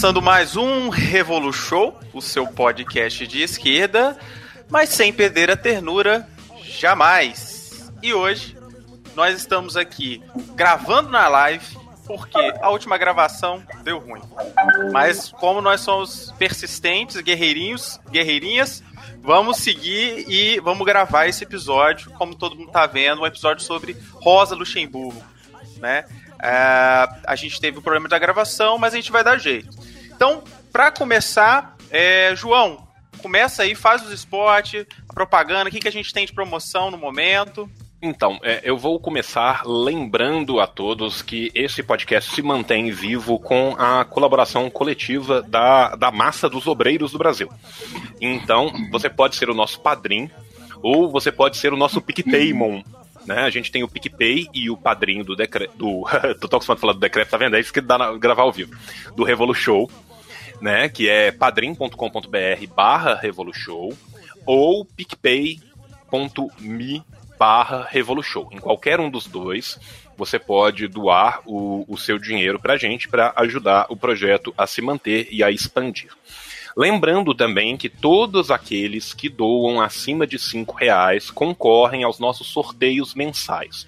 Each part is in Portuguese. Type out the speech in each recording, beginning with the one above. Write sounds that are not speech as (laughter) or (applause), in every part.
começando mais um Revolu Show, o seu podcast de esquerda, mas sem perder a ternura jamais. E hoje nós estamos aqui gravando na live porque a última gravação deu ruim. Mas como nós somos persistentes, guerreirinhos, guerreirinhas, vamos seguir e vamos gravar esse episódio, como todo mundo tá vendo, um episódio sobre Rosa Luxemburgo, né? É, a gente teve o problema da gravação, mas a gente vai dar jeito. Então, para começar, é, João, começa aí, faz os esportes, a propaganda, o que, que a gente tem de promoção no momento. Então, é, eu vou começar lembrando a todos que esse podcast se mantém vivo com a colaboração coletiva da, da massa dos obreiros do Brasil. Então, você pode ser o nosso padrinho ou você pode ser o nosso PicPaymon. Né? A gente tem o PicPay e o padrinho do decreto. Do, (laughs) tô acostumado a falar do decreto, tá vendo? É isso que dá na, gravar ao vivo. Do Revolu Show, né? Que é padrim.com.br barra Revolution ou picpay.me barra Revolution. Em qualquer um dos dois, você pode doar o, o seu dinheiro para a gente para ajudar o projeto a se manter e a expandir. Lembrando também que todos aqueles que doam acima de cinco reais concorrem aos nossos sorteios mensais.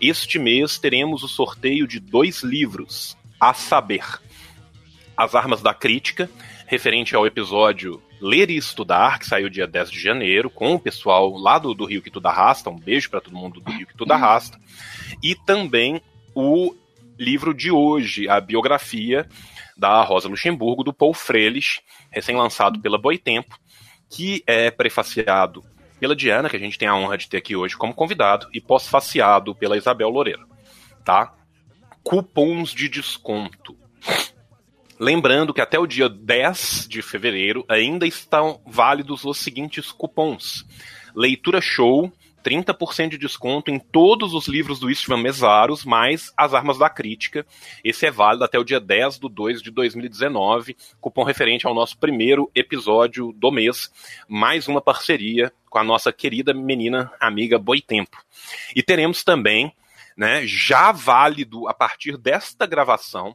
Este mês teremos o sorteio de dois livros, a saber, As Armas da Crítica, referente ao episódio Ler e Estudar, que saiu dia 10 de janeiro, com o pessoal lá do, do Rio que Tudo Arrasta. Um beijo para todo mundo do Rio que Tudo Arrasta. E também o livro de hoje, a biografia da Rosa Luxemburgo, do Paul Freles, recém-lançado pela Boitempo, que é prefaciado pela Diana, que a gente tem a honra de ter aqui hoje como convidado, e pós-faciado pela Isabel Loureiro. Tá? Cupons de desconto. Lembrando que até o dia 10 de fevereiro ainda estão válidos os seguintes cupons: Leitura Show, 30% de desconto em todos os livros do Istvan Mesaros, mais As Armas da Crítica. Esse é válido até o dia 10 de 2 de 2019, cupom referente ao nosso primeiro episódio do mês, mais uma parceria com a nossa querida menina amiga Boitempo. E teremos também, né, já válido a partir desta gravação,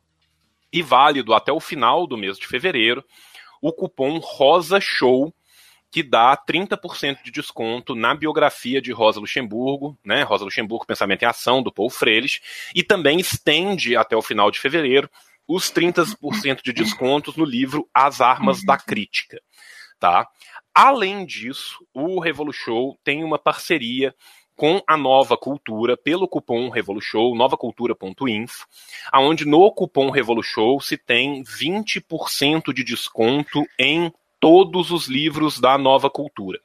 e válido até o final do mês de fevereiro, o cupom Rosa Show, que dá 30% de desconto na biografia de Rosa Luxemburgo, né? Rosa Luxemburgo, Pensamento em Ação, do Paul Freires, e também estende até o final de fevereiro os 30% de descontos no livro As Armas da Crítica, tá? Além disso, o Revolution tem uma parceria com a Nova Cultura pelo cupom Revolution, novacultura.info, aonde no cupom Revolution se tem 20% de desconto em todos os livros da Nova Cultura.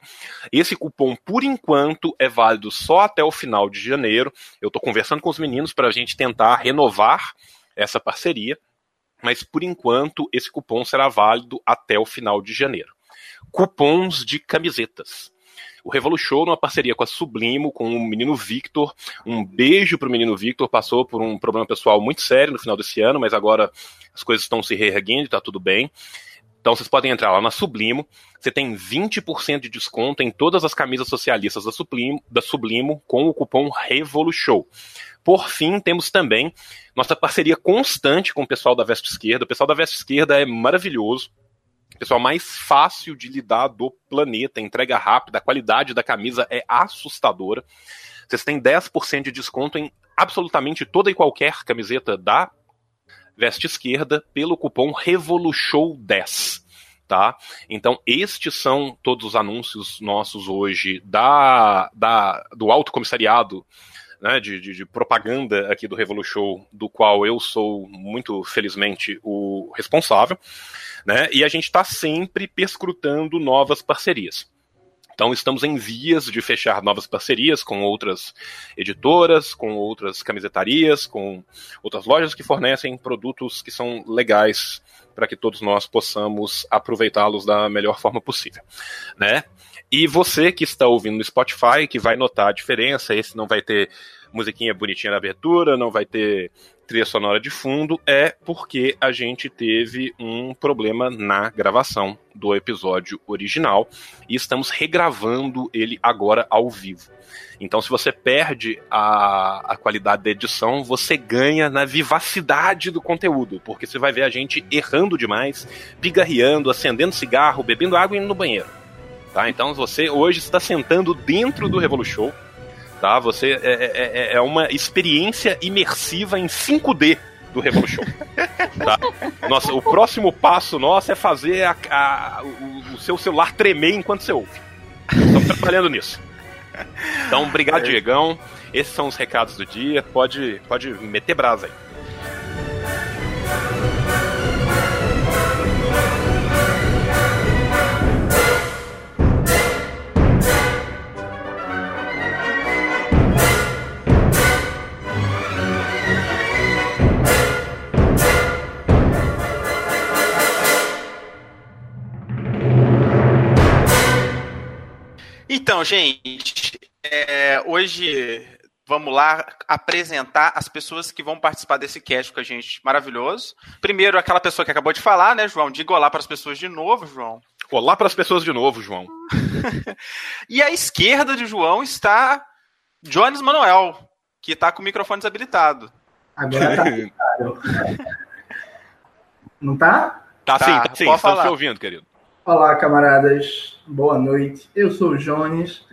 Esse cupom, por enquanto, é válido só até o final de janeiro. Eu estou conversando com os meninos para a gente tentar renovar essa parceria, mas por enquanto esse cupom será válido até o final de janeiro. Cupons de camisetas o Revolution, numa parceria com a Sublimo, com o menino Victor. Um beijo pro menino Victor, passou por um problema pessoal muito sério no final desse ano, mas agora as coisas estão se reerguendo e tá tudo bem. Então vocês podem entrar lá na Sublimo, você tem 20% de desconto em todas as camisas socialistas da Sublimo, da Sublimo com o cupom REVOLUSHOW. Por fim, temos também nossa parceria constante com o pessoal da Veste Esquerda. O pessoal da Veste Esquerda é maravilhoso pessoal mais fácil de lidar do planeta, entrega rápida, a qualidade da camisa é assustadora. Vocês têm 10% de desconto em absolutamente toda e qualquer camiseta da Veste Esquerda pelo cupom REVOLUSHOW10. Tá? Então, estes são todos os anúncios nossos hoje da, da, do Alto Comissariado né, de, de, de, propaganda aqui do Revolution, do qual eu sou muito felizmente o responsável né? E a gente está sempre perscrutando novas parcerias. Então estamos em vias de fechar novas parcerias com outras editoras, com outras camisetarias, com outras lojas que fornecem produtos que são legais para que todos nós possamos aproveitá-los da melhor forma possível, né? E você que está ouvindo no Spotify, que vai notar a diferença, esse não vai ter musiquinha bonitinha na abertura, não vai ter trilha sonora de fundo, é porque a gente teve um problema na gravação do episódio original e estamos regravando ele agora ao vivo. Então, se você perde a, a qualidade da edição, você ganha na vivacidade do conteúdo, porque você vai ver a gente errando demais, pigarreando, acendendo cigarro, bebendo água e indo no banheiro. Tá? Então, você hoje está sentando dentro do Revolution tá? Você é, é, é, é uma experiência imersiva em 5D do Revolution. (laughs) tá? Nossa, o próximo passo nosso é fazer a, a, o, o, seu celular tremer enquanto você ouve. Estamos trabalhando nisso. Então, obrigado, é. Diegão. Esses são os recados do dia. Pode, pode meter brasa aí. Então, gente, é, hoje vamos lá apresentar as pessoas que vão participar desse cast com a gente maravilhoso. Primeiro, aquela pessoa que acabou de falar, né, João? Diga olá para as pessoas de novo, João. Olá para as pessoas de novo, João. (laughs) e à esquerda de João está Jones Manuel, que está com o microfone desabilitado. Agora tá. (laughs) Não tá? Tá, tá sim, tá sim. Estamos te ouvindo, querido. Olá, camaradas. Boa noite. Eu sou o Jones,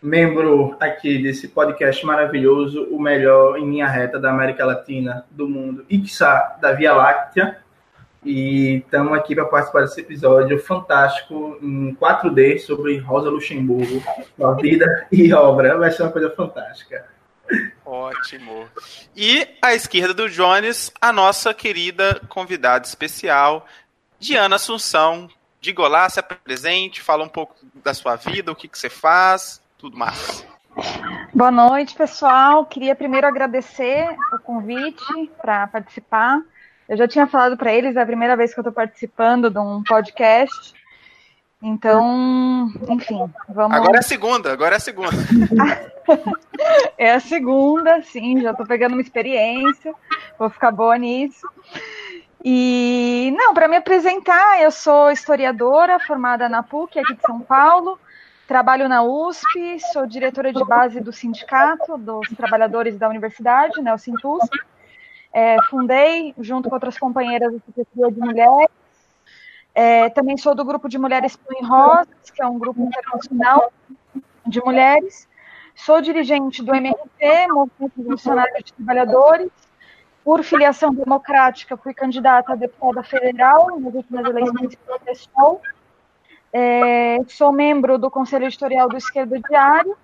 membro aqui desse podcast maravilhoso, o melhor em linha reta da América Latina, do mundo e, quiçá, da Via Láctea. E estamos aqui para participar desse episódio fantástico em 4D sobre Rosa Luxemburgo, sua vida (laughs) e obra. Vai ser uma coisa fantástica. Ótimo. E à esquerda do Jones, a nossa querida convidada especial, Diana Assunção, Diga olá, se apresente, fala um pouco da sua vida, o que, que você faz, tudo mais. Boa noite, pessoal. Queria primeiro agradecer o convite para participar. Eu já tinha falado para eles, é a primeira vez que eu estou participando de um podcast. Então, enfim, vamos. Agora é a segunda, agora é a segunda. (laughs) é a segunda, sim, já estou pegando uma experiência, vou ficar boa nisso. E não, para me apresentar, eu sou historiadora formada na PUC aqui de São Paulo. Trabalho na USP, sou diretora de base do sindicato dos trabalhadores da universidade, né, o Sintusp. É, fundei, junto com outras companheiras, a Secretaria de Mulheres. É, também sou do grupo de Mulheres Põe Rosas, que é um grupo internacional de mulheres. Sou dirigente do MRT, Movimento Revolucionário de Trabalhadores, por filiação democrática, fui candidata a deputada federal nas últimas eleições do PSOL. É, sou membro do Conselho Editorial do Esquerdo Diário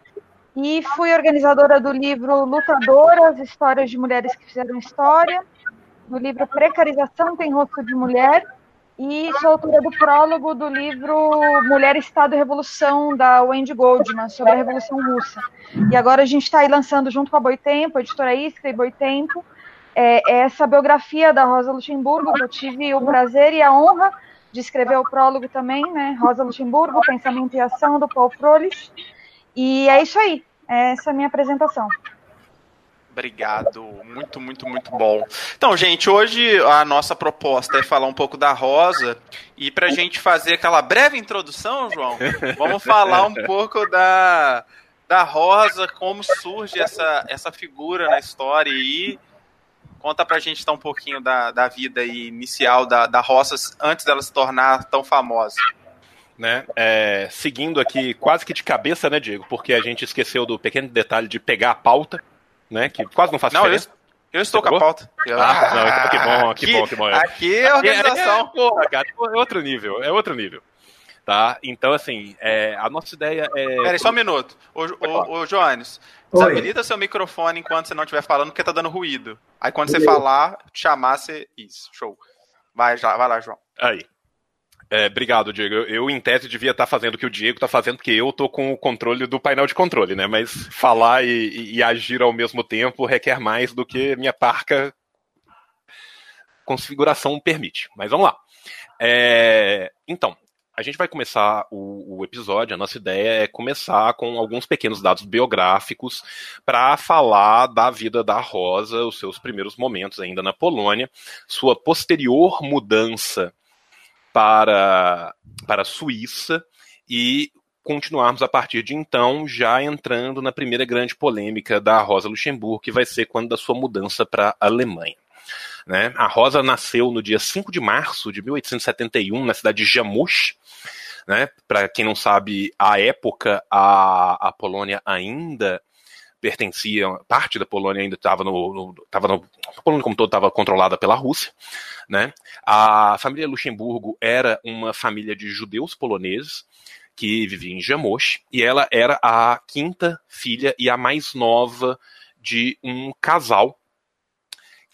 e fui organizadora do livro Lutadoras, Histórias de Mulheres que Fizeram História, do livro Precarização Tem Rosto de Mulher, e sou autora do prólogo do livro Mulher, Estado e Revolução, da Wendy Goldman, sobre a Revolução Russa. E agora a gente está aí lançando, junto com a Boitempo, a editora Isca e Boitempo, é, é, essa biografia da Rosa Luxemburgo, que eu tive o prazer e a honra de escrever o prólogo também, né? Rosa Luxemburgo, Pensamento e Ação, do Paul Froelich. E é isso aí, essa é a minha apresentação. Obrigado, muito, muito, muito bom. Então, gente, hoje a nossa proposta é falar um pouco da Rosa e para a gente fazer aquela breve introdução, João, vamos falar um pouco da, da Rosa, como surge essa, essa figura na história e Conta pra gente então, um pouquinho da, da vida inicial da, da Roças antes dela se tornar tão famosa. Né? É, seguindo aqui quase que de cabeça, né, Diego? Porque a gente esqueceu do pequeno detalhe de pegar a pauta, né? Que quase não faz não, diferença. Eu, eu estou com a pauta. Ah, não, então que bom, aqui, que bom, que bom. Aqui é organização. É, é, porra, cara, é outro nível, é outro nível. Tá? Então, assim, é, a nossa ideia é. Peraí, só um minuto. Ô, ô, ô Joanes, Desabilita seu microfone enquanto você não estiver falando, porque tá dando ruído. Aí quando você falar, chamar, você. Isso, show. Vai, já, vai lá, João. Aí. É, obrigado, Diego. Eu, em tese, devia estar fazendo o que o Diego está fazendo, porque eu tô com o controle do painel de controle, né? Mas falar e, e, e agir ao mesmo tempo requer mais do que minha parca configuração permite. Mas vamos lá. É, então, a gente vai começar o, o, episódio. A nossa ideia é começar com alguns pequenos dados biográficos para falar da vida da Rosa, os seus primeiros momentos ainda na Polônia, sua posterior mudança para, para a Suíça e continuarmos a partir de então, já entrando na primeira grande polêmica da Rosa Luxemburgo, que vai ser quando da sua mudança para a Alemanha. Né? A Rosa nasceu no dia 5 de março de 1871, na cidade de Jamush. Né? Para quem não sabe, à época a, a Polônia ainda pertencia, parte da Polônia ainda estava no, no, tava no. A Polônia como todo estava controlada pela Rússia. Né? A família Luxemburgo era uma família de judeus poloneses que vivia em Jamosh, e ela era a quinta filha e a mais nova de um casal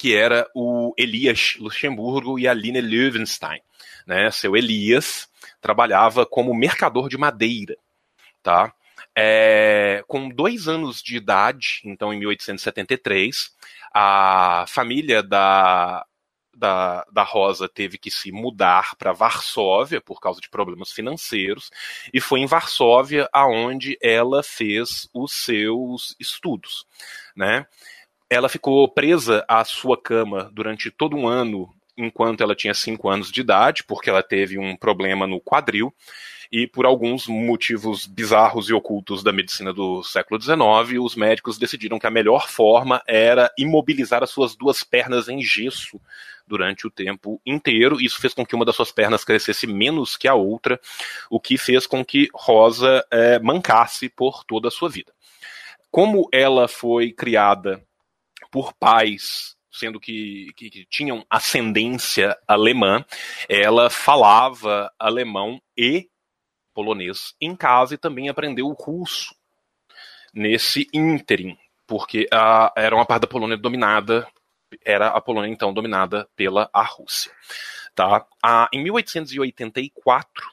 que era o Elias Luxemburgo e a Line Löwenstein. Né? Seu Elias trabalhava como mercador de madeira. Tá? É, com dois anos de idade, então em 1873, a família da, da, da Rosa teve que se mudar para Varsóvia por causa de problemas financeiros, e foi em Varsóvia aonde ela fez os seus estudos. Né? Ela ficou presa à sua cama durante todo um ano enquanto ela tinha cinco anos de idade, porque ela teve um problema no quadril e por alguns motivos bizarros e ocultos da medicina do século XIX, os médicos decidiram que a melhor forma era imobilizar as suas duas pernas em gesso durante o tempo inteiro. Isso fez com que uma das suas pernas crescesse menos que a outra, o que fez com que Rosa é, mancasse por toda a sua vida. Como ela foi criada por pais sendo que, que, que, tinham ascendência alemã, ela falava alemão e polonês em casa e também aprendeu russo nesse ínterim, porque a, era uma parte da Polônia dominada, era a Polônia então dominada pela a Rússia. Tá? A, em 1884,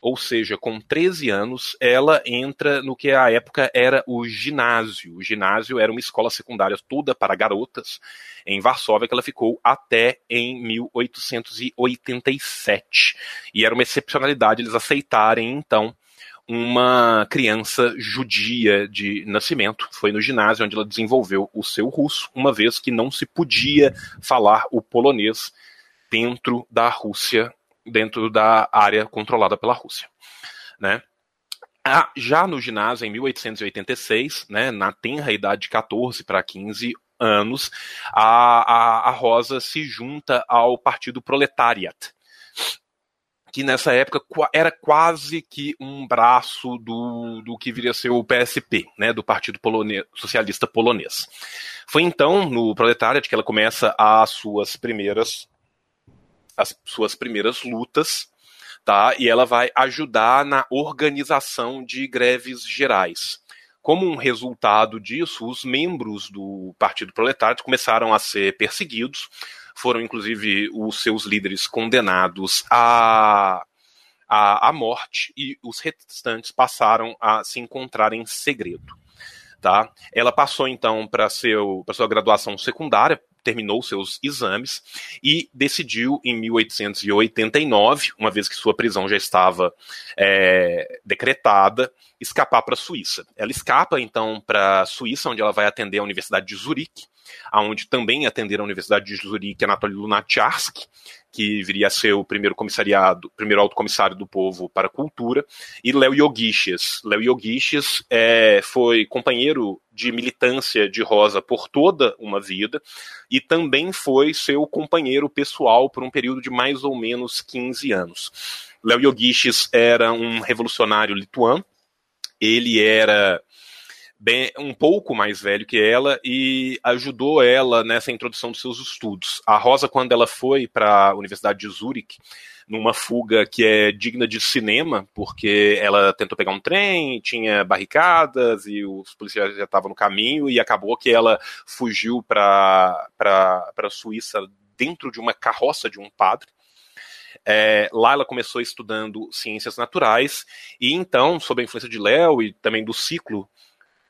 ou seja, com 13 anos, ela entra no que à época era o ginásio. O ginásio era uma escola secundária toda para garotas em Varsóvia, que ela ficou até em 1887. E era uma excepcionalidade eles aceitarem, então, uma criança judia de nascimento. Foi no ginásio onde ela desenvolveu o seu russo, uma vez que não se podia falar o polonês dentro da Rússia dentro da área controlada pela Rússia. Né? Ah, já no ginásio, em 1886, né, na tenra idade de 14 para 15 anos, a, a, a Rosa se junta ao Partido Proletariat, que nessa época era quase que um braço do, do que viria a ser o PSP, né, do Partido Polonês, Socialista Polonês. Foi então no Proletariat que ela começa as suas primeiras as suas primeiras lutas, tá? E ela vai ajudar na organização de greves gerais. Como um resultado disso, os membros do Partido Proletário começaram a ser perseguidos, foram inclusive os seus líderes condenados à, à, morte e os restantes passaram a se encontrar em segredo. Tá? Ela passou então para sua graduação secundária terminou seus exames e decidiu em 1889, uma vez que sua prisão já estava é, decretada, escapar para a Suíça. Ela escapa então para a Suíça, onde ela vai atender a Universidade de Zurique, aonde também atenderam a Universidade de Zurique Anatoly Lunacharsky, que viria a ser o primeiro comissariado, primeiro alto comissário do povo para a cultura, e Léo Yogiches. Léo Yogiches é, foi companheiro de militância de Rosa por toda uma vida e também foi seu companheiro pessoal por um período de mais ou menos 15 anos. Léo Yogiches era um revolucionário lituano, ele era bem, um pouco mais velho que ela e ajudou ela nessa introdução dos seus estudos. A Rosa, quando ela foi para a Universidade de Zurich, numa fuga que é digna de cinema, porque ela tentou pegar um trem, tinha barricadas e os policiais já estavam no caminho e acabou que ela fugiu para a Suíça dentro de uma carroça de um padre. É, lá ela começou estudando ciências naturais e então, sob a influência de Léo e também do ciclo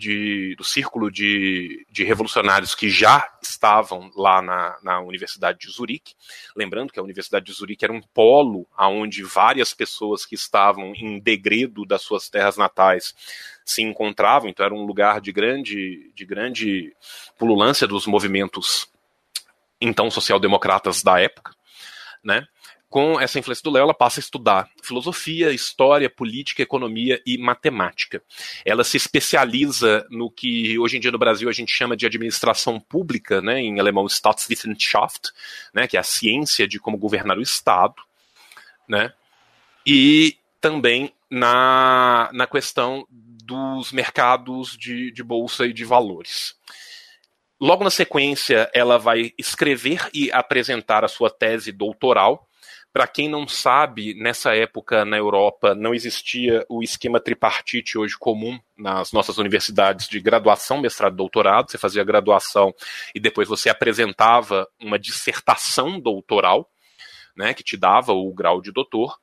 de, do círculo de, de, revolucionários que já estavam lá na, na Universidade de Zurique. Lembrando que a Universidade de Zurique era um polo onde várias pessoas que estavam em degredo das suas terras natais se encontravam, então era um lugar de grande, de grande pululância dos movimentos então social-democratas da época, né? Com essa influência do Léo, ela passa a estudar filosofia, história, política, economia e matemática. Ela se especializa no que hoje em dia no Brasil a gente chama de administração pública, né, em alemão Staatswissenschaft, né, que é a ciência de como governar o Estado, né, e também na, na questão dos mercados de, de bolsa e de valores. Logo na sequência, ela vai escrever e apresentar a sua tese doutoral, para quem não sabe, nessa época na Europa não existia o esquema tripartite hoje comum nas nossas universidades de graduação, mestrado doutorado. Você fazia graduação e depois você apresentava uma dissertação doutoral, né, que te dava o grau de doutor.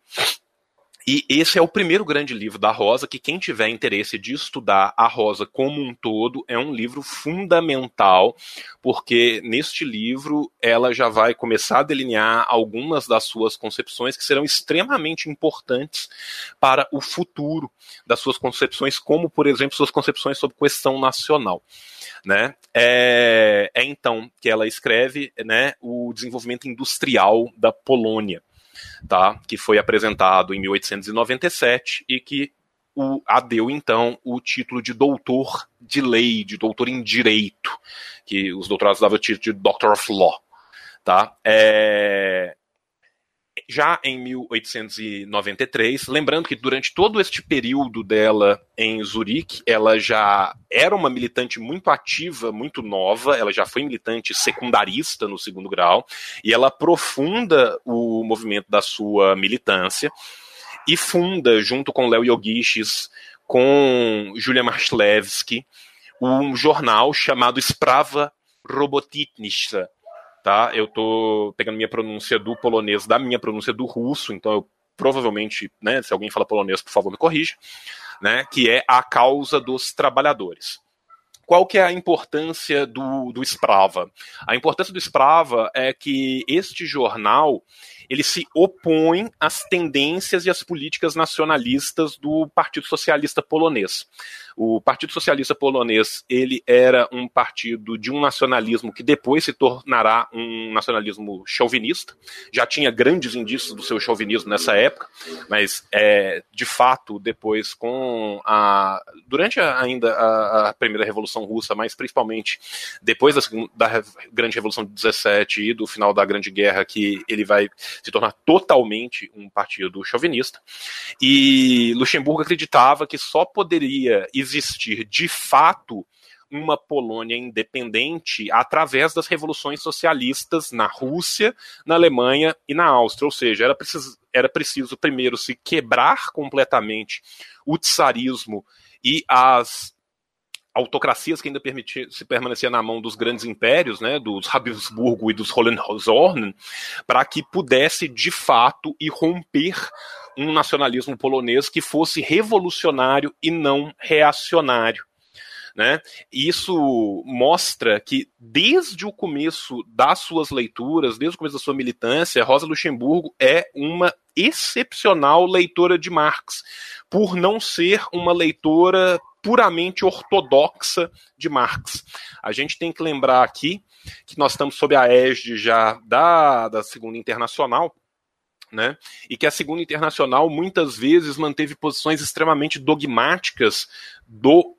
E esse é o primeiro grande livro da Rosa, que quem tiver interesse de estudar a Rosa como um todo, é um livro fundamental, porque neste livro ela já vai começar a delinear algumas das suas concepções que serão extremamente importantes para o futuro das suas concepções, como, por exemplo, suas concepções sobre questão nacional. Né? É, é então que ela escreve né, o desenvolvimento industrial da Polônia tá? que foi apresentado em 1897 e que o, a deu então o título de doutor de lei, de doutor em direito, que os doutorados davam o título de Doctor of Law. Tá? É, já em 1893, lembrando que durante todo este período dela em Zurique, ela já era uma militante muito ativa, muito nova, ela já foi militante secundarista no segundo grau, e ela aprofunda o movimento da sua militância e funda, junto com Léo Yogishis, com Julia Marchlewski, um jornal chamado Sprava Robotitnica, tá? Eu tô pegando minha pronúncia do polonês da minha pronúncia do russo, então eu provavelmente, né, se alguém fala polonês, por favor, me corrija, né, que é a causa dos trabalhadores. Qual que é a importância do, do Sprava? A importância do Sprava é que este jornal ele se opõe às tendências e às políticas nacionalistas do Partido Socialista Polonês. O Partido Socialista Polonês, ele era um partido de um nacionalismo que depois se tornará um nacionalismo chauvinista. Já tinha grandes indícios do seu chauvinismo nessa época, mas é, de fato, depois com a durante a, ainda a, a, primeira revolução russa, mas principalmente depois da, da grande revolução de 17 e do final da Grande Guerra, que ele vai se tornar totalmente um partido chauvinista. E Luxemburgo acreditava que só poderia existir de fato uma Polônia independente através das revoluções socialistas na Rússia, na Alemanha e na Áustria. Ou seja, era preciso, era preciso primeiro se quebrar completamente o tsarismo e as autocracias que ainda permitia, se permanecia na mão dos grandes impérios, né, dos Habsburgo e dos Hohenzollern, para que pudesse de fato irromper um nacionalismo polonês que fosse revolucionário e não reacionário. Né? Isso mostra que desde o começo das suas leituras, desde o começo da sua militância, Rosa Luxemburgo é uma excepcional leitora de Marx, por não ser uma leitora puramente ortodoxa de Marx. A gente tem que lembrar aqui que nós estamos sob a égide já da, da Segunda Internacional, né? E que a Segunda Internacional muitas vezes manteve posições extremamente dogmáticas do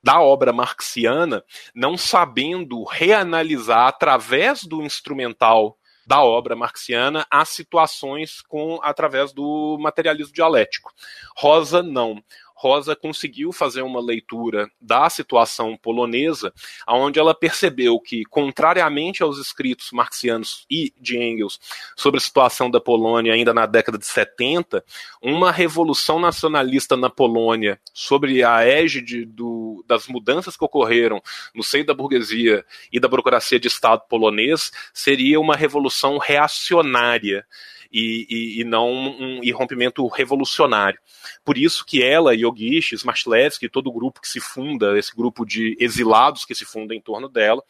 da obra marxiana, não sabendo reanalisar através do instrumental da obra marxiana as situações com através do materialismo dialético. Rosa não. Rosa conseguiu fazer uma leitura da situação polonesa, onde ela percebeu que, contrariamente aos escritos marxianos e de Engels sobre a situação da Polônia ainda na década de 70, uma revolução nacionalista na Polônia, sobre a égide do, das mudanças que ocorreram no seio da burguesia e da burocracia de Estado polonês, seria uma revolução reacionária e, e, e não um irrompimento revolucionário. Por isso que ela, Yogish, Smartlevski, todo o grupo que se funda, esse grupo de exilados que se funda em torno dela,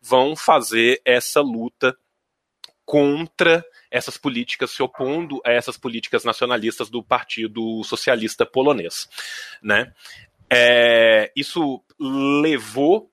vão fazer essa luta contra essas políticas, se opondo a essas políticas nacionalistas do Partido Socialista Polonês. Né? É, isso levou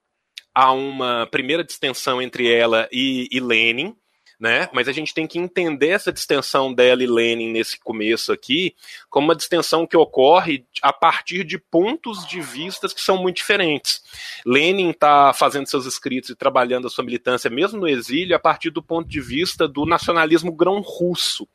a uma primeira distensão entre ela e, e Lenin, né? Mas a gente tem que entender essa distensão dela e Lenin nesse começo aqui como uma distensão que ocorre a partir de pontos de vista que são muito diferentes. Lenin está fazendo seus escritos e trabalhando a sua militância, mesmo no exílio, a partir do ponto de vista do nacionalismo grão-russo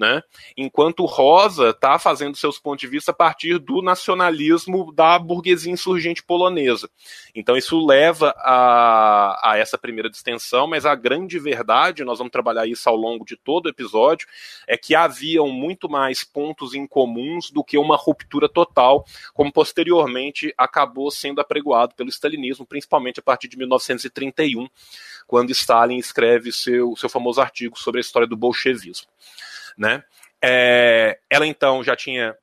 né? Enquanto Rosa está fazendo seus pontos de vista a partir do nacionalismo da burguesia insurgente polonesa. Então isso leva a, a essa primeira distensão, mas a grande verdade, nós vamos trabalhar isso ao longo de todo o episódio, é que haviam muito mais pontos em comuns do que uma ruptura total, como posteriormente acabou sendo apregoado pelo stalinismo, principalmente a partir de 1931, quando Stalin escreve seu, seu famoso artigo sobre a história do bolchevismo né? É, ela então já tinha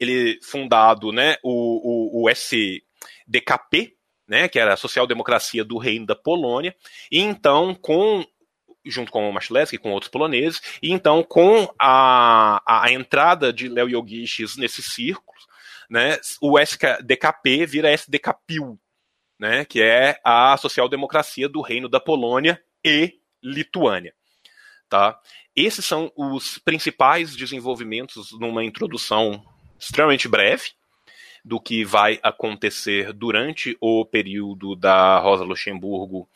ele fundado, né, o, o, o SDKP, né, que era a Social Democracia do Reino da Polônia, e então com junto com o Machleski e com outros poloneses, e então com a, a entrada de Léo Yogishis nesses círculos, né, o SDKP vira SDKPIL, né, que é a social democracia do Reino da Polônia e Lituânia. Tá? Esses são os principais desenvolvimentos numa introdução extremamente breve do que vai acontecer durante o período da Rosa Luxemburgo,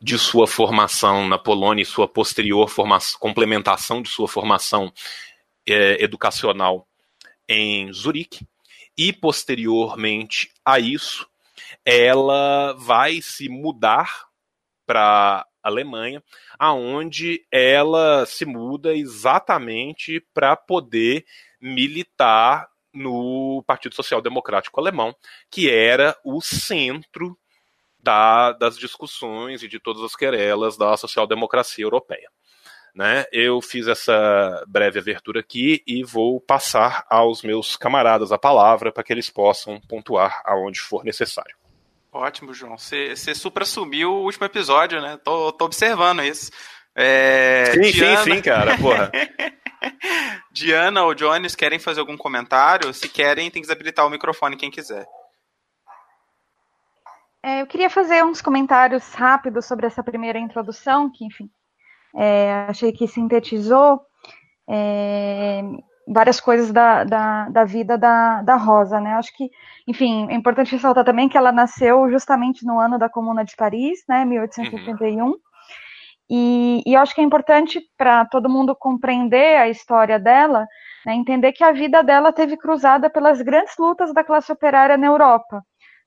de sua formação na Polônia e sua posterior formação, complementação de sua formação é, educacional em Zurique. E posteriormente a isso, ela vai se mudar para Alemanha, aonde ela se muda exatamente para poder militar no Partido Social Democrático Alemão, que era o centro da, das discussões e de todas as querelas da social-democracia europeia. Né? Eu fiz essa breve abertura aqui e vou passar aos meus camaradas a palavra para que eles possam pontuar aonde for necessário. Ótimo, João. Você supra assumiu o último episódio, né? Tô, tô observando isso. É, sim, Diana... sim, sim, cara, porra. (laughs) Diana ou Jones querem fazer algum comentário? Se querem, tem que desabilitar o microfone quem quiser. É, eu queria fazer uns comentários rápidos sobre essa primeira introdução, que, enfim, é, achei que sintetizou. É, várias coisas da, da, da vida da, da Rosa, né? Acho que, enfim, é importante ressaltar também que ela nasceu justamente no ano da Comuna de Paris, né, 1881. Uhum. E, e acho que é importante para todo mundo compreender a história dela, né, entender que a vida dela teve cruzada pelas grandes lutas da classe operária na Europa.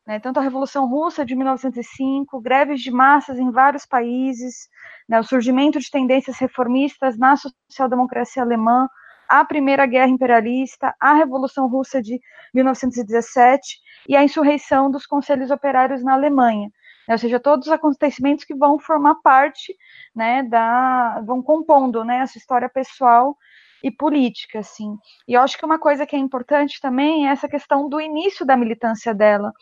Né, tanto a Revolução Russa de 1905, greves de massas em vários países, né, o surgimento de tendências reformistas na social-democracia alemã, a Primeira Guerra Imperialista, a Revolução Russa de 1917 e a insurreição dos Conselhos Operários na Alemanha. Ou seja, todos os acontecimentos que vão formar parte, né, da, vão compondo, né, essa história pessoal e política, assim. E eu acho que uma coisa que é importante também é essa questão do início da militância dela,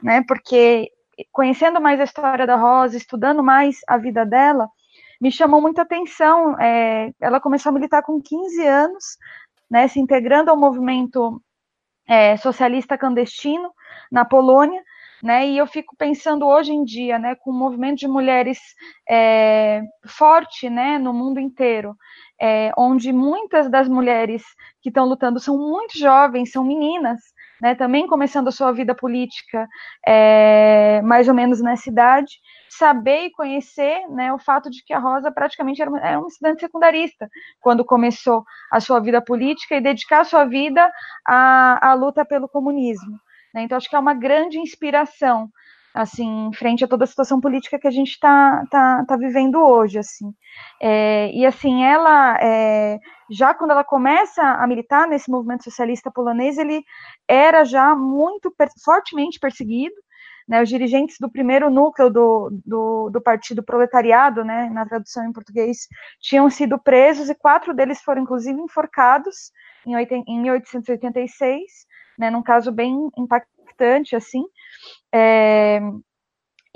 né, porque conhecendo mais a história da Rosa, estudando mais a vida dela, me chamou muita atenção. É, ela começou a militar com 15 anos, né, se integrando ao movimento é, socialista clandestino na Polônia, né, e eu fico pensando hoje em dia, né, com o movimento de mulheres é, forte, né, no mundo inteiro, é, onde muitas das mulheres que estão lutando são muito jovens, são meninas, né, também começando a sua vida política é, mais ou menos nessa idade, saber e conhecer né, o fato de que a Rosa praticamente era uma, era estudante secundarista quando começou a sua vida política e dedicar sua vida à, à luta pelo comunismo. Né? Então, acho que é uma grande inspiração assim, frente a toda a situação política que a gente está tá, tá vivendo hoje, assim. É, e, assim, ela, é, já quando ela começa a militar nesse movimento socialista polonês, ele era já muito, fortemente perseguido, né, os dirigentes do primeiro núcleo do, do, do, Partido Proletariado, né, na tradução em português, tinham sido presos e quatro deles foram, inclusive, enforcados em, em 1886, né, num caso bem impactante, assim. É,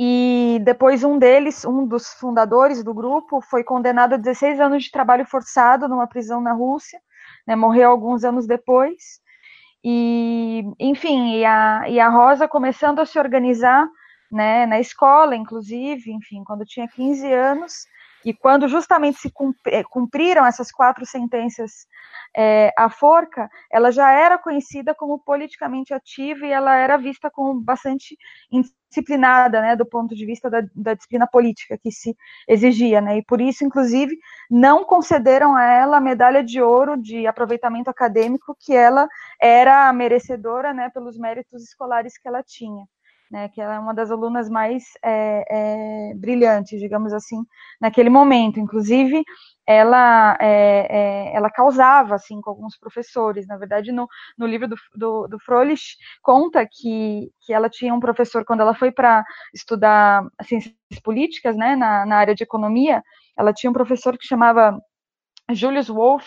e depois um deles, um dos fundadores do grupo, foi condenado a 16 anos de trabalho forçado numa prisão na Rússia, né, morreu alguns anos depois. E, enfim, e a, e a Rosa começando a se organizar né, na escola, inclusive, enfim, quando tinha 15 anos, e quando justamente se eh, cumpriram essas quatro sentenças é, à forca, ela já era conhecida como politicamente ativa e ela era vista como bastante disciplinada, né, do ponto de vista da, da, disciplina política que se exigia, né, e por isso, inclusive, não concederam a ela a medalha de ouro de aproveitamento acadêmico que ela era merecedora, né, pelos méritos escolares que ela tinha né, que ela é uma das alunas mais é, é, brilhantes, digamos assim, naquele momento. Inclusive, ela, é, é ela causava, assim, com alguns professores. Na verdade, no, no livro do, do, do conta que, que ela tinha um professor, quando ela foi para estudar ciências políticas, né, na, na área de economia, ela tinha um professor que chamava Julius Wolff,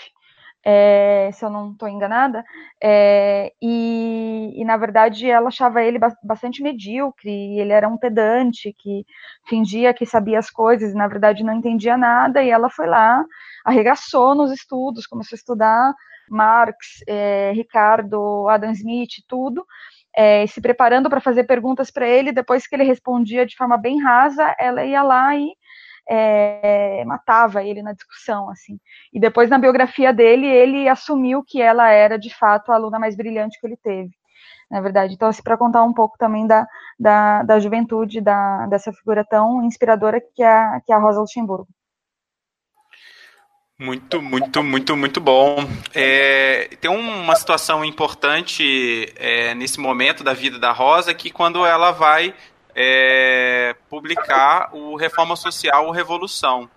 é, se eu não estou enganada, é, e, e, na verdade ela achava ele bastante medíocre, ele era um pedante que fingia que sabia as coisas, e na verdade não entendia nada, e ela foi lá, arregaçou nos estudos, começou a estudar Marx, é, Ricardo, Adam Smith, tudo, é, se preparando para fazer perguntas para ele, depois que ele respondia de forma bem rasa, ela ia lá e é, matava ele na discussão, assim. E depois, na biografia dele, ele assumiu que ela era, de fato, a aluna mais brilhante que ele teve, na verdade. Então, assim, para contar um pouco também da, da, da juventude da, dessa figura tão inspiradora que é, que é a Rosa Luxemburgo. Muito, muito, muito, muito bom. É, tem uma situação importante é, nesse momento da vida da Rosa que quando ela vai é, publicar o Reforma Social, o Revolução.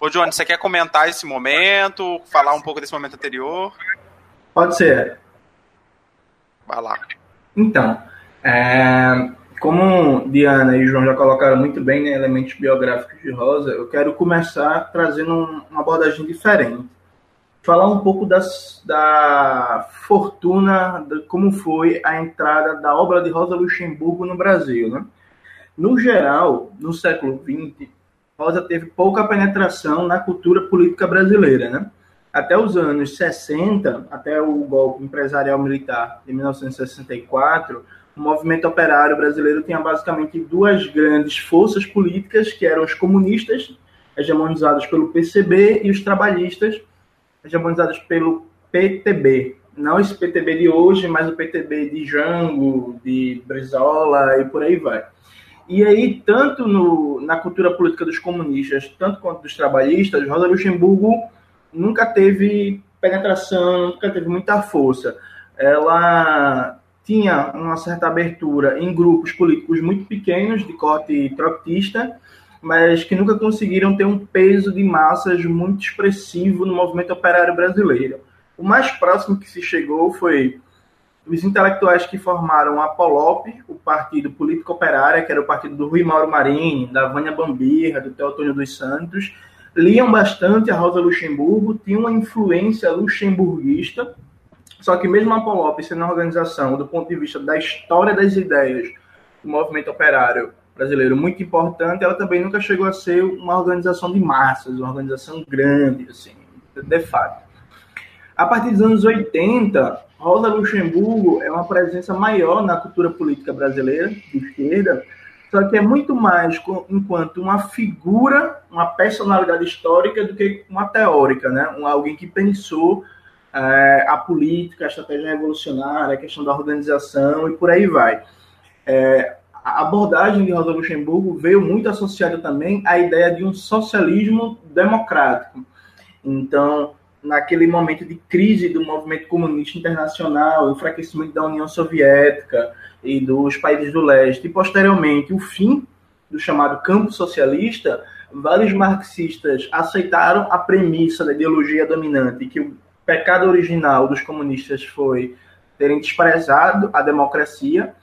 Ô, Johnny, você quer comentar esse momento, falar um pouco desse momento anterior? Pode ser. Vai lá. Então, é, como Diana e João já colocaram muito bem né, elementos biográficos de Rosa, eu quero começar trazendo um, uma abordagem diferente. Falar um pouco das, da fortuna, de como foi a entrada da obra de Rosa Luxemburgo no Brasil. Né? No geral, no século XX, Rosa teve pouca penetração na cultura política brasileira, né? Até os anos 60, até o golpe empresarial militar de 1964, o movimento operário brasileiro tinha basicamente duas grandes forças políticas, que eram os comunistas, hegemonizados pelo PCB, e os trabalhistas, hegemonizados pelo PTB. Não esse PTB de hoje, mas o PTB de Jango, de Brizola e por aí vai. E aí, tanto no, na cultura política dos comunistas, tanto quanto dos trabalhistas, Rosa Luxemburgo nunca teve penetração, nunca teve muita força. Ela tinha uma certa abertura em grupos políticos muito pequenos, de corte trotskista, mas que nunca conseguiram ter um peso de massas muito expressivo no movimento operário brasileiro. O mais próximo que se chegou foi os intelectuais que formaram a POLOP, o Partido Político Operário, que era o partido do Rui Mauro Marini, da Vânia Bambirra, do Teotônio dos Santos, liam bastante a Rosa Luxemburgo, tinham uma influência luxemburguista, só que mesmo a POLOP sendo uma organização, do ponto de vista da história das ideias do movimento operário brasileiro muito importante, ela também nunca chegou a ser uma organização de massas, uma organização grande, assim, de fato. A partir dos anos 80, Rosa Luxemburgo é uma presença maior na cultura política brasileira, de esquerda, só que é muito mais enquanto uma figura, uma personalidade histórica do que uma teórica, né? Um, alguém que pensou é, a política, a estratégia revolucionária, a questão da organização e por aí vai. É, a abordagem de Rosa Luxemburgo veio muito associada também à ideia de um socialismo democrático. Então, naquele momento de crise do movimento comunista internacional, enfraquecimento da União Soviética e dos países do leste, e posteriormente o fim do chamado campo socialista, vários marxistas aceitaram a premissa da ideologia dominante, que o pecado original dos comunistas foi terem desprezado a democracia,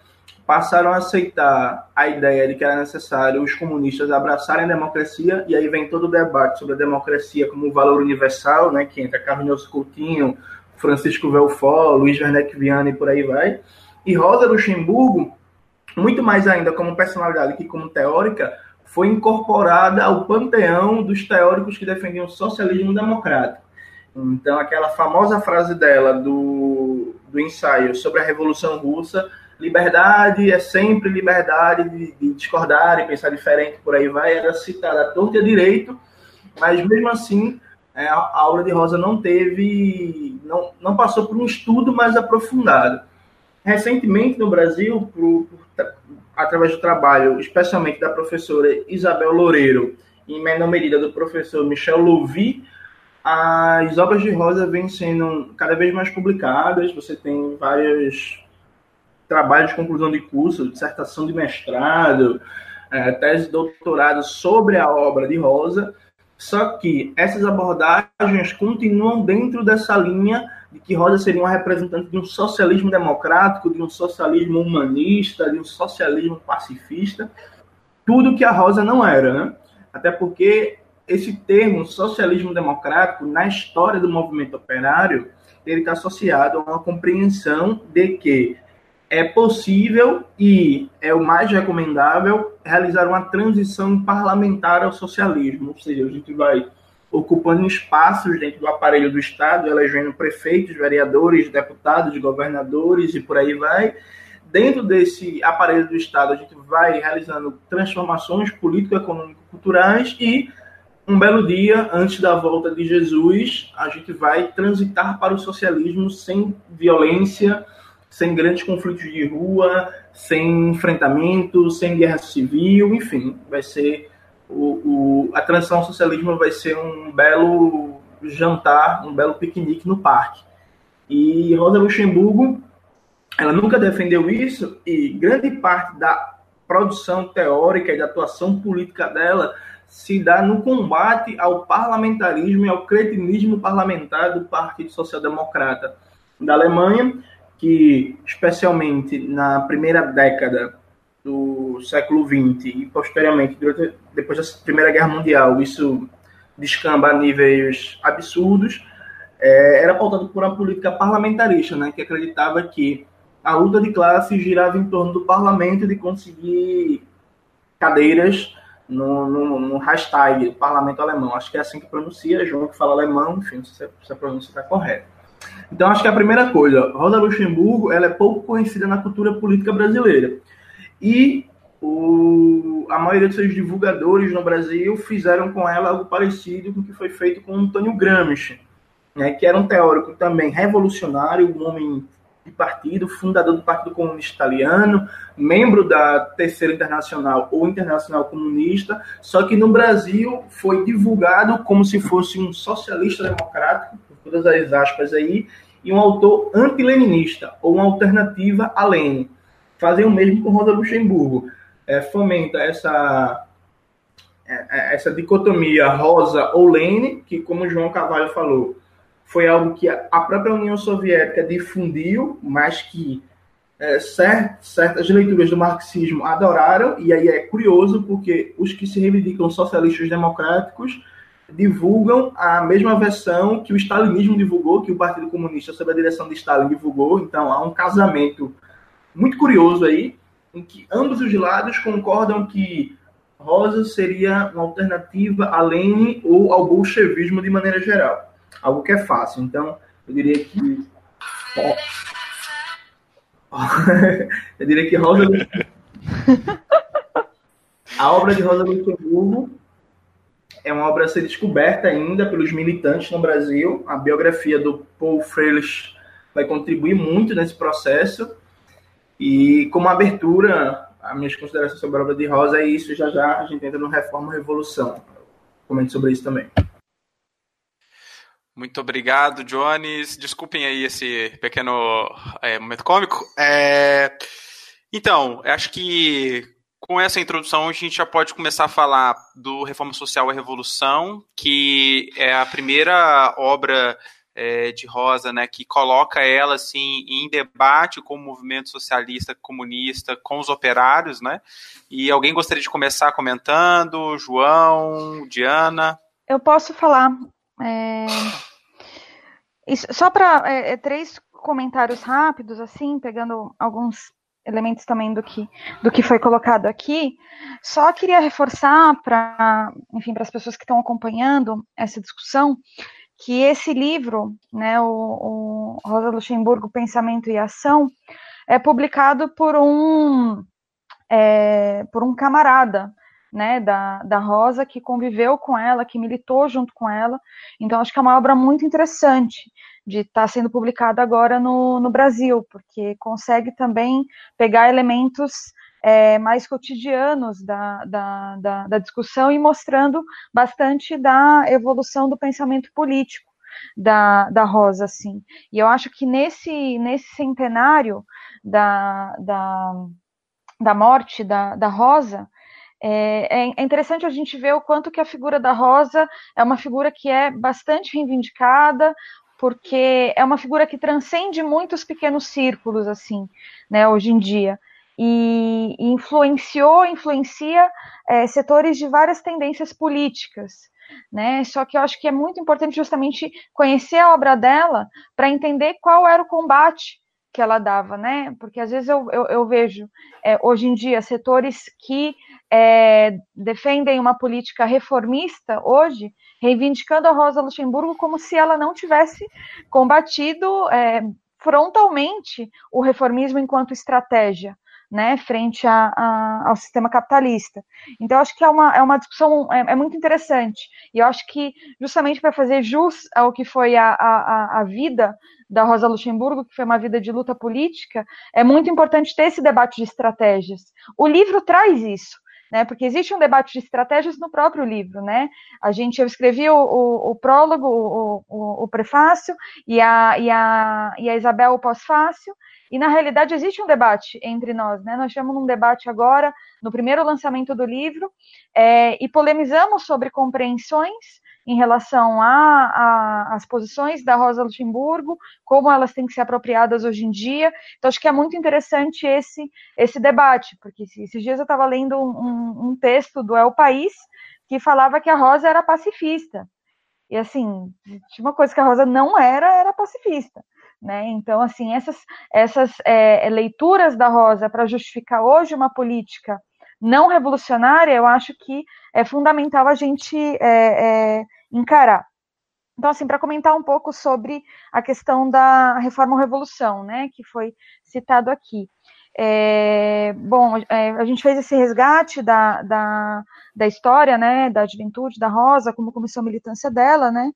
passaram a aceitar a ideia de que era necessário os comunistas abraçarem a democracia, e aí vem todo o debate sobre a democracia como valor universal, né, que entra Carlos Coutinho, Francisco Velfó, Luiz Werneck Viana e por aí vai. E Rosa Luxemburgo, muito mais ainda como personalidade que como teórica, foi incorporada ao panteão dos teóricos que defendiam o socialismo democrático. Então, aquela famosa frase dela do, do ensaio sobre a Revolução Russa liberdade é sempre liberdade de, de discordar e pensar diferente, por aí vai, era citada torta e a direito, mas mesmo assim é, a, aula de Rosa não teve, não, não passou por um estudo mais aprofundado. Recentemente no Brasil, por, por, através do trabalho, especialmente da professora Isabel Loureiro, e em menor medida do professor Michel Louvi, as obras de Rosa vêm sendo cada vez mais publicadas, você tem várias trabalho de conclusão de curso, dissertação de mestrado, é, tese de doutorado sobre a obra de Rosa, só que essas abordagens continuam dentro dessa linha de que Rosa seria uma representante de um socialismo democrático, de um socialismo humanista, de um socialismo pacifista, tudo que a Rosa não era, né? Até porque esse termo socialismo democrático, na história do movimento operário, ele está associado a uma compreensão de que é possível e é o mais recomendável realizar uma transição parlamentar ao socialismo, ou seja, a gente vai ocupando espaços dentro do aparelho do Estado, elegendo prefeitos, vereadores, deputados, governadores e por aí vai. Dentro desse aparelho do Estado, a gente vai realizando transformações político-econômico-culturais e um belo dia, antes da volta de Jesus, a gente vai transitar para o socialismo sem violência, sem grandes conflitos de rua, sem enfrentamento, sem guerra civil, enfim, vai ser o, o, a transição ao socialismo vai ser um belo jantar, um belo piquenique no parque. E Rosa Luxemburgo, ela nunca defendeu isso e grande parte da produção teórica e da atuação política dela se dá no combate ao parlamentarismo e ao cretinismo parlamentar do Partido Social Democrata da Alemanha, que, especialmente na primeira década do século XX e posteriormente, durante, depois da Primeira Guerra Mundial, isso descamba a níveis absurdos, é, era pautado por uma política parlamentarista, né, que acreditava que a luta de classe girava em torno do parlamento de conseguir cadeiras no, no, no hashtag parlamento alemão. Acho que é assim que pronuncia, João que fala alemão, enfim, não sei se a pronúncia está correta. Então, acho que a primeira coisa, Rosa Luxemburgo, ela é pouco conhecida na cultura política brasileira. E o, a maioria dos seus divulgadores no Brasil fizeram com ela algo parecido com o que foi feito com Antônio Gramsci, né, que era um teórico também revolucionário, um homem de partido, fundador do Partido Comunista Italiano, membro da Terceira Internacional ou Internacional Comunista, só que no Brasil foi divulgado como se fosse um socialista democrático, todas as aspas aí, e um autor antileninista, ou uma alternativa a Lenin. Fazer o mesmo com Rosa Luxemburgo. É, fomenta essa, é, é, essa dicotomia Rosa ou Lenin, que, como João Carvalho falou, foi algo que a própria União Soviética difundiu, mas que é, certas leituras do marxismo adoraram, e aí é curioso porque os que se reivindicam socialistas democráticos divulgam a mesma versão que o stalinismo divulgou, que o Partido Comunista, sob a direção de Stalin, divulgou. Então há um casamento muito curioso aí, em que ambos os lados concordam que Rosa seria uma alternativa a Lenin ou ao bolchevismo de maneira geral. Algo que é fácil. Então, eu diria que. (laughs) eu diria que Rosa. (laughs) a obra de Rosa Luxemburgo é uma obra a ser descoberta ainda pelos militantes no Brasil. A biografia do Paul Freilich vai contribuir muito nesse processo. E como abertura, as minhas considerações sobre a obra de Rosa é isso. Já já a gente entra no Reforma Revolução. Comente sobre isso também. Muito obrigado, Jones. Desculpem aí esse pequeno é, momento cômico. É... Então, acho que com essa introdução, a gente já pode começar a falar do Reforma Social e Revolução, que é a primeira obra é, de Rosa, né, que coloca ela assim em debate com o movimento socialista comunista, com os operários, né? E alguém gostaria de começar comentando? João, Diana? Eu posso falar. É... Isso, só para é, é, três comentários rápidos, assim, pegando alguns elementos também do que, do que foi colocado aqui. Só queria reforçar para, enfim, para as pessoas que estão acompanhando essa discussão, que esse livro, né, o, o Rosa Luxemburgo, Pensamento e Ação, é publicado por um é, por um camarada, né, da, da Rosa, que conviveu com ela, que militou junto com ela. Então, acho que é uma obra muito interessante de estar tá sendo publicada agora no, no Brasil, porque consegue também pegar elementos é, mais cotidianos da, da, da, da, discussão e mostrando bastante da evolução do pensamento político da, da Rosa, assim. E eu acho que nesse, nesse centenário da, da, da morte da, da Rosa, é, é, é interessante a gente ver o quanto que a figura da Rosa é uma figura que é bastante reivindicada, porque é uma figura que transcende muitos pequenos círculos, assim, né, hoje em dia. E, influenciou, influencia é, setores de várias tendências políticas, né? Só que eu acho que é muito importante justamente conhecer a obra dela para entender qual era o combate que ela dava, né? Porque às vezes eu, eu, eu vejo é, hoje em dia setores que é, defendem uma política reformista hoje, reivindicando a Rosa Luxemburgo como se ela não tivesse combatido é, frontalmente o reformismo enquanto estratégia. Né, frente a, a, ao sistema capitalista. Então, acho que é uma, é uma discussão é, é muito interessante. E eu acho que, justamente para fazer jus ao que foi a, a, a vida da Rosa Luxemburgo, que foi uma vida de luta política, é muito importante ter esse debate de estratégias. O livro traz isso né? Porque existe um debate de estratégias no próprio livro, né? A gente, eu escrevi o, o, o prólogo, o, o, prefácio, e a, e a, e a Isabel o pós-fácio, e na realidade existe um debate entre nós, né? Nós estamos num debate agora, no primeiro lançamento do livro, é, e polemizamos sobre compreensões em relação às posições da Rosa Luxemburgo, como elas têm que ser apropriadas hoje em dia. Então, acho que é muito interessante esse, esse debate, porque esses dias eu estava lendo um, um, texto do El País que falava que a Rosa era pacifista. E, assim, tinha uma coisa que a Rosa não era, era pacifista. Né? Então, assim, essas, essas é, leituras da Rosa para justificar hoje uma política não revolucionária, eu acho que é fundamental a gente é, é, encarar. Então, assim, para comentar um pouco sobre a questão da reforma ou revolução, né, que foi citado aqui. É, bom, é, a gente fez esse resgate da, da, da história, né, da juventude da Rosa, como começou a militância dela, né,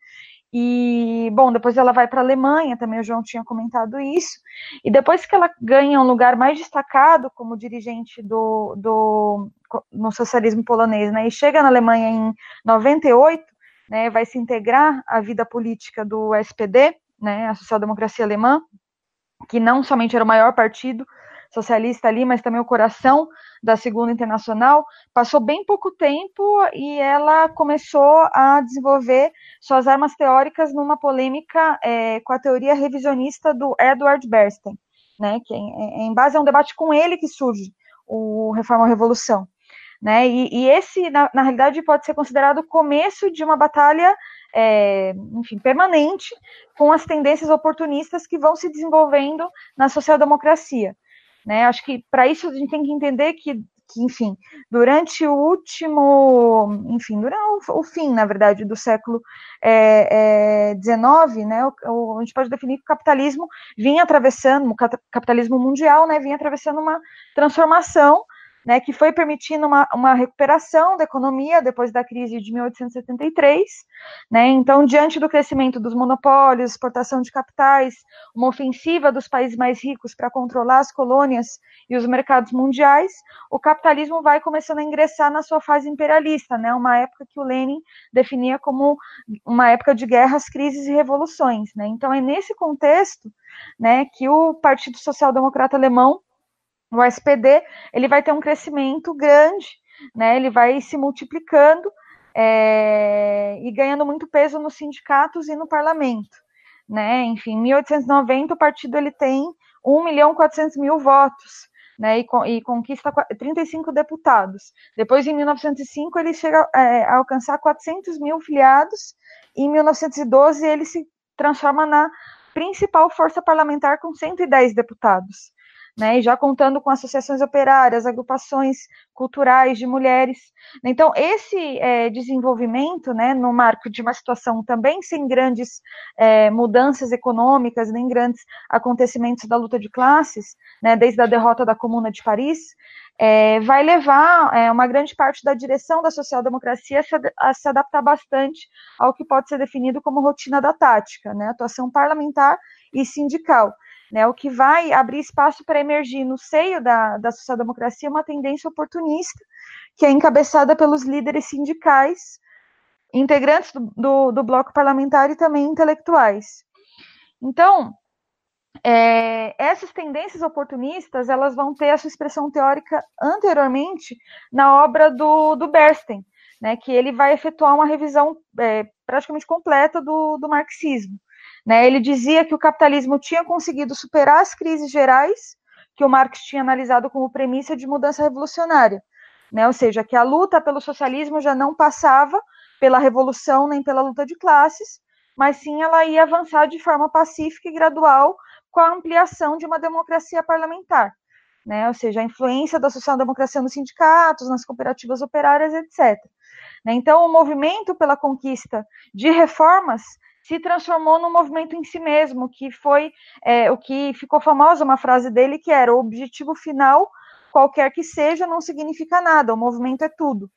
e, bom, depois ela vai para a Alemanha, também o João tinha comentado isso. E depois que ela ganha um lugar mais destacado como dirigente do, do no socialismo polonês, né, e chega na Alemanha em 98, né, vai se integrar à vida política do SPD, né, a social-democracia alemã, que não somente era o maior partido socialista ali, mas também o coração da Segunda Internacional, passou bem pouco tempo e ela começou a desenvolver suas armas teóricas numa polêmica é, com a teoria revisionista do Edward Bernstein, né, que é, é, em base a um debate com ele que surge o Reforma Revolução. Né, e, e esse, na, na, realidade, pode ser considerado o começo de uma batalha, é, enfim, permanente com as tendências oportunistas que vão se desenvolvendo na social-democracia. Né? Acho que para isso a gente tem que entender que, que, enfim, durante o último, enfim, durante o, o fim, na verdade, do século XIX, é, é, né, o, o, a gente pode definir que o capitalismo vinha atravessando, o capitalismo mundial, né, vinha atravessando uma transformação né, que foi permitindo uma, uma recuperação da economia depois da crise de 1873. Né, então, diante do crescimento dos monopólios, exportação de capitais, uma ofensiva dos países mais ricos para controlar as colônias e os mercados mundiais, o capitalismo vai começando a ingressar na sua fase imperialista, né, uma época que o Lenin definia como uma época de guerras, crises e revoluções. Né. Então, é nesse contexto né, que o Partido Social Democrata Alemão o SPD ele vai ter um crescimento grande, né? Ele vai se multiplicando é, e ganhando muito peso nos sindicatos e no parlamento. né? Enfim, em 1890 o partido ele tem 1 milhão 400 mil votos, né? E, e, conquista 35 deputados. Depois, em 1905, ele chega é, a alcançar 400 mil filiados. E em 1912 ele se transforma na principal força parlamentar com 110 deputados né, e já contando com associações operárias, agrupações culturais de mulheres. Então, esse é, desenvolvimento, né, no marco de uma situação também sem grandes é, mudanças econômicas, nem grandes acontecimentos da luta de classes, né, desde a derrota da Comuna de Paris, é, vai levar é, uma grande parte da direção da social-democracia a, se, adaptar bastante ao que pode ser definido como rotina da tática, né, atuação parlamentar e sindical né, o que vai abrir espaço para emergir no seio da, da social-democracia uma tendência oportunista, que é encabeçada pelos líderes sindicais, integrantes do, do, do bloco parlamentar e também intelectuais. Então, é, essas tendências oportunistas elas vão ter a sua expressão teórica anteriormente na obra do, do Bernstein, né, que ele vai efetuar uma revisão é, praticamente completa do, do marxismo. Né? Ele dizia que o capitalismo tinha conseguido superar as crises gerais que o Marx tinha analisado como premissa de mudança revolucionária. Né? Ou seja, que a luta pelo socialismo já não passava pela revolução nem pela luta de classes, mas sim ela ia avançar de forma pacífica e gradual com a ampliação de uma democracia parlamentar. Né? Ou seja, a influência da social-democracia nos sindicatos, nas cooperativas operárias, etc. Né? Então, o movimento pela conquista de reformas se transformou num movimento em si mesmo, que foi é, o que ficou famosa uma frase dele que era o objetivo final, qualquer que seja, não significa nada, o movimento é tudo.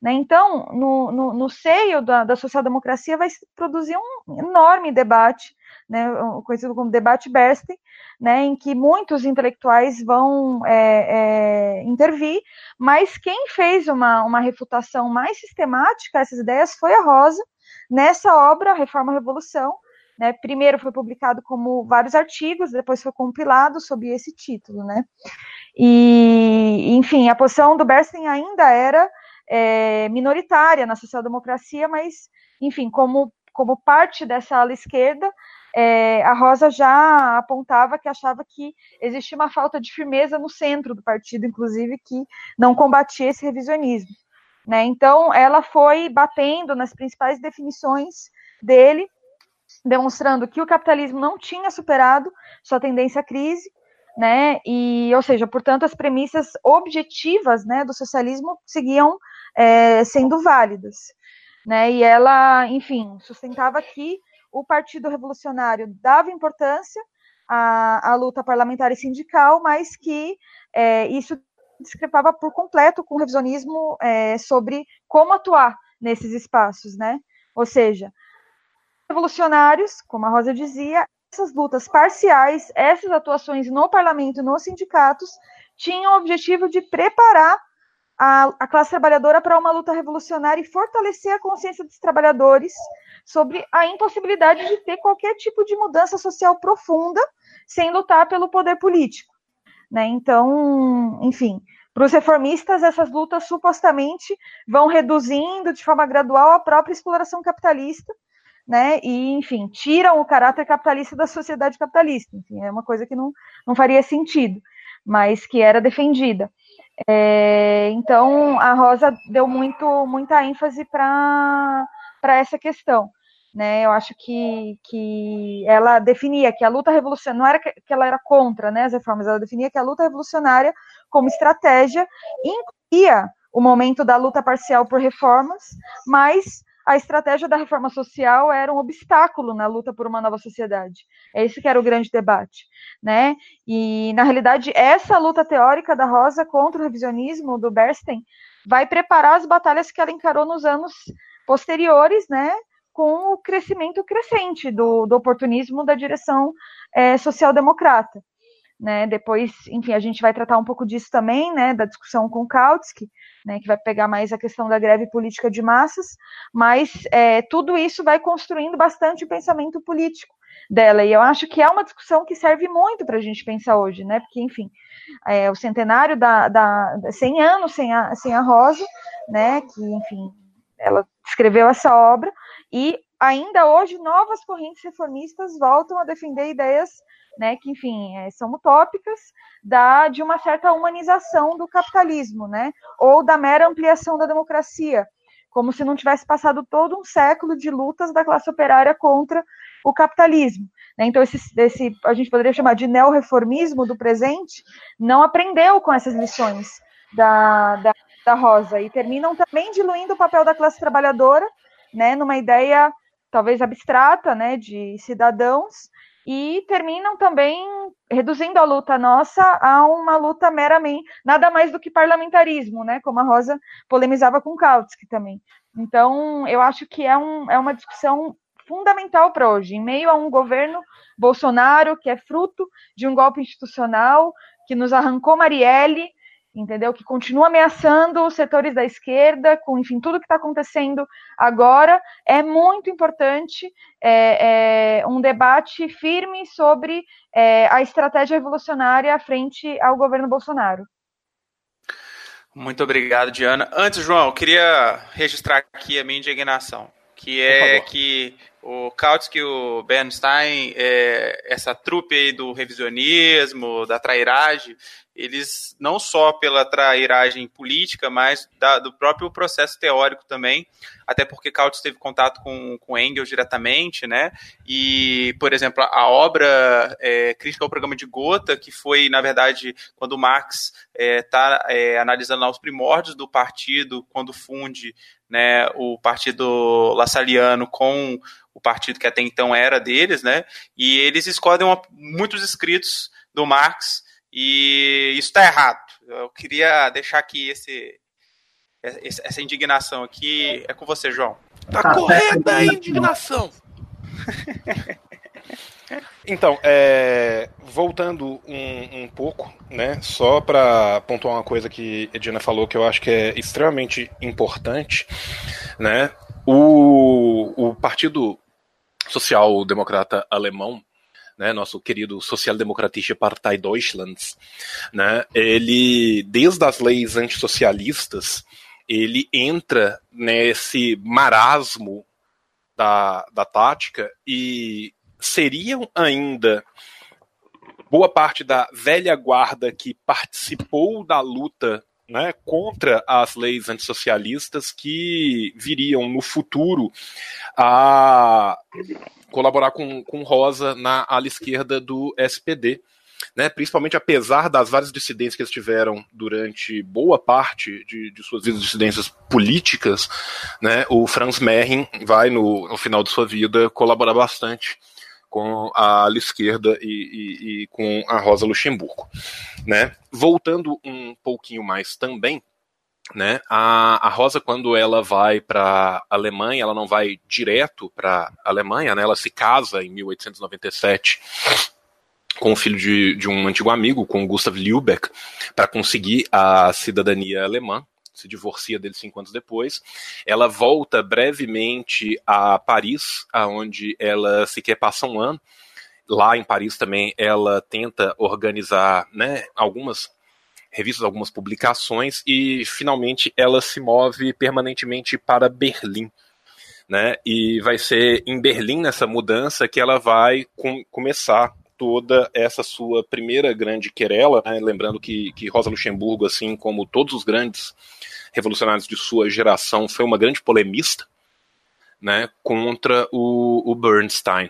Né? Então, no, no, no, seio da, da social-democracia vai se produzir um enorme debate, né, conhecido como debate Bernstein, né, em que muitos intelectuais vão é, é, intervir, mas quem fez uma, uma refutação mais sistemática a essas ideias foi a Rosa, Nessa obra, Reforma Revolução, né, primeiro foi publicado como vários artigos, depois foi compilado sob esse título, né? E, enfim, a posição do Bernstein ainda era é, minoritária na social-democracia, mas, enfim, como, como parte dessa ala esquerda, é, a Rosa já apontava que achava que existia uma falta de firmeza no centro do partido, inclusive, que não combatia esse revisionismo. Né? Então, ela foi batendo nas principais definições dele, demonstrando que o capitalismo não tinha superado sua tendência à crise, né? E, ou seja, portanto, as premissas objetivas, né, do socialismo seguiam é, sendo válidas, né? E ela, enfim, sustentava que o Partido Revolucionário dava importância à, à luta parlamentar e sindical, mas que é, isso discrepava por completo com o revisionismo é, sobre como atuar nesses espaços, né? Ou seja, revolucionários, como a Rosa dizia, essas lutas parciais, essas atuações no parlamento e nos sindicatos, tinham o objetivo de preparar a, a, classe trabalhadora para uma luta revolucionária e fortalecer a consciência dos trabalhadores sobre a impossibilidade de ter qualquer tipo de mudança social profunda sem lutar pelo poder político. Né? Então, enfim, para os reformistas, essas lutas supostamente vão reduzindo de forma gradual a própria exploração capitalista, né? E, enfim, tiram o caráter capitalista da sociedade capitalista. Enfim, é uma coisa que não, não faria sentido, mas que era defendida. É, então, a Rosa deu muito, muita ênfase para essa questão né? Eu acho que, que ela definia que a luta revolucionária não era que ela era contra, né, as reformas, ela definia que a luta revolucionária como estratégia incluía o momento da luta parcial por reformas, mas a estratégia da reforma social era um obstáculo na luta por uma nova sociedade. É esse que era o grande debate, né? E na realidade essa luta teórica da Rosa contra o revisionismo do Bernstein vai preparar as batalhas que ela encarou nos anos posteriores, né? Com o crescimento crescente do, do oportunismo da direção é, social-democrata. Né, depois, enfim, a gente vai tratar um pouco disso também, né, da discussão com Kautsky, né, que vai pegar mais a questão da greve política de massas, mas é, tudo isso vai construindo bastante o pensamento político dela, e eu acho que é uma discussão que serve muito para a gente pensar hoje, né, porque, enfim, é, o centenário da, da, 100 anos sem a, sem a Rosa, né, que, enfim, ela escreveu essa obra, e ainda hoje novas correntes reformistas voltam a defender ideias né, que, enfim, é, são utópicas, da, de uma certa humanização do capitalismo, né, ou da mera ampliação da democracia, como se não tivesse passado todo um século de lutas da classe operária contra o capitalismo. Né? Então, esse, esse, a gente poderia chamar de neorreformismo do presente, não aprendeu com essas lições da, da, da Rosa, e terminam também diluindo o papel da classe trabalhadora, né, numa ideia talvez abstrata, né, de cidadãos, e terminam também reduzindo a luta nossa a uma luta meramente, nada mais do que parlamentarismo, né? Como a Rosa polemizava com Kautsky também. Então, eu acho que é, um, é uma discussão fundamental para hoje, em meio a um governo Bolsonaro que é fruto de um golpe institucional que nos arrancou Marielle, entendeu? Que continua ameaçando os setores da esquerda, com enfim tudo que está acontecendo agora, é muito importante é, é, um debate firme sobre é, a estratégia revolucionária frente ao governo Bolsonaro. Muito obrigado, Diana. Antes, João, eu queria registrar aqui a minha indignação, que é que o Kautsky e o Bernstein, é, essa trupe aí do revisionismo, da trairagem, eles não só pela trairagem política, mas da, do próprio processo teórico também, até porque Kautsky teve contato com, com Engels diretamente, né? E, por exemplo, a obra é, Crítica ao Programa de Gotha, que foi, na verdade, quando Marx está é, é, analisando lá os primórdios do partido, quando funde né, o partido lassaliano com o partido que até então era deles, né? E eles escolhem uma, muitos escritos do Marx e isso está errado. Eu queria deixar aqui esse, essa indignação aqui. É com você, João. Tá, tá correta a indignação. (laughs) Então, é, voltando um, um, pouco, né, só para pontuar uma coisa que a Edina falou que eu acho que é extremamente importante, né, o, o Partido Social Democrata Alemão né, nosso querido Social-Demokratische Partei Deutschlands, né, ele, desde as leis antissocialistas, ele entra nesse marasmo da, da tática e seriam ainda boa parte da velha guarda que participou da luta né, contra as leis antissocialistas que viriam no futuro a colaborar com, com Rosa na ala esquerda do SPD. Né, principalmente apesar das várias dissidências que eles tiveram durante boa parte de, de suas vidas, dissidências políticas, né, o Franz Mehring vai, no, no final de sua vida, colaborar bastante com a ala esquerda e, e, e, com a Rosa Luxemburgo. Né. Voltando um pouquinho mais também, né? A, a Rosa, quando ela vai para a Alemanha, ela não vai direto para a Alemanha, né? ela se casa em 1897 com o filho de, de um antigo amigo, com Gustav Lübeck, para conseguir a cidadania alemã. Se divorcia dele cinco anos depois. Ela volta brevemente a Paris, aonde ela sequer passa um ano. Lá em Paris também ela tenta organizar né, algumas revistas, algumas publicações e finalmente ela se move permanentemente para Berlim. Né? E vai ser em Berlim nessa mudança que ela vai com, começar toda essa sua primeira grande querela, né? lembrando que, que Rosa Luxemburgo, assim como todos os grandes revolucionários de sua geração, foi uma grande polemista né, contra o, o Bernstein.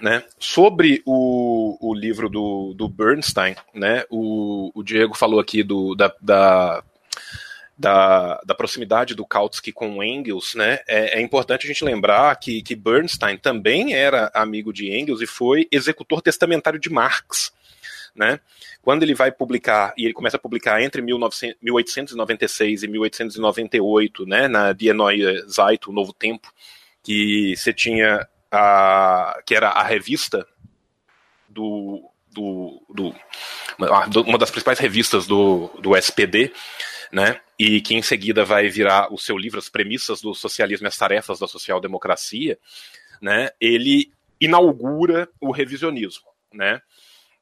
Né? Sobre o, o livro do, do Bernstein, né? o, o Diego falou aqui do, da, da, da, da proximidade do Kautsky com Engels, né? É, é, importante a gente lembrar que, que Bernstein também era amigo de Engels e foi executor testamentário de Marx. Né? Quando ele vai publicar, e ele começa a publicar entre 1900, 1896 e 1898, né, na Die Neue Zeit, o Novo Tempo, que você tinha a, que era a revista do, do, do, uma das principais revistas do, do SPD, né? E que em seguida vai virar o seu livro As Premissas do Socialismo e as Tarefas da Social-Democracia, né? Ele inaugura o revisionismo, né?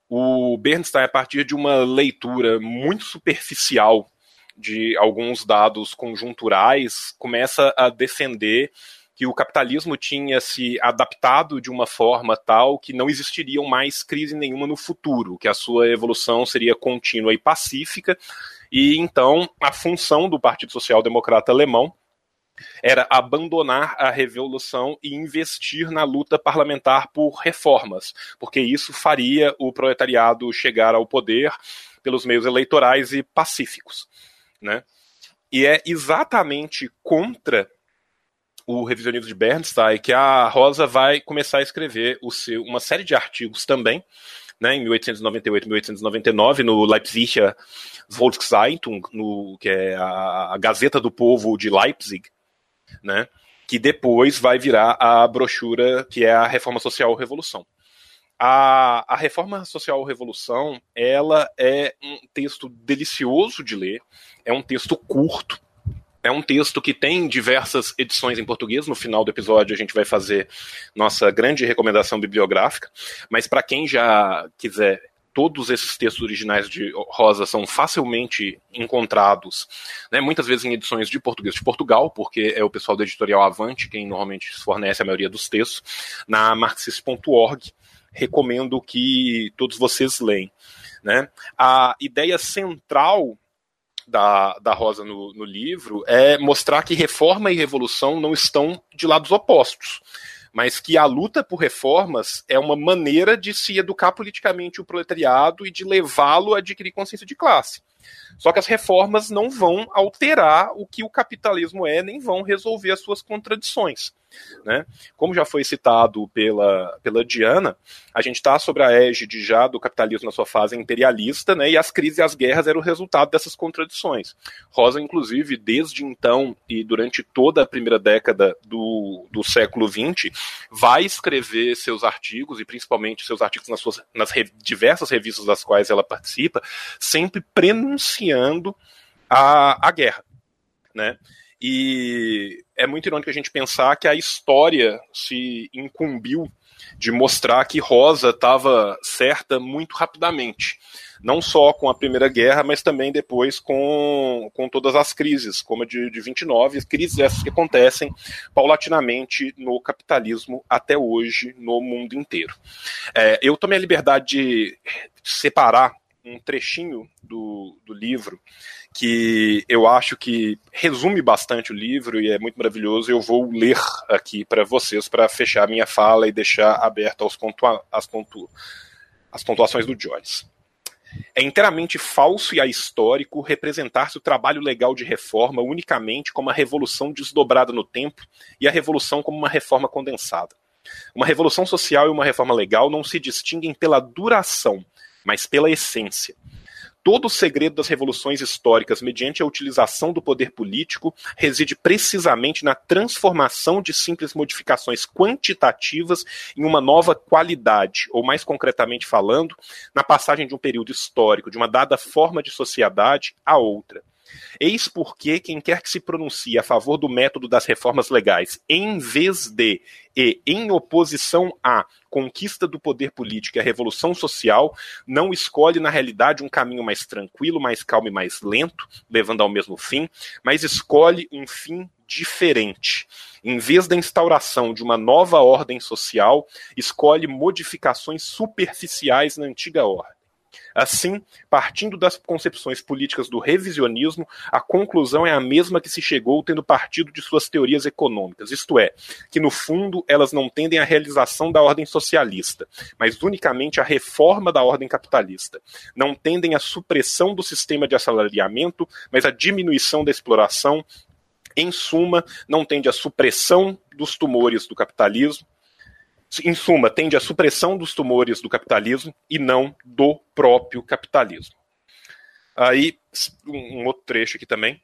O Bernstein, a partir de uma leitura muito superficial de alguns dados conjunturais, começa a defender que o capitalismo tinha se adaptado de uma forma tal que não existiriam mais crise nenhuma no futuro, que a sua evolução seria contínua e pacífica, e então a função do Partido Social Democrata Alemão era abandonar a revolução e investir na luta parlamentar por reformas, porque isso faria o proletariado chegar ao poder pelos meios eleitorais e pacíficos, né? E é exatamente contra o revisionismo de Bernstein que a Rosa vai começar a escrever seu, uma série de artigos também, né, em 1898 1899, no Leipziger Volkszeitung, no, que é a, a Gazeta do Povo de Leipzig, né, que depois vai virar a brochura que é a Reforma Social Revolução. A, a Reforma Social Revolução, ela é um texto delicioso de ler, é um texto curto, é um texto que tem diversas edições em português. No final do episódio a gente vai fazer nossa grande recomendação bibliográfica. Mas para quem já quiser todos esses textos originais de Rosa são facilmente encontrados, né, muitas vezes em edições de português de Portugal, porque é o pessoal da editorial Avante quem normalmente fornece a maioria dos textos, na marxist.org. Recomendo que todos vocês leem. Né? A ideia central da, da Rosa no, no livro é mostrar que reforma e revolução não estão de lados opostos mas que a luta por reformas é uma maneira de se educar politicamente o proletariado e de levá-lo a adquirir consciência de classe. Só que as reformas não vão alterar o que o capitalismo é, nem vão resolver as suas contradições. Né? Como já foi citado pela, pela Diana, a gente está sobre a égide já do capitalismo na sua fase imperialista, né? e as crises e as guerras eram o resultado dessas contradições. Rosa, inclusive, desde então e durante toda a primeira década do, do século XX, vai escrever seus artigos, e principalmente seus artigos nas, suas, nas re, diversas revistas das quais ela participa, sempre prenunciando a, a guerra. Né? E é muito irônico a gente pensar que a história se incumbiu de mostrar que Rosa estava certa muito rapidamente. Não só com a Primeira Guerra, mas também depois com, com todas as crises, como a de, de 29, crises essas que acontecem paulatinamente no capitalismo até hoje no mundo inteiro. É, eu tomei a liberdade de separar um trechinho do, do livro que eu acho que resume bastante o livro e é muito maravilhoso. Eu vou ler aqui para vocês para fechar minha fala e deixar aberta aos pontua as, pontu as pontuações do Joyce. É inteiramente falso e ahistórico representar-se o trabalho legal de reforma unicamente como uma revolução desdobrada no tempo e a revolução como uma reforma condensada. Uma revolução social e uma reforma legal não se distinguem pela duração, mas pela essência. Todo o segredo das revoluções históricas, mediante a utilização do poder político, reside precisamente na transformação de simples modificações quantitativas em uma nova qualidade, ou mais concretamente falando, na passagem de um período histórico, de uma dada forma de sociedade a outra. Eis porque quem quer que se pronuncie a favor do método das reformas legais, em vez de e em oposição à conquista do poder político e à revolução social, não escolhe na realidade um caminho mais tranquilo, mais calmo e mais lento, levando ao mesmo fim, mas escolhe um fim diferente. Em vez da instauração de uma nova ordem social, escolhe modificações superficiais na antiga ordem. Assim, partindo das concepções políticas do revisionismo, a conclusão é a mesma que se chegou tendo partido de suas teorias econômicas, isto é, que no fundo elas não tendem à realização da ordem socialista, mas unicamente à reforma da ordem capitalista. Não tendem à supressão do sistema de assalariamento, mas à diminuição da exploração. Em suma, não tende à supressão dos tumores do capitalismo, em suma, tende à supressão dos tumores do capitalismo e não do próprio capitalismo. Aí, um outro trecho aqui também.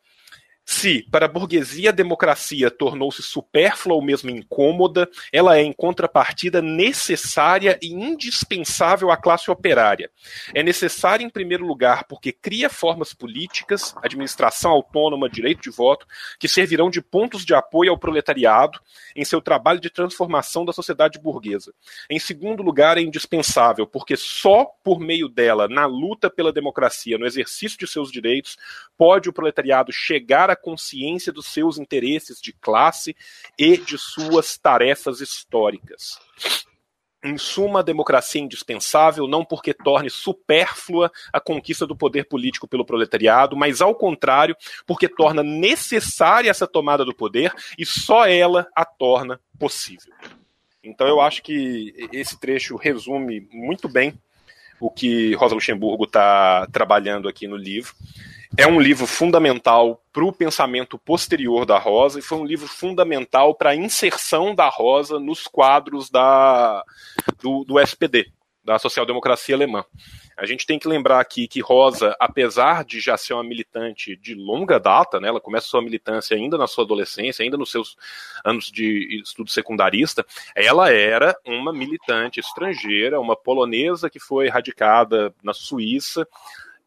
Se, para a burguesia, a democracia tornou-se supérflua ou mesmo incômoda, ela é, em contrapartida, necessária e indispensável à classe operária. É necessária, em primeiro lugar, porque cria formas políticas, administração autônoma, direito de voto, que servirão de pontos de apoio ao proletariado em seu trabalho de transformação da sociedade burguesa. Em segundo lugar, é indispensável, porque só por meio dela, na luta pela democracia, no exercício de seus direitos, pode o proletariado chegar a consciência dos seus interesses de classe e de suas tarefas históricas. Em suma, a democracia é indispensável não porque torne supérflua a conquista do poder político pelo proletariado, mas ao contrário, porque torna necessária essa tomada do poder e só ela a torna possível. Então eu acho que esse trecho resume muito bem o que Rosa Luxemburgo está trabalhando aqui no livro. É um livro fundamental para o pensamento posterior da Rosa e foi um livro fundamental para a inserção da Rosa nos quadros da, do, do SPD, da social-democracia alemã. A gente tem que lembrar aqui que Rosa, apesar de já ser uma militante de longa data, né, ela começa sua militância ainda na sua adolescência, ainda nos seus anos de estudo secundarista, ela era uma militante estrangeira, uma polonesa que foi radicada na Suíça,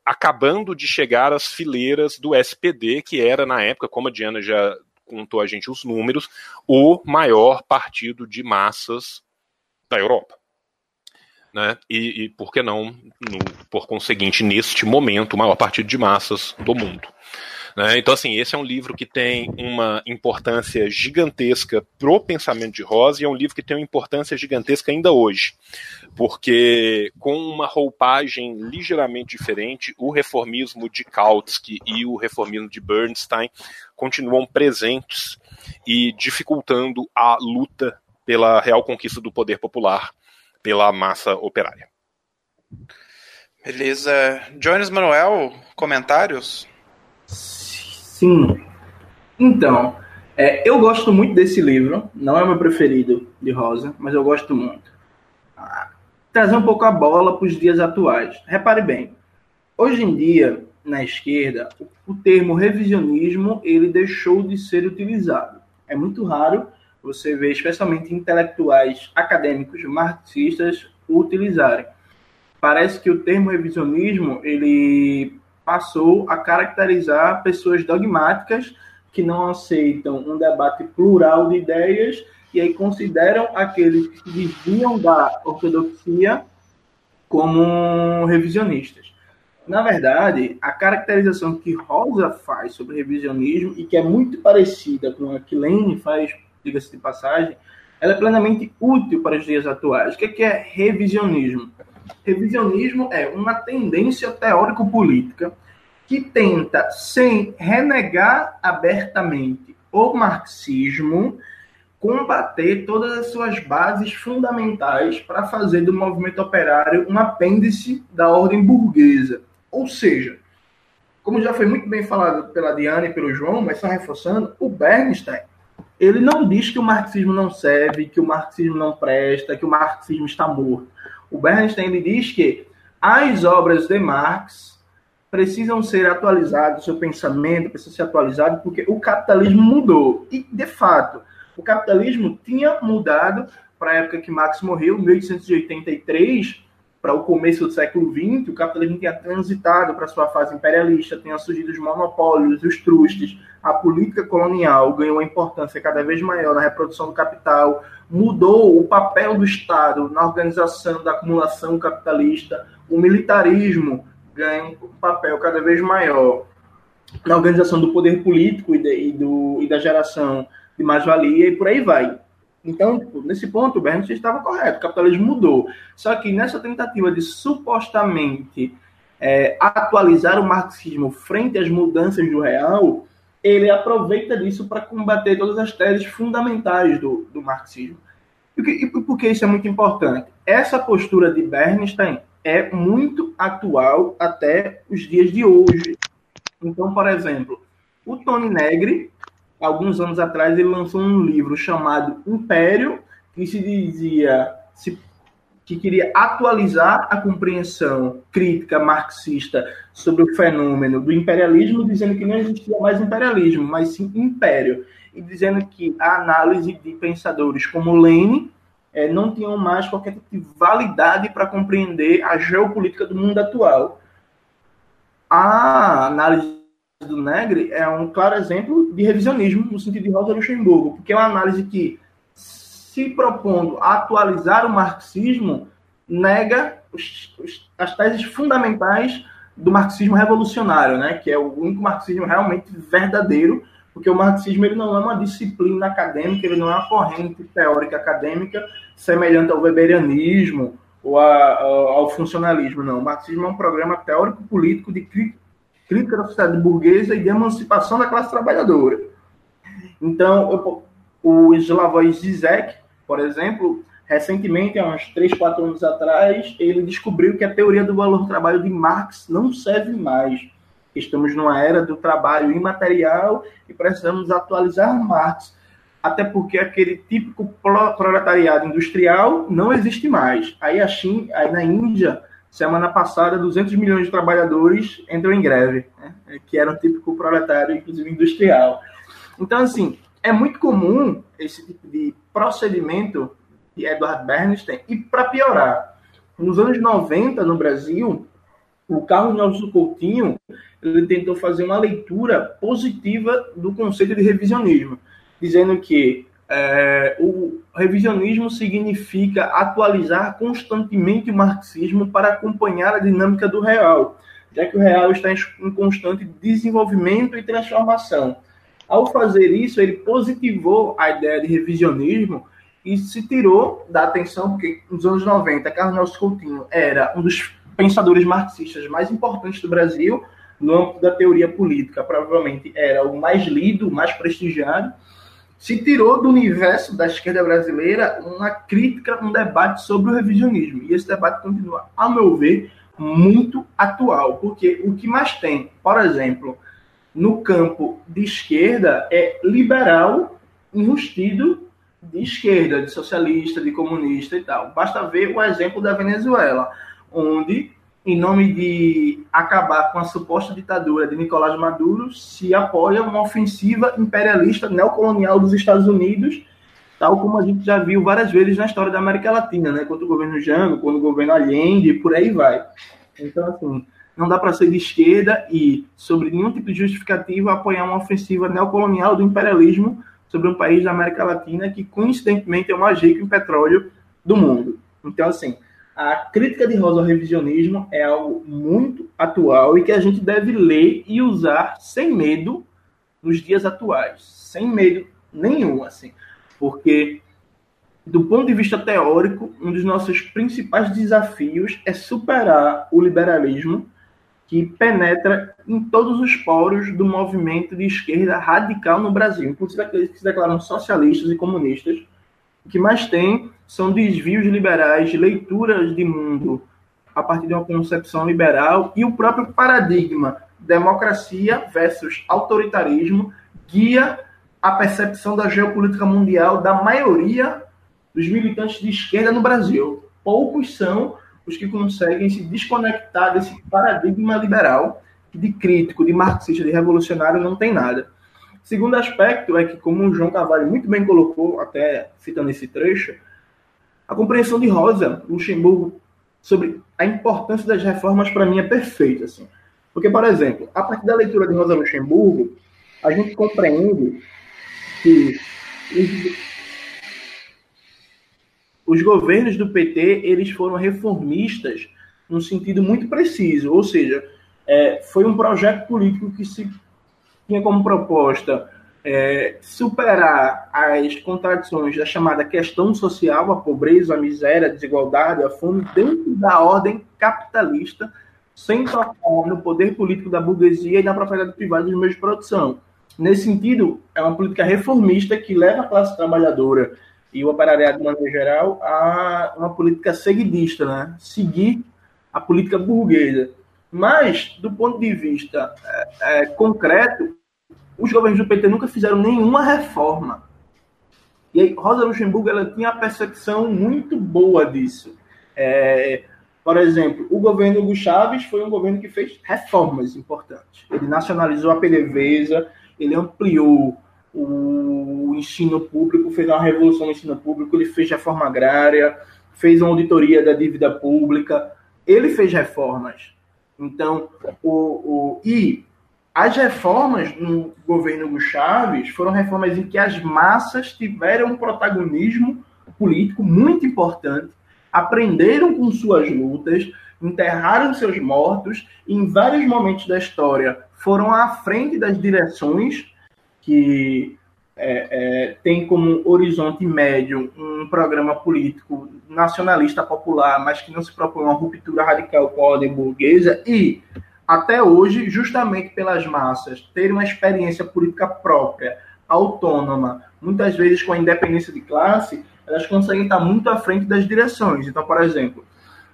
acabando de chegar às fileiras do SPD, que era, na época, como a Diana já contou a gente os números, o maior partido de massas da Europa. Né? E, e por que não, no, por conseguinte, neste momento, o maior partido de massas do mundo. Né? Então, assim, esse é um livro que tem uma importância gigantesca pro pensamento de Rosa e é um livro que tem uma importância gigantesca ainda hoje, porque com uma roupagem ligeiramente diferente, o reformismo de Kautsky e o reformismo de Bernstein continuam presentes e dificultando a luta pela real conquista do poder popular pela massa operária. Beleza. Jones Manuel, comentários? Sim. Então, é, eu gosto muito desse livro. Não é o meu preferido de Rosa, mas eu gosto muito. Ah, trazer um pouco a bola para os dias atuais. Repare bem, hoje em dia, na esquerda, o, o termo revisionismo ele deixou de ser utilizado. É muito raro você ver, especialmente intelectuais acadêmicos marxistas, utilizarem. Parece que o termo revisionismo ele passou a caracterizar pessoas dogmáticas que não aceitam um debate plural de ideias e aí consideram aqueles que se desviam da ortodoxia como revisionistas. Na verdade, a caracterização que Rosa faz sobre revisionismo e que é muito parecida com a que Lane faz, diga-se de passagem, ela é plenamente útil para os dias atuais. O que é revisionismo? Revisionismo é uma tendência teórico-política que tenta, sem renegar abertamente o marxismo, combater todas as suas bases fundamentais para fazer do movimento operário um apêndice da ordem burguesa. Ou seja, como já foi muito bem falado pela Diana e pelo João, mas só reforçando, o Bernstein ele não diz que o marxismo não serve, que o marxismo não presta, que o marxismo está morto. O Bernstein ele diz que as obras de Marx precisam ser atualizadas, seu pensamento precisa ser atualizado, porque o capitalismo mudou. E, de fato, o capitalismo tinha mudado para a época que Marx morreu, 1883, para o começo do século XX, o capitalismo tinha transitado para sua fase imperialista, tinham surgido os monopólios, os trustes, a política colonial ganhou uma importância cada vez maior na reprodução do capital, mudou o papel do Estado na organização da acumulação capitalista, o militarismo ganha um papel cada vez maior na organização do poder político e, de, e, do, e da geração de mais-valia e por aí vai. Então, tipo, nesse ponto, o Bernstein estava correto, o capitalismo mudou. Só que nessa tentativa de supostamente é, atualizar o marxismo frente às mudanças do real, ele aproveita disso para combater todas as teses fundamentais do, do marxismo. E, e por que isso é muito importante? Essa postura de Bernstein é muito atual até os dias de hoje. Então, por exemplo, o Tony Negri alguns anos atrás, ele lançou um livro chamado Império, que se dizia que queria atualizar a compreensão crítica marxista sobre o fenômeno do imperialismo, dizendo que não existia mais imperialismo, mas sim império, e dizendo que a análise de pensadores como Lenin é, não tinham mais qualquer tipo de validade para compreender a geopolítica do mundo atual. A análise do Negri é um claro exemplo de revisionismo no sentido de Rosa Luxemburgo, porque é uma análise que, se propondo a atualizar o marxismo, nega os, os, as teses fundamentais do marxismo revolucionário, né, que é o único marxismo realmente verdadeiro, porque o marxismo ele não é uma disciplina acadêmica, ele não é uma corrente teórica acadêmica semelhante ao weberianismo ou a, ao funcionalismo, não. O marxismo é um programa teórico-político de crítica da sociedade burguesa e de emancipação da classe trabalhadora. Então, eu, o Slavoj Zizek, por exemplo, recentemente, há uns 3, 4 anos atrás, ele descobriu que a teoria do valor do trabalho de Marx não serve mais. Estamos numa era do trabalho imaterial e precisamos atualizar Marx, até porque aquele típico proletariado industrial não existe mais. Aí, a China, aí na Índia, semana passada, 200 milhões de trabalhadores entram em greve, né? que era um típico proletário, inclusive industrial. Então, assim, é muito comum esse tipo de procedimento de Edward Bernstein. E para piorar, nos anos 90 no Brasil, o Carlos Nelson Coutinho ele tentou fazer uma leitura positiva do conceito de revisionismo, dizendo que é, o revisionismo significa atualizar constantemente o marxismo para acompanhar a dinâmica do real, já que o real está em constante desenvolvimento e transformação. Ao fazer isso, ele positivou a ideia de revisionismo e se tirou da atenção, porque nos anos 90, Carlos Nelson Coutinho era um dos pensadores marxistas mais importantes do Brasil, no âmbito da teoria política, provavelmente era o mais lido, o mais prestigiado, se tirou do universo da esquerda brasileira uma crítica, um debate sobre o revisionismo. E esse debate continua, a meu ver, muito atual, porque o que mais tem, por exemplo, no campo de esquerda é liberal enrustido de esquerda, de socialista, de comunista e tal. Basta ver o exemplo da Venezuela, onde, em nome de acabar com a suposta ditadura de Nicolás Maduro, se apoia uma ofensiva imperialista neocolonial dos Estados Unidos, tal como a gente já viu várias vezes na história da América Latina, né? Contra o governo Jango, quando o governo Allende, por aí vai. Então, assim, não dá para ser de esquerda e, sobre nenhum tipo de justificativa, apoiar uma ofensiva neocolonial do imperialismo sobre um país da América Latina que, coincidentemente, é o mais rico em petróleo do mundo. Então, assim, a crítica de Rosa ao revisionismo é algo muito atual e que a gente deve ler e usar sem medo nos dias atuais, sem medo nenhum, assim, porque do ponto de vista teórico, um dos nossos principais desafios é superar o liberalismo que penetra em todos os poros do movimento de esquerda radical no Brasil, inclusive aqueles que se declaram socialistas e comunistas. O que mais tem são desvios liberais, leituras de mundo a partir de uma concepção liberal e o próprio paradigma democracia versus autoritarismo guia a percepção da geopolítica mundial da maioria dos militantes de esquerda no Brasil. Poucos são os que conseguem se desconectar desse paradigma liberal, de crítico, de marxista, de revolucionário, não tem nada. Segundo aspecto é que, como o João Carvalho muito bem colocou, até citando esse trecho, a compreensão de Rosa Luxemburgo sobre a importância das reformas para mim é perfeita, assim. Porque, por exemplo, a partir da leitura de Rosa Luxemburgo, a gente compreende que os governos do PT eles foram reformistas num sentido muito preciso, ou seja, é, foi um projeto político que se tinha como proposta é, superar as contradições da chamada questão social, a pobreza, a miséria, a desigualdade, a fome, dentro da ordem capitalista, sem tocar no poder político da burguesia e na propriedade privada dos meios de produção. Nesse sentido, é uma política reformista que leva a classe trabalhadora e o operariado, de maneira geral, a uma política seguidista, né? seguir a política burguesa. Mas, do ponto de vista é, é, concreto, os governos do PT nunca fizeram nenhuma reforma. E aí, Rosa Luxemburgo ela tinha a percepção muito boa disso. É, por exemplo, o governo Hugo Chaves foi um governo que fez reformas importantes. Ele nacionalizou a PDVSA, ele ampliou o ensino público, fez uma revolução no ensino público, ele fez reforma agrária, fez uma auditoria da dívida pública, ele fez reformas. Então, o, o, e as reformas no governo do Chaves foram reformas em que as massas tiveram um protagonismo político muito importante, aprenderam com suas lutas, enterraram seus mortos e em vários momentos da história foram à frente das direções que é, é, tem como horizonte médio um programa político nacionalista popular, mas que não se propõe uma ruptura radical com a ordem burguesa, e até hoje, justamente pelas massas, ter uma experiência política própria, autônoma, muitas vezes com a independência de classe, elas conseguem estar muito à frente das direções. Então, por exemplo,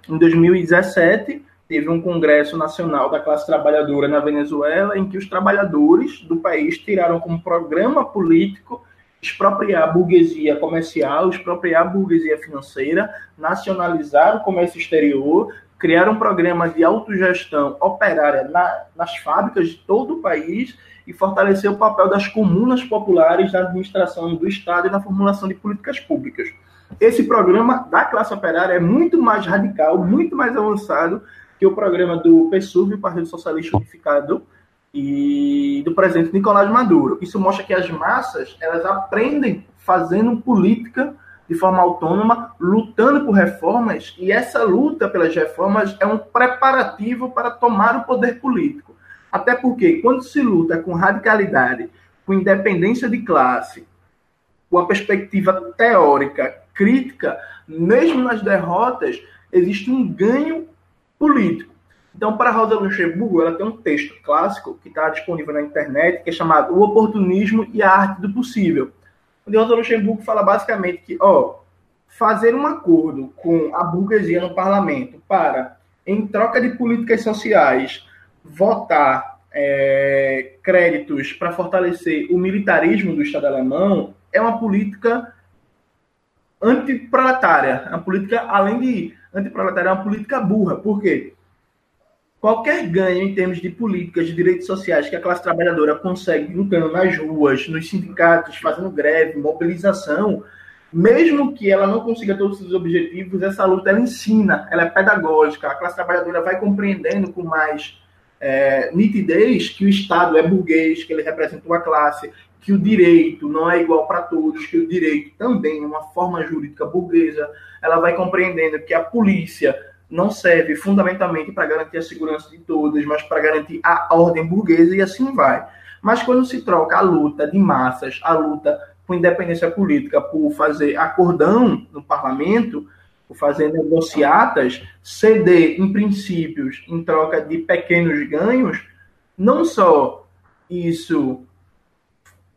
em 2017, teve um Congresso Nacional da Classe Trabalhadora na Venezuela, em que os trabalhadores do país tiraram como programa político expropriar a burguesia comercial, expropriar a burguesia financeira, nacionalizar o comércio exterior, criar um programa de autogestão operária na, nas fábricas de todo o país e fortalecer o papel das comunas populares na administração do Estado e na formulação de políticas públicas. Esse programa da classe operária é muito mais radical, muito mais avançado que o programa do PSUV, o Partido Socialista Unificado, e do presidente Nicolás Maduro. Isso mostra que as massas elas aprendem fazendo política de forma autônoma, lutando por reformas, e essa luta pelas reformas é um preparativo para tomar o poder político. Até porque, quando se luta com radicalidade, com independência de classe, com a perspectiva teórica, crítica, mesmo nas derrotas, existe um ganho político. Então, para Rosa Luxemburgo, ela tem um texto clássico que está disponível na internet, que é chamado O Oportunismo e a Arte do Possível. Onde Rosa Luxemburgo fala basicamente que, ó, fazer um acordo com a burguesia no parlamento para, em troca de políticas sociais, votar é, créditos para fortalecer o militarismo do Estado alemão é uma política antiproletária. É uma política, além de antiproletária, é uma política burra. Por quê? Qualquer ganho em termos de políticas de direitos sociais que a classe trabalhadora consegue lutando nas ruas, nos sindicatos, fazendo greve, mobilização, mesmo que ela não consiga todos os objetivos, essa luta ela ensina, ela é pedagógica. A classe trabalhadora vai compreendendo com mais é, nitidez que o Estado é burguês, que ele representa uma classe, que o direito não é igual para todos, que o direito também é uma forma jurídica burguesa. Ela vai compreendendo que a polícia não serve fundamentalmente para garantir a segurança de todos, mas para garantir a ordem burguesa e assim vai. Mas quando se troca a luta de massas, a luta por independência política, por fazer acordão no parlamento, por fazer negociatas, ceder em princípios em troca de pequenos ganhos, não só isso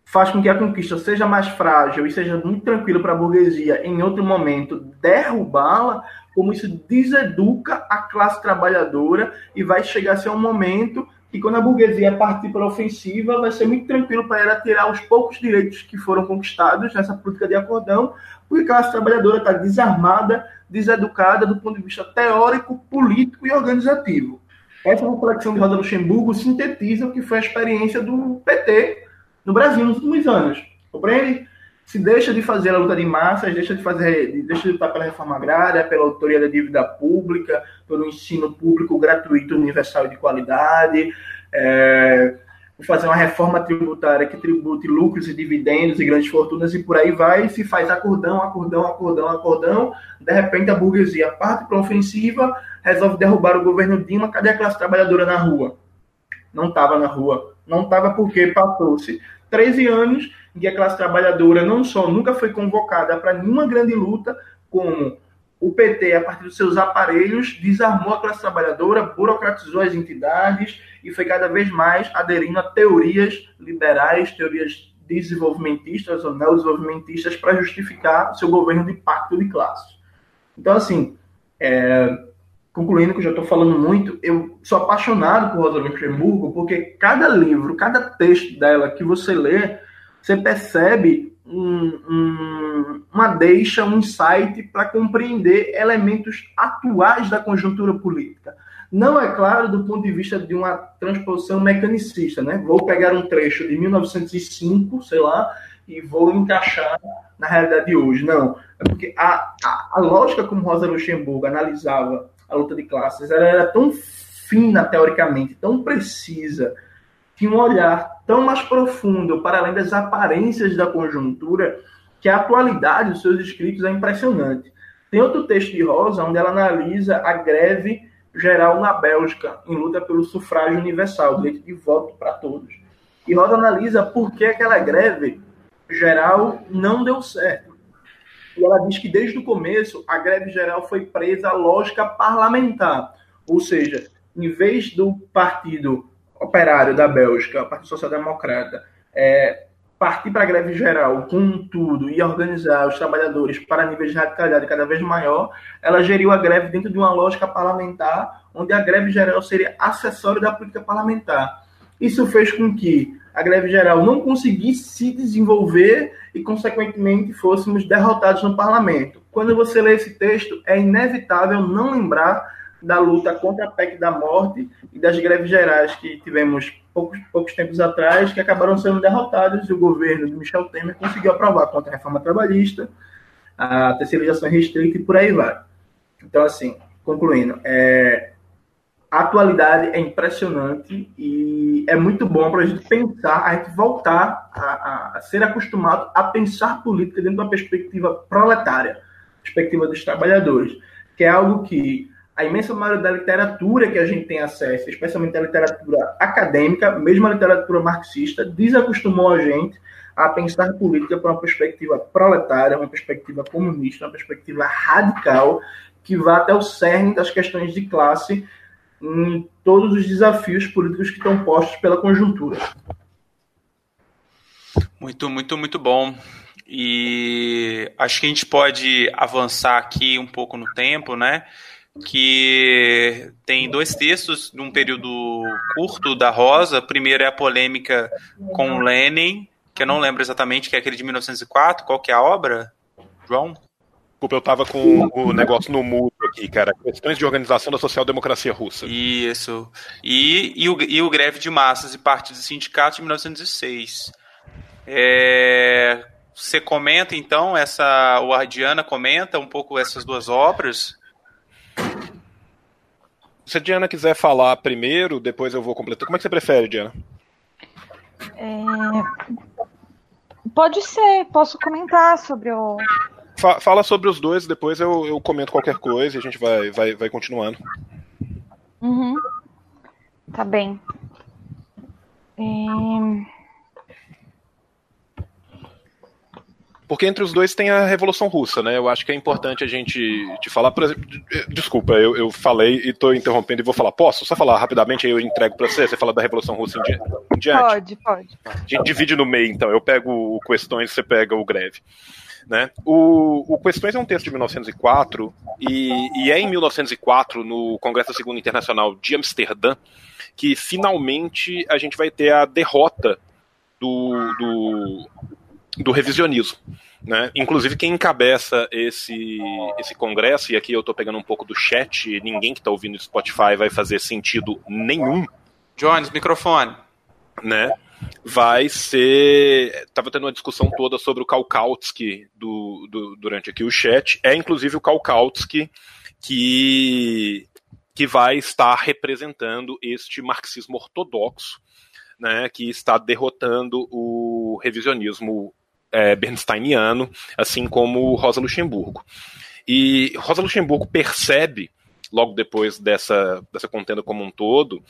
faz com que a conquista seja mais frágil e seja muito tranquilo para a burguesia em outro momento derrubá-la, como isso deseduca a classe trabalhadora e vai chegar a ser um momento que quando a burguesia partir para a ofensiva, vai ser muito tranquilo para ela tirar os poucos direitos que foram conquistados nessa política de acordão, porque a classe trabalhadora está desarmada, deseducada do ponto de vista teórico, político e organizativo. Essa reflexão de Rosa Luxemburgo sintetiza o que foi a experiência do PT no Brasil nos últimos anos. Compreende? Se deixa de fazer a luta de massas, deixa de fazer, deixa de lutar pela reforma agrária, pela autoria da dívida pública, pelo ensino público gratuito, universal e de qualidade, é, fazer uma reforma tributária que tribute lucros e dividendos e grandes fortunas e por aí vai, se faz acordão, acordão, acordão, acordão, de repente a burguesia parte para ofensiva, resolve derrubar o governo Dilma, cadê a classe trabalhadora na rua? Não estava na rua. Não estava porque passou-se 13 anos em que a classe trabalhadora não só nunca foi convocada para nenhuma grande luta, como o PT, a partir dos seus aparelhos, desarmou a classe trabalhadora, burocratizou as entidades e foi cada vez mais aderindo a teorias liberais, teorias desenvolvimentistas ou neodesenvolvimentistas para justificar seu governo de pacto de classes. Então, assim, é, concluindo que eu já estou falando muito, eu sou apaixonado por Rosa Luxemburgo porque cada livro, cada texto dela que você lê, você percebe um, um, uma deixa, um insight para compreender elementos atuais da conjuntura política. Não é claro do ponto de vista de uma transposição mecanicista, né? Vou pegar um trecho de 1905, sei lá, e vou encaixar na realidade de hoje. Não, é porque a, a, a lógica como Rosa Luxemburgo analisava a luta de classes ela era tão fina teoricamente, tão precisa, tinha um olhar tão mais profundo para além das aparências da conjuntura que a atualidade dos seus escritos é impressionante. Tem outro texto de Rosa onde ela analisa a greve geral na Bélgica, em luta pelo sufrágio universal, direito de voto para todos. E Rosa analisa por que aquela greve geral não deu certo. E ela diz que desde o começo a greve geral foi presa à lógica parlamentar, ou seja, em vez do Partido Operário da Bélgica, o Partido Social Democrata, é, partir para a greve geral com tudo e organizar os trabalhadores para níveis de radicalidade cada vez maior, ela geriu a greve dentro de uma lógica parlamentar, onde a greve geral seria acessório da política parlamentar. Isso fez com que a greve geral não conseguisse se desenvolver e, consequentemente, fôssemos derrotados no parlamento. Quando você lê esse texto, é inevitável não lembrar da luta contra a PEC da morte e das greves gerais que tivemos poucos, poucos tempos atrás, que acabaram sendo derrotadas e o governo de Michel Temer conseguiu aprovar contra a reforma trabalhista, a terceirização restrita e por aí vai. Então, assim, concluindo, é, a atualidade é impressionante e é muito bom para a gente pensar, a gente voltar a, a, ser acostumado a pensar política dentro de uma perspectiva proletária, perspectiva dos trabalhadores, que é algo que a imensa maioria da literatura que a gente tem acesso, especialmente a literatura acadêmica, mesmo a literatura marxista, desacostumou a gente a pensar política por uma perspectiva proletária, uma perspectiva comunista, uma perspectiva radical, que vá até o cerne das questões de classe em todos os desafios políticos que estão postos pela conjuntura. Muito, muito, muito bom. E acho que a gente pode avançar aqui um pouco no tempo, né? Que tem dois textos num período curto da Rosa. Primeiro é a polêmica com Lenin, que eu não lembro exatamente, que é aquele de 1904. Qual que é a obra, João? Desculpa, eu tava com o negócio no mudo aqui, cara. Questões de organização da social-democracia russa. Isso. E, e, o, e o Greve de Massas e Partidos e Sindicatos de 1906. É, você comenta, então, essa. O Ardiana comenta um pouco essas duas obras? Se a Diana quiser falar primeiro, depois eu vou completar. Como é que você prefere, Diana? É... Pode ser, posso comentar sobre o, fala sobre os dois, depois eu, eu comento qualquer coisa e a gente vai, vai, vai continuando. Uhum. Tá bem. É... Porque entre os dois tem a Revolução Russa, né? Eu acho que é importante a gente te falar. Por exemplo, desculpa, eu, eu falei e estou interrompendo e vou falar. Posso só falar rapidamente aí eu entrego para você? Você fala da Revolução Russa em diante? Pode, pode. A gente divide no meio, então. Eu pego o questões, você pega o greve. Né? O, o Questões é um texto de 1904 e, e é em 1904, no Congresso da Segunda Internacional de Amsterdã, que finalmente a gente vai ter a derrota do, do, do revisionismo. Né? Inclusive, quem encabeça esse, esse congresso, e aqui eu estou pegando um pouco do chat, ninguém que está ouvindo no Spotify vai fazer sentido nenhum. Jones, microfone. Né? Vai ser. Estava tendo uma discussão toda sobre o Kalkautsky do, do, durante aqui o chat. É inclusive o Kalkautsky que, que vai estar representando este marxismo ortodoxo, né, que está derrotando o revisionismo é, bernsteiniano, assim como Rosa Luxemburgo. E Rosa Luxemburgo percebe, logo depois dessa, dessa contenda como um todo,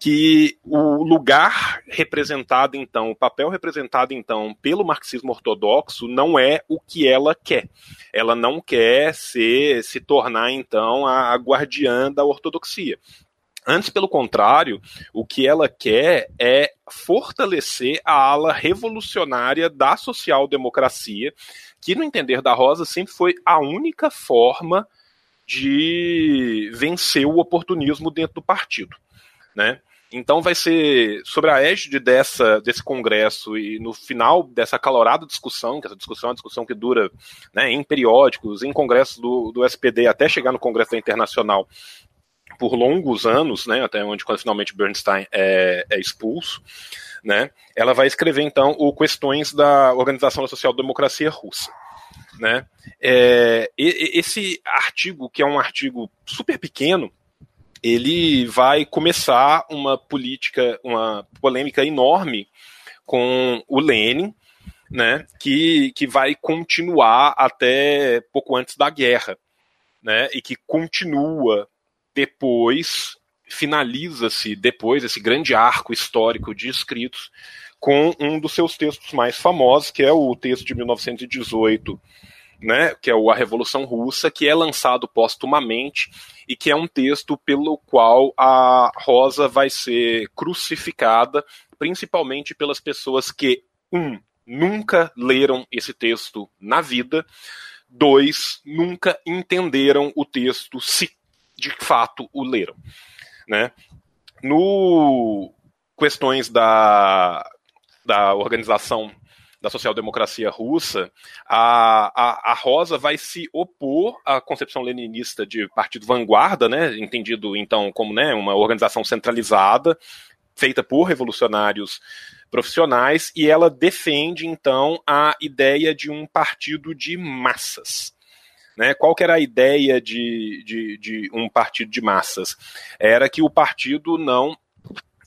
que o lugar representado então, o papel representado então pelo marxismo ortodoxo não é o que ela quer. Ela não quer ser, se tornar então a, a guardiã da ortodoxia. Antes, pelo contrário, o que ela quer é fortalecer a ala revolucionária da social-democracia, que, no entender da Rosa, sempre foi a única forma de vencer o oportunismo dentro do partido. Né? Então vai ser sobre a égide dessa, desse congresso e no final dessa acalorada discussão, que essa discussão é uma discussão que dura né, em periódicos, em congressos do, do SPD, até chegar no Congresso Internacional por longos anos, né, até onde quando finalmente Bernstein é, é expulso, né, ela vai escrever então o Questões da Organização da Social Democracia Russa. Né? É, esse artigo, que é um artigo super pequeno, ele vai começar uma política, uma polêmica enorme com o Lenin, né, que, que vai continuar até pouco antes da guerra, né, e que continua depois finaliza-se depois esse grande arco histórico de escritos com um dos seus textos mais famosos, que é o texto de 1918, né, que é o A Revolução Russa, que é lançado póstumamente e que é um texto pelo qual a Rosa vai ser crucificada, principalmente pelas pessoas que, um, nunca leram esse texto na vida, dois, nunca entenderam o texto se de fato o leram. Né? No questões da, da organização da social-democracia russa, a, a, a, Rosa vai se opor à concepção leninista de partido vanguarda, né, entendido então como né, uma organização centralizada, feita por revolucionários profissionais, e ela defende então a ideia de um partido de massas. Né? Qual que era a ideia de, de, de um partido de massas? Era que o partido não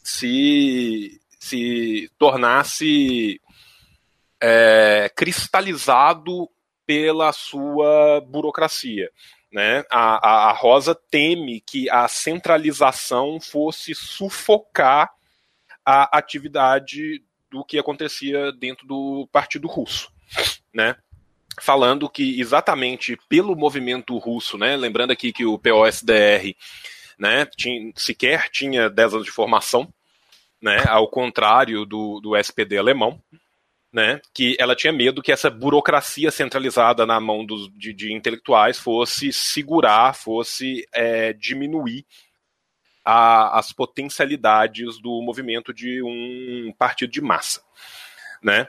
se, se tornasse é, cristalizado pela sua burocracia. Né? A, a, a, Rosa teme que a centralização fosse sufocar a atividade do que acontecia dentro do Partido Russo. Né? falando que exatamente pelo movimento russo, né, lembrando aqui que o POSDR né, tinha, sequer tinha 10 anos de formação, né, ao contrário do, do SPD alemão, né, que ela tinha medo que essa burocracia centralizada na mão dos, de, de intelectuais fosse segurar, fosse é, diminuir a, as potencialidades do movimento de um partido de massa. Né?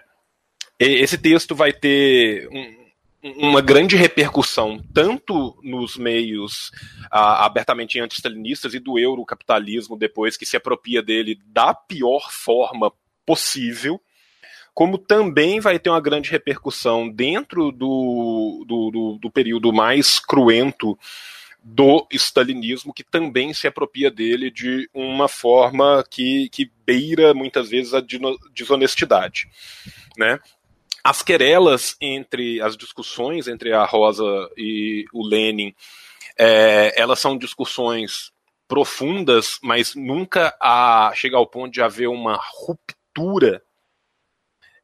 esse texto vai ter um, uma grande repercussão tanto nos meios abertamente anti-stalinistas e do eurocapitalismo depois que se apropria dele da pior forma possível, como também vai ter uma grande repercussão dentro do, do, do, do período mais cruento do stalinismo, que também se apropria dele de uma forma que, que beira muitas vezes a desonestidade. Né? as querelas entre as discussões entre a Rosa e o Lenin, é, elas são discussões profundas, mas nunca a, chega ao ponto de haver uma ruptura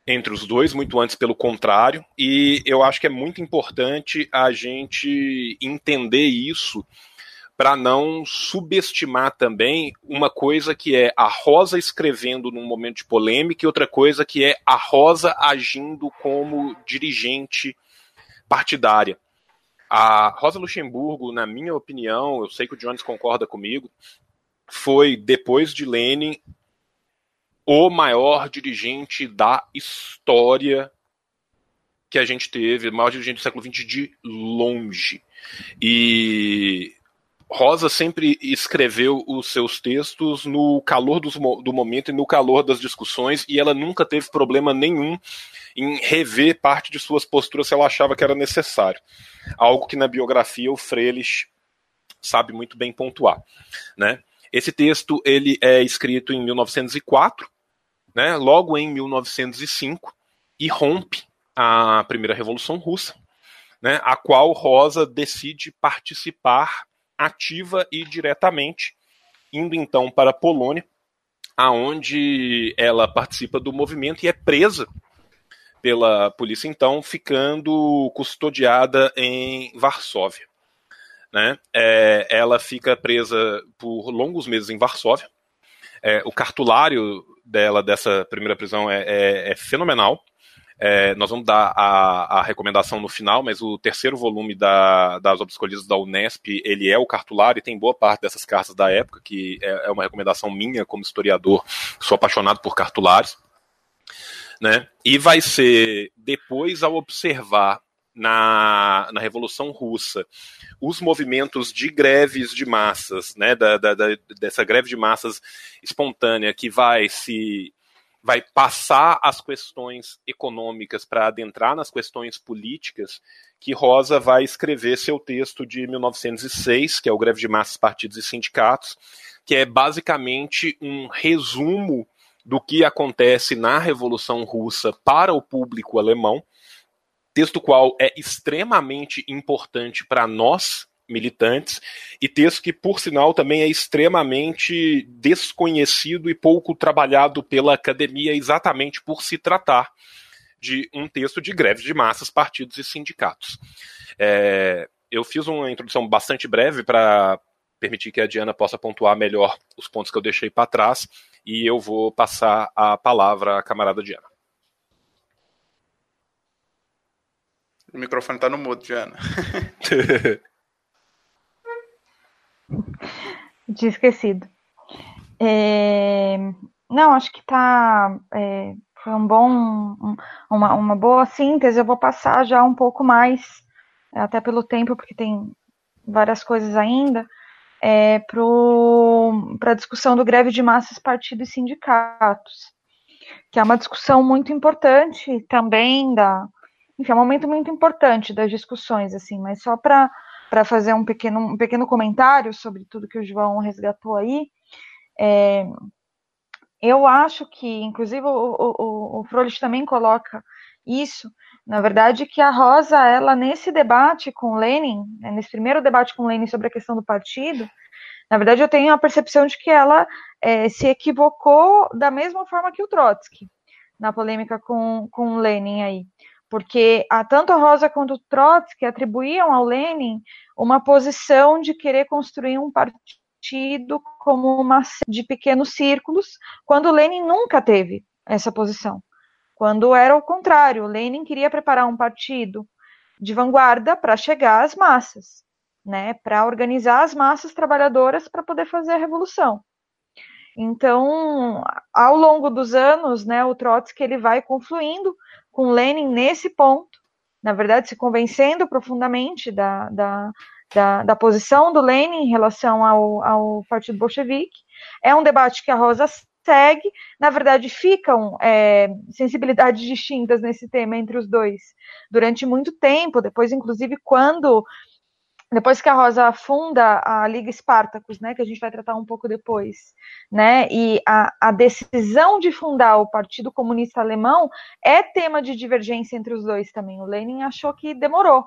entre os dois, muito antes pelo contrário, e eu acho que é muito importante a gente entender isso para não subestimar também uma coisa que é a Rosa escrevendo num momento de polêmica e outra coisa que é a Rosa agindo como dirigente partidária. A Rosa Luxemburgo, na minha opinião, eu sei que o Jones concorda comigo, foi, depois de Lenin, o maior dirigente da história que a gente teve, o maior dirigente do século XX de longe. E Rosa sempre escreveu os seus textos no calor dos, do momento e no calor das discussões, e ela nunca teve problema nenhum em rever parte de suas posturas se ela achava que era necessário. Algo que na biografia o Freires sabe muito bem pontuar. Né? Esse texto ele é escrito em 1904, né, logo em 1905, e rompe a primeira Revolução Russa, né, a qual Rosa decide participar ativa e diretamente, indo então para a Polônia, aonde ela participa do movimento e é presa pela polícia, então, ficando custodiada em Varsóvia. Né? É, ela fica presa por longos meses em Varsóvia. É, o cartulário dela, dessa primeira prisão, é, é, é fenomenal. É, nós vamos dar a, a, recomendação no final, mas o terceiro volume da, das escolhidas da Unesp, ele é o cartulário e tem boa parte dessas cartas da época, que é, é uma recomendação minha como historiador, sou apaixonado por cartulários. Né? E vai ser, depois, ao observar na, na Revolução Russa os movimentos de greves de massas, né, da, da, da, dessa greve de massas espontânea que vai se vai passar as questões econômicas para adentrar nas questões políticas, que Rosa vai escrever seu texto de 1906, que é o Greve de Massas, Partidos e Sindicatos, que é basicamente um resumo do que acontece na Revolução Russa para o público alemão, texto qual é extremamente importante para nós militantes, e texto que, por sinal, também é extremamente desconhecido e pouco trabalhado pela academia, exatamente por se tratar de um texto de greve de massas, partidos e sindicatos. É, eu fiz uma introdução bastante breve para permitir que a Diana possa pontuar melhor os pontos que eu deixei para trás, e eu vou passar a palavra à camarada Diana. O microfone está no mudo, Diana. (laughs) Tinha esquecido. É... Não, acho que tá. É... Foi um bom, um, uma, uma boa síntese. Eu vou passar já um pouco mais, até pelo tempo, porque tem várias coisas ainda, é, para a discussão do greve de massas, partidos e sindicatos, que é uma discussão muito importante também da. Enfim, é um momento muito importante das discussões, assim, mas só para fazer um pequeno, um pequeno comentário sobre tudo que o João resgatou aí. É, eu acho que, inclusive, o, o, o Frolich também coloca isso, na verdade, que a Rosa, ela nesse debate com Lenin, né, nesse primeiro debate com Lenin sobre a questão do partido, na verdade, eu tenho a percepção de que ela é, se equivocou da mesma forma que o Trotsky, na polêmica com, com Lenin aí porque a, tanto a Rosa quanto o Trotsky atribuíam ao Lenin uma posição de querer construir um partido como uma de pequenos círculos, quando Lenin nunca teve essa posição. Quando era o contrário, Lenin queria preparar um partido de vanguarda para chegar às massas, né, para organizar as massas trabalhadoras para poder fazer a revolução. Então, ao longo dos anos, né, o Trotsky ele vai confluindo com Lenin nesse ponto, na verdade, se convencendo profundamente da, da, da, da posição do Lenin em relação ao, ao Partido Bolchevique. É um debate que a Rosa segue, na verdade, ficam é, sensibilidades distintas nesse tema entre os dois durante muito tempo, depois, inclusive, quando depois que a Rosa funda a Liga Espartacus, né, que a gente vai tratar um pouco depois, né, e a, a, decisão de fundar o Partido Comunista Alemão é tema de divergência entre os dois também. O Lenin achou que demorou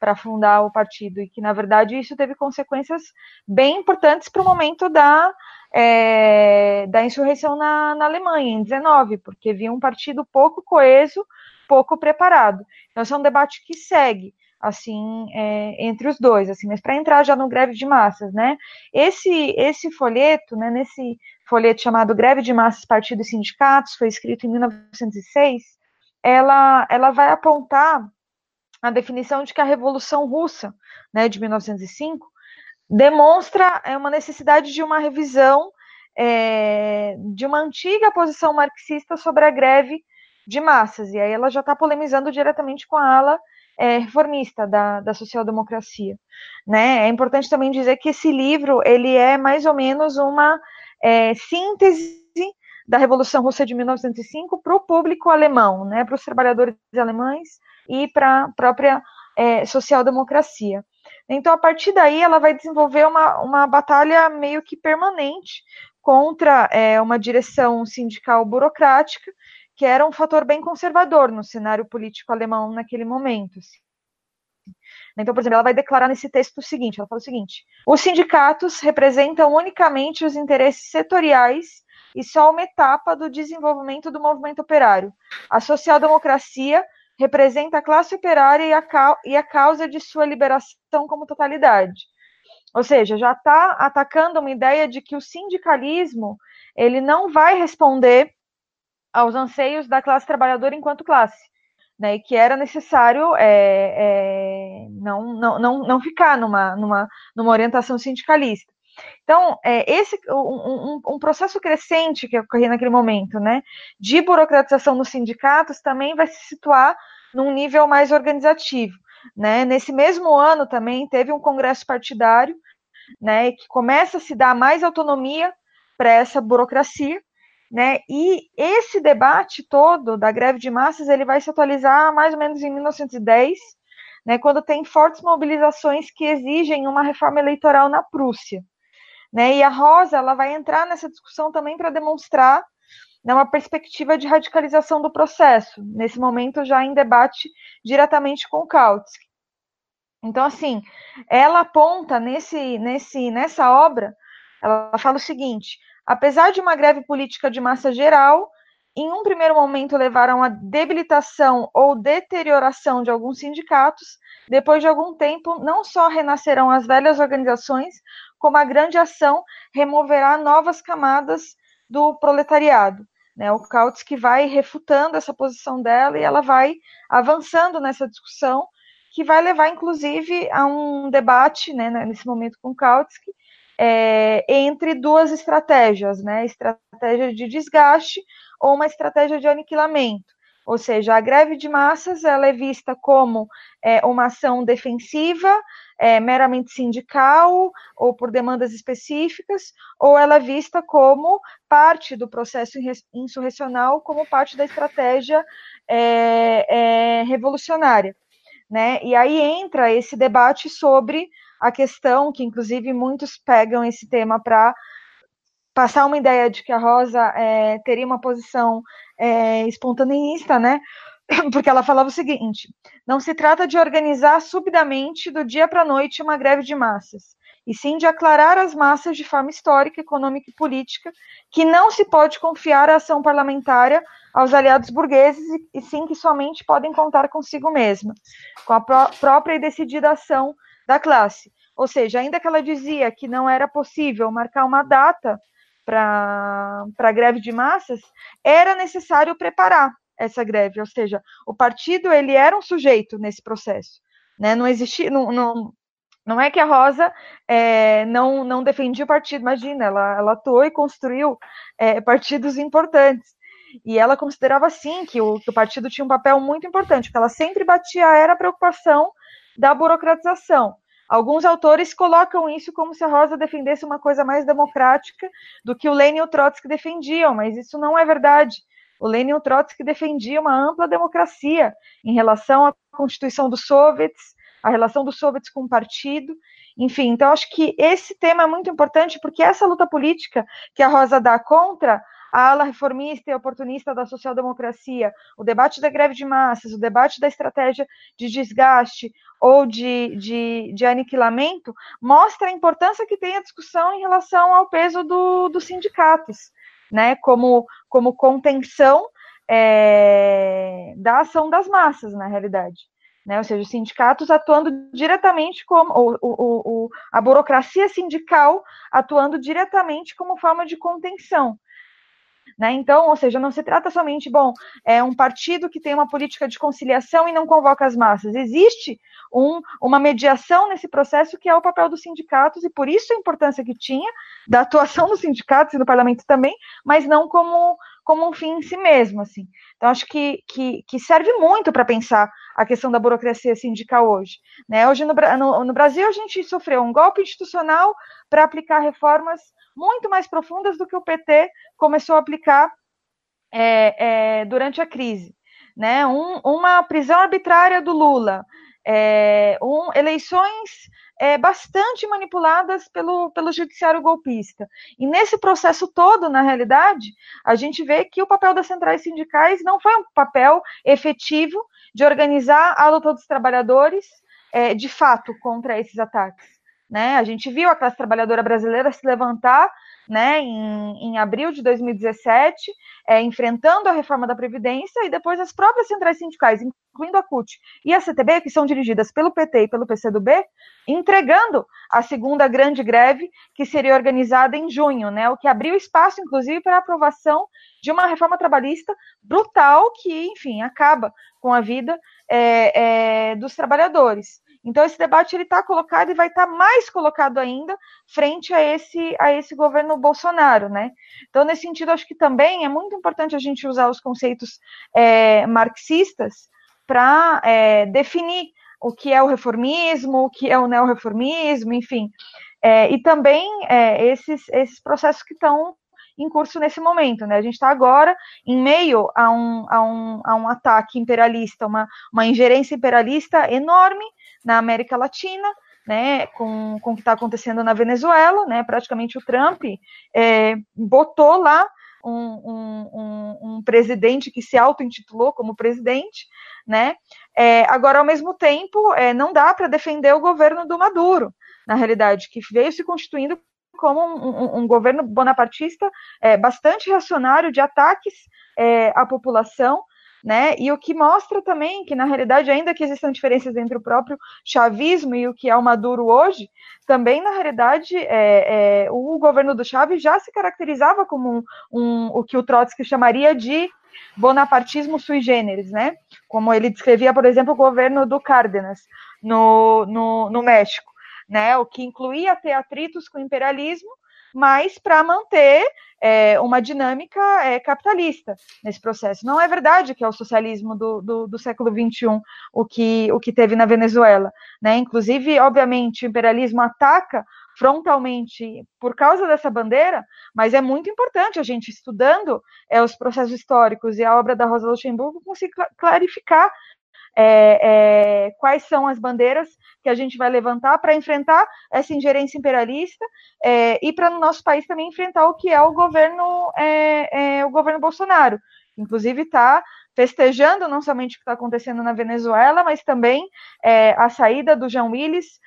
para fundar o partido e que, na verdade, isso teve consequências bem importantes para o momento da, é, da insurreição na, na Alemanha, em 19, porque havia um partido pouco coeso, pouco preparado. Então, esse é um debate que segue assim, é, entre os dois, assim, mas para entrar já no greve de massas, né? Esse esse folheto, né, nesse folheto chamado Greve de Massas, Partidos e Sindicatos, foi escrito em 1906, ela ela vai apontar a definição de que a Revolução Russa, né, de 1905, demonstra é, uma necessidade de uma revisão é, de uma antiga posição marxista sobre a greve de massas, e aí ela já está polemizando diretamente com a ala é, reformista da, da social-democracia. Né? É importante também dizer que esse livro ele é mais ou menos uma é, síntese da Revolução Russa de 1905 para o público alemão, né, para os trabalhadores alemães e para a própria é, social-democracia. Então, a partir daí, ela vai desenvolver uma, uma batalha meio que permanente contra é, uma direção sindical burocrática que era um fator bem conservador no cenário político alemão naquele momento. Assim. Então, por exemplo, ela vai declarar nesse texto o seguinte: ela fala o seguinte: os sindicatos representam unicamente os interesses setoriais e só uma etapa do desenvolvimento do movimento operário. A social-democracia representa a classe operária e a, e a causa de sua liberação como totalidade. Ou seja, já está atacando uma ideia de que o sindicalismo ele não vai responder aos anseios da classe trabalhadora enquanto classe, né, e que era necessário é, é, não, não, não, não ficar numa, numa, numa orientação sindicalista. Então, é, esse um, um, um, processo crescente que ocorria naquele momento, né, de burocratização nos sindicatos, também vai se situar num nível mais organizativo. Né? Nesse mesmo ano também teve um congresso partidário, né, que começa a se dar mais autonomia para essa burocracia, né? E esse debate todo da greve de massas ele vai se atualizar mais ou menos em 1910, né, quando tem fortes mobilizações que exigem uma reforma eleitoral na Prússia. Né? E a Rosa ela vai entrar nessa discussão também para demonstrar né, uma perspectiva de radicalização do processo, nesse momento já em debate diretamente com Kautsky. Então, assim, ela aponta nesse, nesse, nessa obra, ela fala o seguinte: apesar de uma greve política de massa geral, em um primeiro momento levaram à debilitação ou deterioração de alguns sindicatos, depois de algum tempo, não só renascerão as velhas organizações, como a grande ação removerá novas camadas do proletariado. Né? O Kautsky vai refutando essa posição dela e ela vai avançando nessa discussão, que vai levar, inclusive, a um debate, né, nesse momento com Kautsky, é, entre duas estratégias, né? Estratégia de desgaste ou uma estratégia de aniquilamento. Ou seja, a greve de massas ela é vista como é, uma ação defensiva, é, meramente sindical ou por demandas específicas, ou ela é vista como parte do processo insurrecional, como parte da estratégia é, é revolucionária. Né? E aí entra esse debate sobre a questão, que inclusive muitos pegam esse tema para passar uma ideia de que a Rosa é, teria uma posição é, espontaneista, né? (clears throat) Porque ela falava o seguinte: não se trata de organizar subitamente do dia para a noite uma greve de massas, e sim de aclarar as massas de forma histórica, econômica e política, que não se pode confiar a ação parlamentar aos aliados burgueses, e sim que somente podem contar consigo mesma, com a pró própria e decidida ação da classe. Ou seja, ainda que ela dizia que não era possível marcar uma data para a greve de massas, era necessário preparar essa greve, ou seja, o partido ele era um sujeito nesse processo, né? Não existia, não, não, não é que a Rosa é, não, não defendia o partido, imagina, ela, ela atuou e construiu é, partidos importantes. E ela considerava, sim, que o, que o partido tinha um papel muito importante, que ela sempre batia era a preocupação da burocratização. Alguns autores colocam isso como se a Rosa defendesse uma coisa mais democrática do que o Lenin e o Trotsky defendiam, mas isso não é verdade. O Lenin e o Trotsky defendiam uma ampla democracia em relação à constituição dos soviets, a relação dos soviets com o partido, enfim. Então, acho que esse tema é muito importante porque essa luta política que a Rosa dá contra a ala reformista e oportunista da social-democracia, o debate da greve de massas, o debate da estratégia de desgaste ou de, de, de aniquilamento, mostra a importância que tem a discussão em relação ao peso do, dos sindicatos, né, como, como contenção é, da ação das massas, na realidade. Né, ou seja, os sindicatos atuando diretamente como o, o, o, a burocracia sindical atuando diretamente como forma de contenção. Né? Então, ou seja, não se trata somente, bom, é um partido que tem uma política de conciliação e não convoca as massas. Existe um, uma mediação nesse processo que é o papel dos sindicatos, e por isso a importância que tinha da atuação dos sindicatos e do parlamento também, mas não como, como um fim em si mesmo. Assim. Então, acho que, que, que serve muito para pensar a questão da burocracia sindical hoje. Né? Hoje, no, no, no Brasil, a gente sofreu um golpe institucional para aplicar reformas muito mais profundas do que o PT começou a aplicar é, é, durante a crise. Né? Um, uma prisão arbitrária do Lula, é, um, eleições é, bastante manipuladas pelo, pelo judiciário golpista. E nesse processo todo, na realidade, a gente vê que o papel das centrais sindicais não foi um papel efetivo de organizar a luta dos trabalhadores é, de fato contra esses ataques. Né? A gente viu a classe trabalhadora brasileira se levantar né, em, em abril de 2017, é, enfrentando a reforma da Previdência, e depois as próprias centrais sindicais, incluindo a CUT e a CTB, que são dirigidas pelo PT e pelo PCdoB, entregando a segunda grande greve, que seria organizada em junho, né, o que abriu espaço, inclusive, para a aprovação de uma reforma trabalhista brutal que, enfim, acaba com a vida é, é, dos trabalhadores. Então esse debate ele está colocado e vai estar tá mais colocado ainda frente a esse a esse governo Bolsonaro, né? Então nesse sentido acho que também é muito importante a gente usar os conceitos é, marxistas para é, definir o que é o reformismo, o que é o neorreformismo, enfim, é, e também é, esses esses processos que estão em curso nesse momento. Né? A gente está agora em meio a um, a um, a um ataque imperialista, uma, uma ingerência imperialista enorme na América Latina, né, com, com o que está acontecendo na Venezuela, né, praticamente o Trump é, botou lá um, um, um, um presidente que se auto-intitulou como presidente, né? É, agora, ao mesmo tempo, é, não dá para defender o governo do Maduro, na realidade, que veio se constituindo como um, um governo bonapartista é, bastante reacionário de ataques é, à população, né? E o que mostra também que, na realidade, ainda que existam diferenças entre o próprio chavismo e o que é o Maduro hoje, também, na realidade, é, é, o governo do Chaves já se caracterizava como um, um, o que o Trotsky chamaria de bonapartismo sui generis, né? Como ele descrevia, por exemplo, o governo do Cárdenas no, no, no México, né? O que incluía ter atritos com o imperialismo, mas para manter é, uma dinâmica é, capitalista nesse processo. Não é verdade que é o socialismo do, do, do, século XXI o que, o que teve na Venezuela. Né? Inclusive, obviamente, o imperialismo ataca frontalmente por causa dessa bandeira, mas é muito importante a gente, estudando é, os processos históricos e a obra da Rosa Luxemburgo, conseguir clarificar é, é, quais são as bandeiras que a gente vai levantar para enfrentar essa ingerência imperialista é, e para no nosso país também enfrentar o que é o governo é, é, o governo Bolsonaro, inclusive está festejando não somente o que está acontecendo na Venezuela, mas também é, a saída do João Willis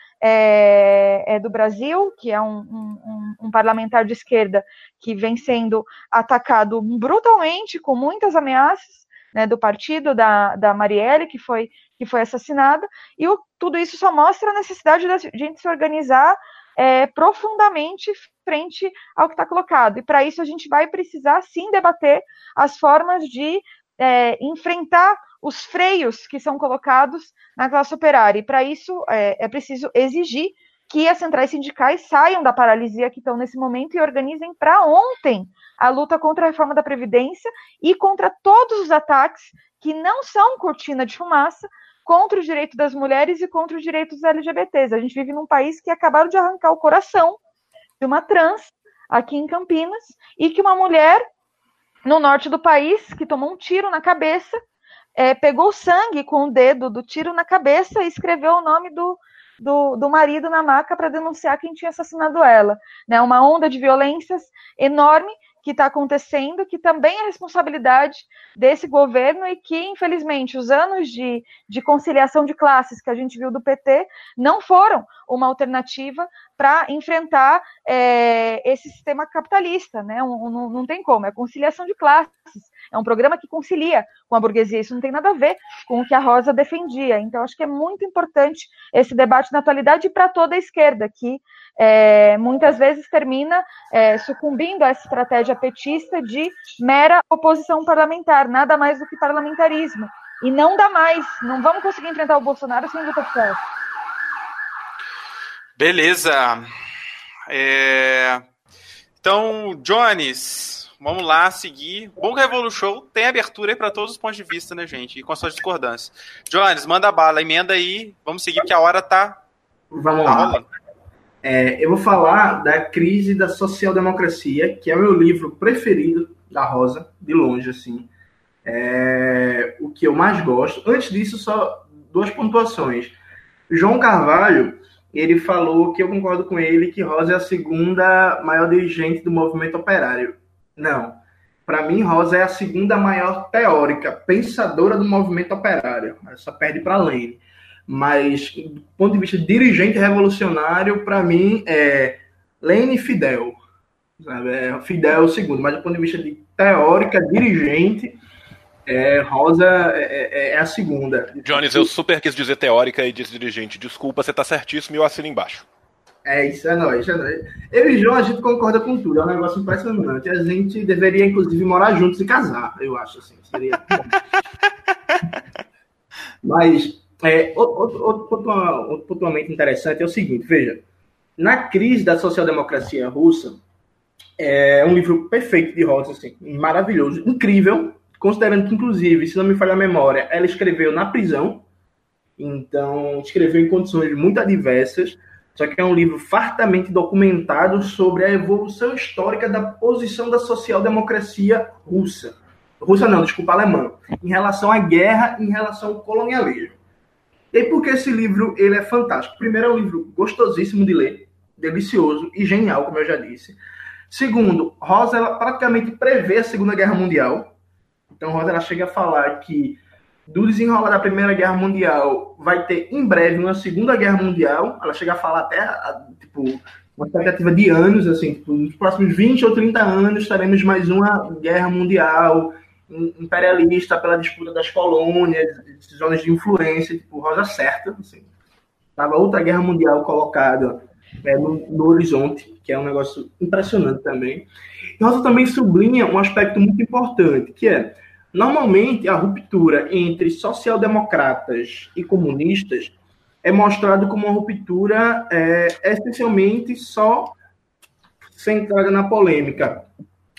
do Brasil, que é um, um, um parlamentar de esquerda que vem sendo atacado brutalmente, com muitas ameaças, né, do partido da, da Marielle, que foi, que foi assassinada, e o, tudo isso só mostra a necessidade da gente se organizar é, profundamente frente ao que está colocado. E para isso a gente vai precisar sim debater as formas de é, enfrentar os freios que são colocados na classe operária. E para isso é, é preciso exigir que as centrais sindicais saiam da paralisia que estão nesse momento e organizem para ontem a luta contra a reforma da Previdência e contra todos os ataques que não são cortina de fumaça contra os direitos das mulheres e contra os direitos LGBTs. A gente vive num país que acabaram de arrancar o coração de uma trans aqui em Campinas e que uma mulher no norte do país que tomou um tiro na cabeça é, pegou sangue com o dedo do tiro na cabeça e escreveu o nome do, do, do marido na maca para denunciar quem tinha assassinado ela. Né? Uma onda de violências enorme que está acontecendo, que também é responsabilidade desse governo e que, infelizmente, os anos de, de conciliação de classes que a gente viu do PT não foram uma alternativa para enfrentar é, esse sistema capitalista, né? Um, um, não tem como, é conciliação de classes, é um programa que concilia com a burguesia, isso não tem nada a ver com o que a Rosa defendia. Então, acho que é muito importante esse debate na atualidade para toda a esquerda, que é, muitas vezes termina é, sucumbindo a essa estratégia petista de mera oposição parlamentar, nada mais do que parlamentarismo. E não dá mais, não vamos conseguir enfrentar o Bolsonaro sem classe. Beleza. É... Então, Jones, vamos lá seguir. Bom Revolu Show tem abertura aí para todos os pontos de vista, né, gente? E com suas discordâncias. Jones, manda bala, emenda aí. Vamos seguir, porque a hora tá. Vamos tá lá. É, eu vou falar da crise da social-democracia, que é o meu livro preferido da Rosa, de longe, assim. É, o que eu mais gosto. Antes disso, só duas pontuações. João Carvalho ele falou que eu concordo com ele que Rosa é a segunda maior dirigente do movimento operário. Não. Para mim, Rosa é a segunda maior teórica, pensadora do movimento operário. Só perde para Lene. Mas, do ponto de vista de dirigente revolucionário, para mim é Lene e Fidel. Sabe? É Fidel é o segundo, mas do ponto de vista de teórica, dirigente, é, Rosa é, é, é, a segunda. Jones, eu super quis dizer teórica e disse dirigente. Desculpa, você tá certíssimo e eu assino embaixo. É, isso é nóis, é nóis. Eu e João, a gente concorda com tudo, é um negócio impressionante. A gente deveria, inclusive, morar juntos e casar, eu acho, assim. Seria (laughs) Mas, é, outro, outro, outro pontuamento interessante é o seguinte, veja. Na crise da social-democracia russa, é um livro perfeito de Rosa, assim, maravilhoso, incrível, Considerando que, inclusive, se não me falha a memória, ela escreveu na prisão, então escreveu em condições muito adversas, só que é um livro fartamente documentado sobre a evolução histórica da posição da social-democracia russa. Russa não, desculpa, alemã. Em relação à guerra, em relação ao colonialismo. E por que esse livro ele é fantástico? Primeiro, é um livro gostosíssimo de ler, delicioso e genial, como eu já disse. Segundo, Rosa ela praticamente prevê a Segunda Guerra Mundial. Então, Rosa ela chega a falar que do desenrolar da Primeira Guerra Mundial vai ter em breve uma Segunda Guerra Mundial. Ela chega a falar até tipo uma expectativa de anos, assim, tipo, nos próximos 20 ou 30 anos teremos mais uma guerra mundial imperialista pela disputa das colônias, zonas de influência, tipo, Rosa certa, assim. Tava outra guerra mundial colocada é, no, no, horizonte, que é um negócio impressionante também. E Rosa também sublinha um aspecto muito importante, que é, normalmente, a ruptura entre social-democratas e comunistas é mostrado como uma ruptura é, essencialmente só centrada na polêmica.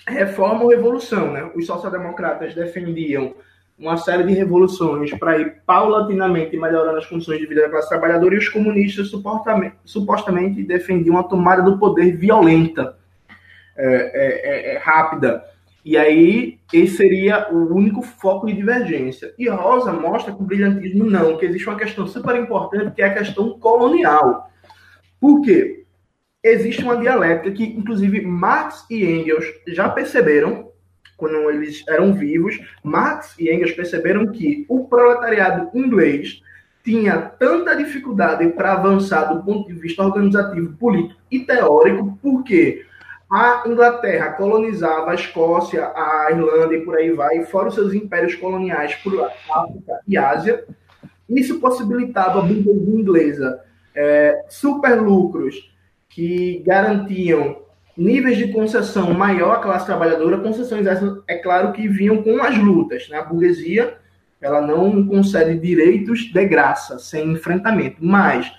Reforma ou revolução, né? Os social-democratas defendiam uma série de revoluções para ir paulatinamente melhorando as condições de vida da classe trabalhadora e os comunistas supostamente, defendiam a tomada do poder violenta, é, é, é, é rápida. E aí, esse seria o único foco de divergência. E Rosa mostra que o brilhantismo não, que existe uma questão super importante, que é a questão colonial. Por quê? Existe uma dialética que, inclusive, Marx e Engels já perceberam, quando eles eram vivos, Marx e Engels perceberam que o proletariado inglês tinha tanta dificuldade para avançar do ponto de vista organizativo, político e teórico, porque a Inglaterra colonizava a Escócia, a Irlanda e por aí vai, fora os seus impérios coloniais por África e Ásia. Isso possibilitava a burguesia inglesa é, super lucros que garantiam níveis de concessão maior à classe trabalhadora, concessões essas, é claro, que vinham com as lutas. Né? A burguesia ela não concede direitos de graça, sem enfrentamento, mas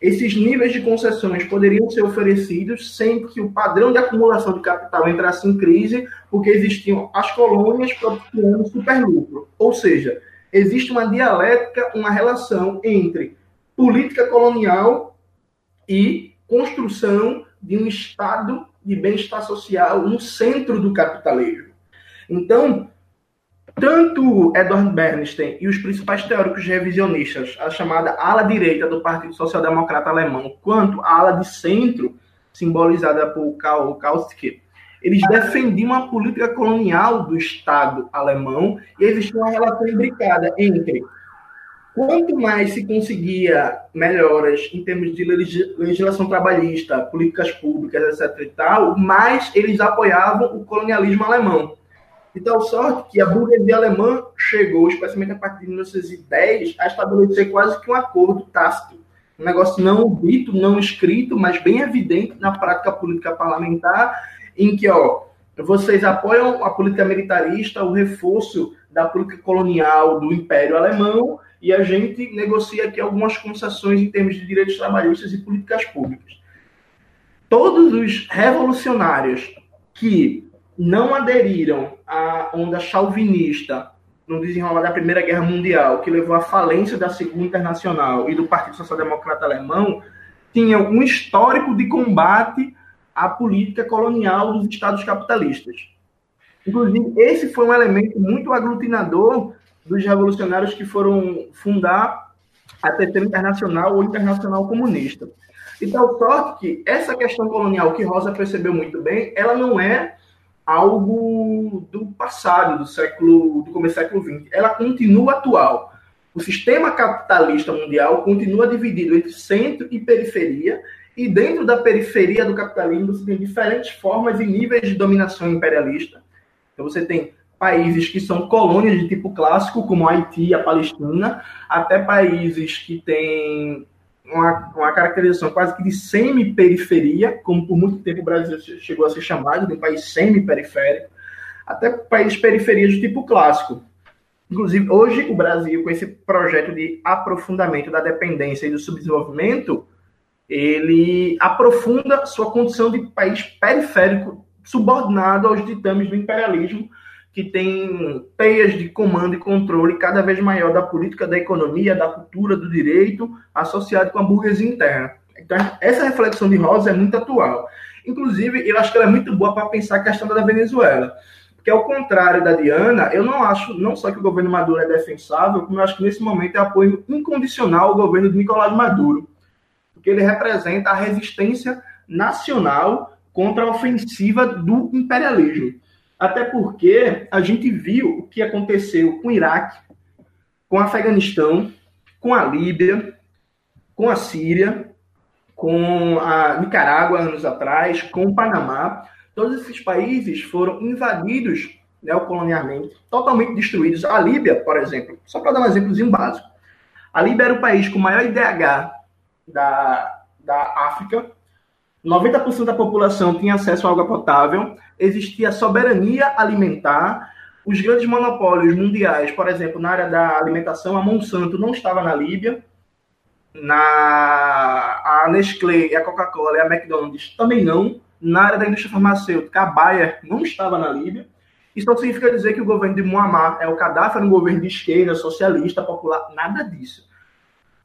esses níveis de concessões poderiam ser oferecidos sem que o padrão de acumulação de capital entrasse em crise, porque existiam as colônias propiciando superlucro. Ou seja, existe uma dialética, uma relação entre política colonial e construção de um estado de bem-estar social no centro do capitalismo. Então, tanto Edward Bernstein e os principais teóricos revisionistas, a chamada ala direita do Partido Social Democrata Alemão, quanto a ala de centro, simbolizada por Karl Kautsky, eles defendiam a política colonial do Estado alemão e existia uma relação imbricada entre quanto mais se conseguia melhoras em termos de legislação trabalhista, políticas públicas, etc. e tal, mais eles apoiavam o colonialismo alemão. De tal sorte que a burguesia alemã chegou, especialmente a partir de 1910, a estabelecer quase que um acordo tácito. Um negócio não dito, não escrito, mas bem evidente na prática política parlamentar, em que ó, vocês apoiam a política militarista, o reforço da política colonial do Império Alemão, e a gente negocia aqui algumas concessões em termos de direitos trabalhistas e políticas públicas. Todos os revolucionários que não aderiram à onda chauvinista no desenrolar da Primeira Guerra Mundial, que levou à falência da Segunda Internacional e do Partido Social Democrata Alemão, tinham um histórico de combate à política colonial dos Estados capitalistas. Inclusive, esse foi um elemento muito aglutinador dos revolucionários que foram fundar a Terceira Internacional ou Internacional Comunista. E tal sorte que essa questão colonial que Rosa percebeu muito bem, ela não é algo do passado, do século, do começo do século XX. Ela continua atual. O sistema capitalista mundial continua dividido entre centro e periferia, e dentro da periferia do capitalismo você tem diferentes formas e níveis de dominação imperialista. Então você tem países que são colônias de tipo clássico, como a Haiti, a Palestina, até países que têm uma, uma caracterização quase que de semi-periferia, como por muito tempo o Brasil chegou a ser chamado de um país semi-periférico, até países periferias do tipo clássico. Inclusive, hoje o Brasil, com esse projeto de aprofundamento da dependência e do subdesenvolvimento, ele aprofunda sua condição de país periférico, subordinado aos ditames do imperialismo, que tem teias de comando e controle cada vez maior da política, da economia, da cultura, do direito, associado com a burguesia interna. Então, essa reflexão de Rosa é muito atual. Inclusive, eu acho que ela é muito boa para pensar a questão da Venezuela. Porque, ao contrário da Diana, eu não acho, não só que o governo Maduro é defensável, como eu acho que nesse momento é apoio incondicional ao governo de Nicolás Maduro. Porque ele representa a resistência nacional contra a ofensiva do imperialismo. Até porque a gente viu o que aconteceu com o Iraque, com o Afeganistão, com a Líbia, com a Síria, com a Nicarágua anos atrás, com o Panamá. Todos esses países foram invadidos neocolonialmente, totalmente destruídos. A Líbia, por exemplo, só para dar um exemplozinho básico. A Líbia era o país com o maior IDH da, da África. 90% da população tinha acesso à água potável, existia soberania alimentar, os grandes monopólios mundiais, por exemplo, na área da alimentação, a Monsanto não estava na Líbia, na a Nestlé, a Coca-Cola e a McDonald's também não, na área da indústria farmacêutica, a Bayer não estava na Líbia. Isso não significa dizer que o governo de Muammar é o Gaddafi, era um governo de esquerda, socialista, popular, nada disso.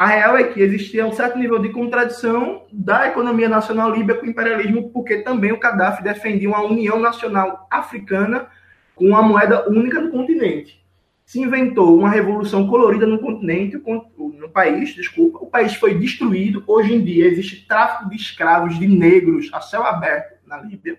A real é que existia um certo nível de contradição da economia nacional líbia com o imperialismo, porque também o Gaddafi defendia uma união nacional africana com uma moeda única no continente. Se inventou uma revolução colorida no continente, no país, desculpa. O país foi destruído. Hoje em dia existe tráfico de escravos, de negros, a céu aberto na Líbia.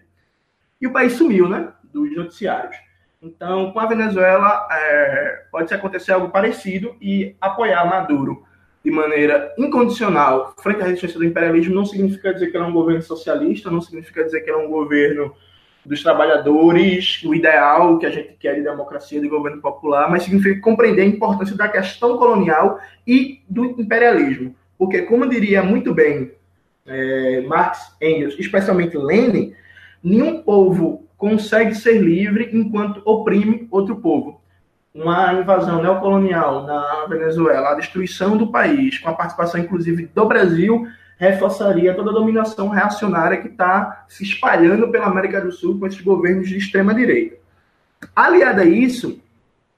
E o país sumiu, né? Dos noticiários. Então, com a Venezuela, é, pode acontecer algo parecido e apoiar Maduro de maneira incondicional frente à resistência do imperialismo não significa dizer que ele é um governo socialista, não significa dizer que ele é um governo dos trabalhadores, o ideal que a gente quer de democracia, de governo popular, mas significa compreender a importância da questão colonial e do imperialismo. Porque, como diria muito bem é, Marx, Engels, especialmente Lenin, nenhum povo consegue ser livre enquanto oprime outro povo uma invasão neocolonial na Venezuela, a destruição do país, com a participação inclusive do Brasil, reforçaria toda a dominação reacionária que está se espalhando pela América do Sul com esses governos de extrema direita. Aliado a isso,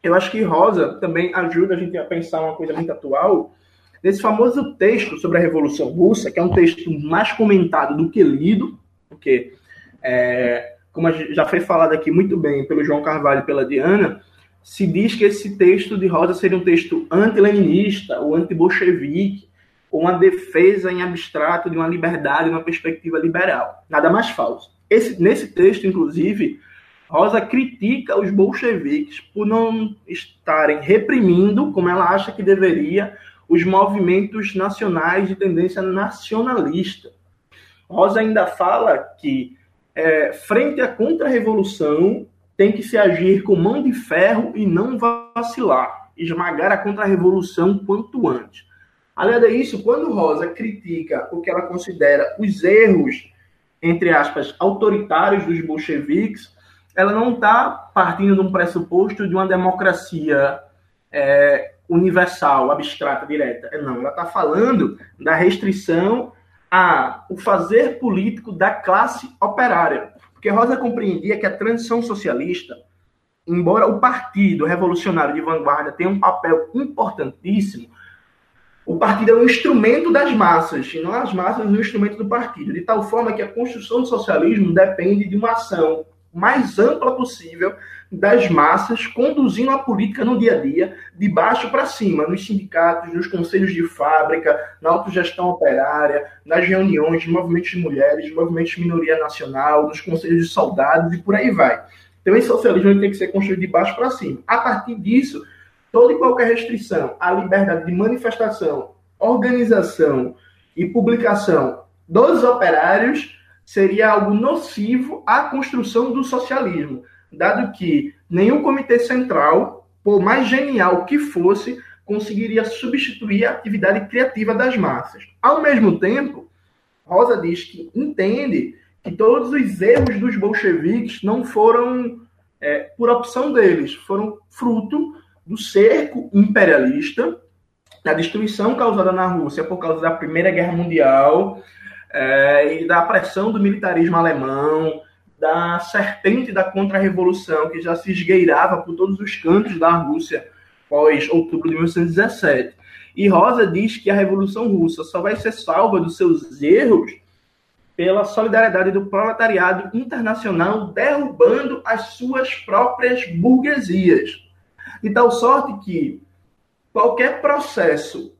eu acho que Rosa também ajuda a gente a pensar uma coisa muito atual, nesse famoso texto sobre a Revolução Russa, que é um texto mais comentado do que lido, porque, é, como já foi falado aqui muito bem pelo João Carvalho e pela Diana, se diz que esse texto de Rosa seria um texto anti-leninista ou anti-bolchevique, ou uma defesa em abstrato de uma liberdade, uma perspectiva liberal. Nada mais falso. Esse, nesse texto, inclusive, Rosa critica os bolcheviques por não estarem reprimindo, como ela acha que deveria, os movimentos nacionais de tendência nacionalista. Rosa ainda fala que, é, frente à contra-revolução, tem que se agir com mão de ferro e não vacilar, esmagar a contra-revolução quanto antes. Além disso, quando Rosa critica o que ela considera os erros, entre aspas, autoritários dos bolcheviques, ela não está partindo de um pressuposto de uma democracia é, universal, abstrata, direta. Não, ela está falando da restrição ao fazer político da classe operária. Porque Rosa compreendia que a transição socialista, embora o Partido Revolucionário de Vanguarda tenha um papel importantíssimo, o partido é um instrumento das massas, e não as massas um instrumento do partido, de tal forma que a construção do socialismo depende de uma ação mais ampla possível das massas, conduzindo a política no dia a dia, de baixo para cima, nos sindicatos, nos conselhos de fábrica, na autogestão operária, nas reuniões de movimentos de mulheres, de movimentos de minoria nacional, nos conselhos de soldados e por aí vai. Então, esse socialismo tem que ser construído de baixo para cima. A partir disso, toda e qualquer restrição à liberdade de manifestação, organização e publicação dos operários seria algo nocivo à construção do socialismo dado que nenhum comitê central, por mais genial que fosse, conseguiria substituir a atividade criativa das massas. Ao mesmo tempo, Rosa diz que entende que todos os erros dos bolcheviques não foram é, por opção deles, foram fruto do cerco imperialista, da destruição causada na Rússia por causa da Primeira Guerra Mundial é, e da pressão do militarismo alemão, da serpente da contra-revolução que já se esgueirava por todos os cantos da Rússia pós outubro de 1917. E Rosa diz que a Revolução Russa só vai ser salva dos seus erros pela solidariedade do proletariado internacional derrubando as suas próprias burguesias. De tal sorte que qualquer processo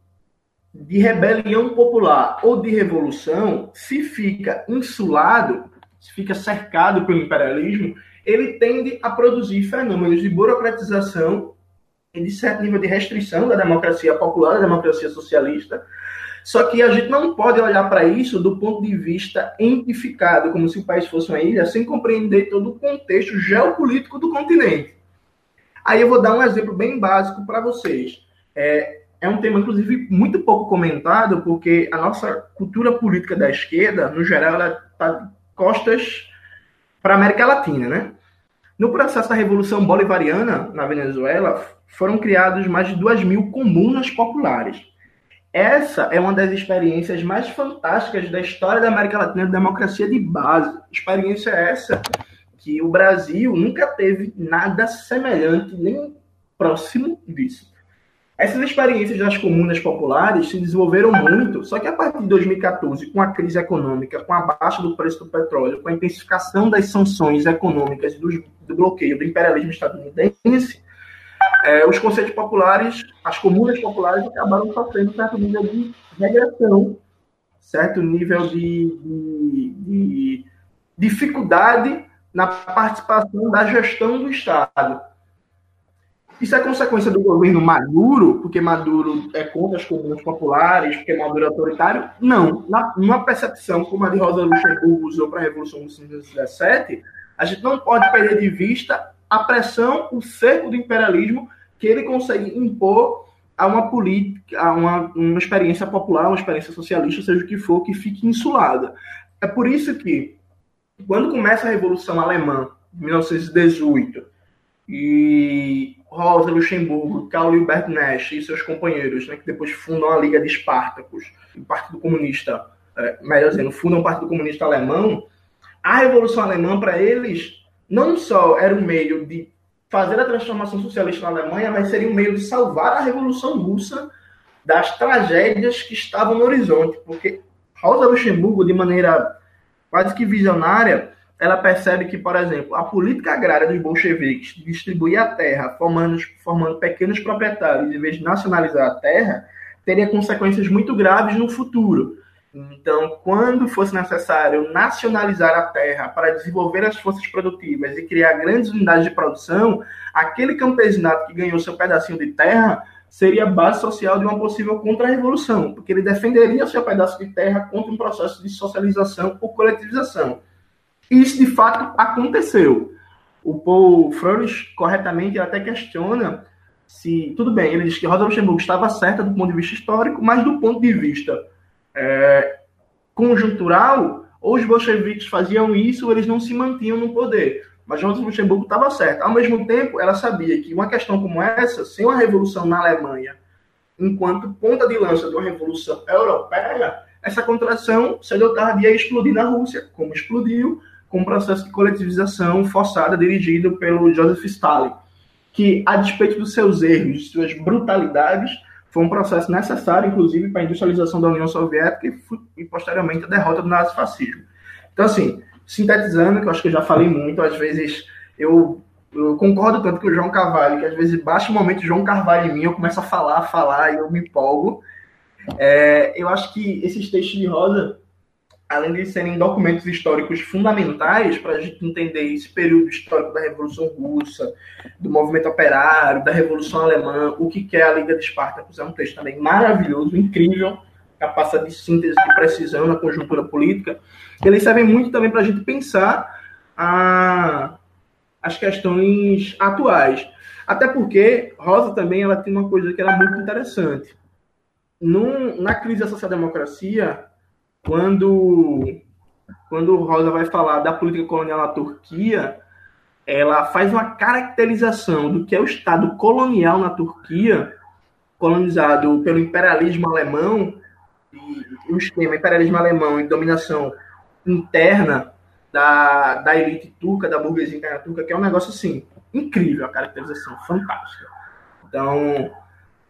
de rebelião popular ou de revolução, se fica insulado, fica cercado pelo imperialismo, ele tende a produzir fenômenos de burocratização e de certo nível de restrição da democracia popular, da democracia socialista. Só que a gente não pode olhar para isso do ponto de vista entificado, como se o país fosse uma ilha, sem compreender todo o contexto geopolítico do continente. Aí eu vou dar um exemplo bem básico para vocês. É, é um tema, inclusive, muito pouco comentado, porque a nossa cultura política da esquerda, no geral, ela está costas para a América Latina, né? No processo da Revolução Bolivariana, na Venezuela, foram criados mais de duas mil comunas populares. Essa é uma das experiências mais fantásticas da história da América Latina de democracia de base. Experiência essa que o Brasil nunca teve nada semelhante, nem próximo disso. Essas experiências das comunas populares se desenvolveram muito, só que a partir de 2014, com a crise econômica, com a baixa do preço do petróleo, com a intensificação das sanções econômicas do, do bloqueio do imperialismo estadunidense, é, os conceitos populares, as comunas populares acabaram sofrendo certo nível de regressão, certo nível de, de, de dificuldade na participação da gestão do Estado. Isso é consequência do governo Maduro, porque Maduro é contra as comunas populares, porque Maduro é autoritário? Não. Na, numa percepção como a de Rosa Luxemburgo usou para a Revolução de 1917, a gente não pode perder de vista a pressão, o cerco do imperialismo que ele consegue impor a uma política, a uma, uma experiência popular, uma experiência socialista, seja o que for, que fique insulada. É por isso que, quando começa a Revolução Alemã, em 1918, e Rosa Luxemburgo, Karl Liebert Nash e seus companheiros, né, que depois fundam a Liga de Espartacus, o Partido Comunista, é, melhor dizendo, fundam o Partido Comunista Alemão, a Revolução Alemã, para eles, não só era um meio de fazer a transformação socialista na Alemanha, mas seria um meio de salvar a Revolução Russa das tragédias que estavam no horizonte, porque Rosa Luxemburgo, de maneira quase que visionária, ela percebe que, por exemplo, a política agrária dos bolcheviques distribuir a terra formando, formando pequenos proprietários em vez de nacionalizar a terra, teria consequências muito graves no futuro. Então, quando fosse necessário nacionalizar a terra para desenvolver as forças produtivas e criar grandes unidades de produção, aquele campesinato que ganhou seu pedacinho de terra seria base social de uma possível contra-revolução, porque ele defenderia seu pedaço de terra contra um processo de socialização ou coletivização. Isso de fato aconteceu. O Paul Froelich, corretamente, até questiona se. Tudo bem, ele diz que Rosa Luxemburgo estava certa do ponto de vista histórico, mas do ponto de vista é, conjuntural, ou os bolcheviques faziam isso ou eles não se mantinham no poder. Mas Rosa Luxemburgo estava certa. Ao mesmo tempo, ela sabia que uma questão como essa, sem uma revolução na Alemanha, enquanto ponta de lança de uma revolução europeia, essa contração cedo ou tarde ia explodir na Rússia, como explodiu, com um processo de coletivização forçada dirigido pelo Joseph Stalin, que, a despeito dos seus erros, de suas brutalidades, foi um processo necessário, inclusive, para a industrialização da União Soviética e, posteriormente, a derrota do nazifascismo. Então, assim, sintetizando, que eu acho que eu já falei muito, às vezes eu, eu concordo tanto com o João Carvalho, que às vezes baixa o momento João Carvalho em mim, eu começo a falar, a falar e eu me empolgo. É, eu acho que esses textos de Rosa além de serem documentos históricos fundamentais para a gente entender esse período histórico da Revolução Russa, do movimento operário, da Revolução Alemã, o que é a Liga de Espartacus, é um texto também maravilhoso, incrível, capacidade de síntese e precisão na conjuntura política. Eles servem muito também para a gente pensar a, as questões atuais. Até porque Rosa também ela tem uma coisa que era muito interessante. Num, na crise da social-democracia, quando, quando Rosa vai falar da política colonial na Turquia, ela faz uma caracterização do que é o Estado colonial na Turquia, colonizado pelo imperialismo alemão, e o esquema imperialismo alemão e dominação interna da, da elite turca, da burguesia interna turca, que é um negócio assim, incrível, a caracterização, fantástica. Então,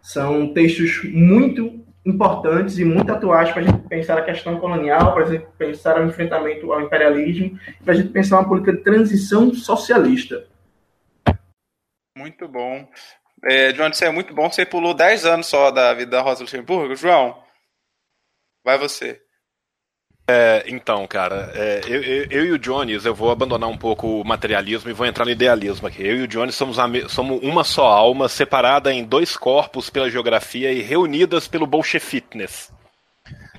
são textos muito importantes e muito atuais para a gente pensar a questão colonial, para a gente pensar o enfrentamento ao imperialismo, para a gente pensar uma política de transição socialista. Muito bom. É, João, isso é muito bom. Você pulou 10 anos só da vida da Rosa Luxemburgo. João, vai você. É, então, cara, é, eu, eu, eu, e o Jones, eu vou abandonar um pouco o materialismo e vou entrar no idealismo aqui. Eu e o Jones somos, somos uma só alma, separada em dois corpos pela geografia e reunidas pelo Bolshefitness.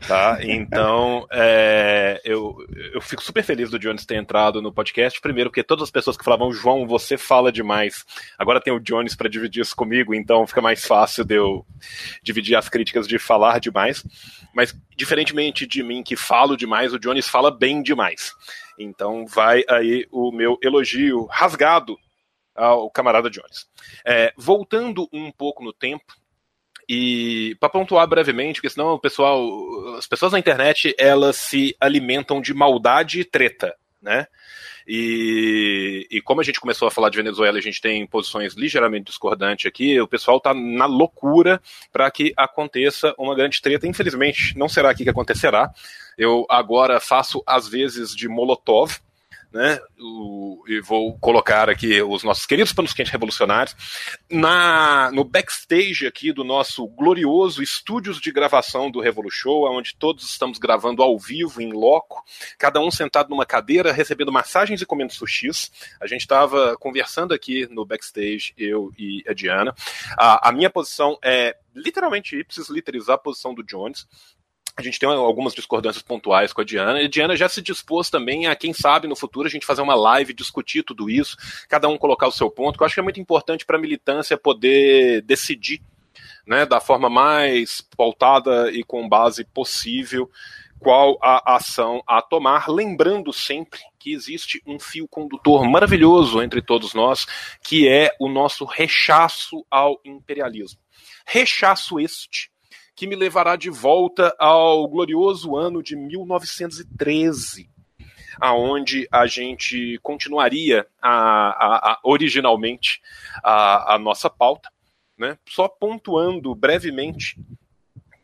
Tá? Então, é, eu, eu fico super feliz do Jones ter entrado no podcast. Primeiro, porque todas as pessoas que falavam, João, você fala demais. Agora tem o Jones para dividir isso comigo, então fica mais fácil de eu dividir as críticas de falar demais. Mas, diferentemente de mim, que falo demais, o Jones fala bem demais. Então, vai aí o meu elogio rasgado ao camarada Jones. É, voltando um pouco no tempo, e para pontuar brevemente, porque senão o pessoal, as pessoas na internet, elas se alimentam de maldade e treta, né? E, e, como a gente começou a falar de Venezuela, a gente tem posições ligeiramente discordantes aqui, o pessoal está na loucura para que aconteça uma grande treta. Infelizmente, não será aqui que acontecerá. Eu agora faço às vezes de Molotov, né? O, e vou colocar aqui os nossos queridos panos quentes revolucionários na no backstage aqui do nosso glorioso estúdios de gravação do Revolu Show, onde todos estamos gravando ao vivo, em loco, cada um sentado numa cadeira, recebendo massagens e comendo sushis. A gente estava conversando aqui no backstage, eu e a Diana. A, a minha posição é literalmente ipsis literis a posição do Jones. A gente tem algumas discordâncias pontuais com a Diana, e a Diana já se dispôs também a, quem sabe, no futuro a gente fazer uma live, discutir tudo isso, cada um colocar o seu ponto, que eu acho que é muito importante para a militância poder decidir né, da forma mais pautada e com base possível qual a ação a tomar, lembrando sempre que existe um fio condutor maravilhoso entre todos nós, que é o nosso rechaço ao imperialismo. Rechaço este que me levará de volta ao glorioso ano de 1913, aonde a gente continuaria a, a, a originalmente a, nossa pauta, né? Só pontuando brevemente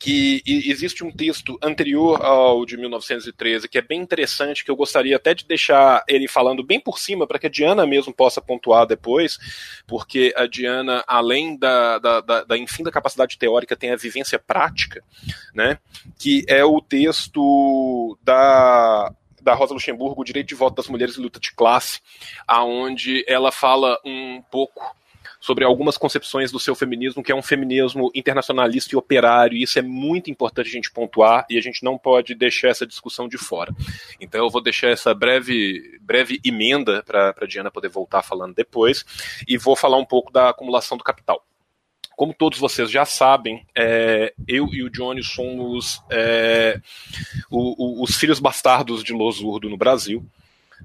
que existe um texto anterior ao de 1913 que é bem interessante, que eu gostaria até de deixar ele falando bem por cima, para que a Diana mesmo possa pontuar depois, porque a Diana, além da, da, da, da enfim da capacidade teórica, tem a vivência prática, né? Que é o texto da da Rosa Luxemburgo, o direito de voto das mulheres e luta de classe, aonde ela fala um pouco sobre algumas concepções do seu feminismo, que é um feminismo internacionalista e operário, e isso é muito importante a gente pontuar, e a gente não pode deixar essa discussão de fora. Então eu vou deixar essa breve, breve emenda para a Diana poder voltar falando depois, e vou falar um pouco da acumulação do capital. Como todos vocês já sabem, é, eu e o Johnny somos é, o, o, os filhos bastardos de Losurdo no Brasil,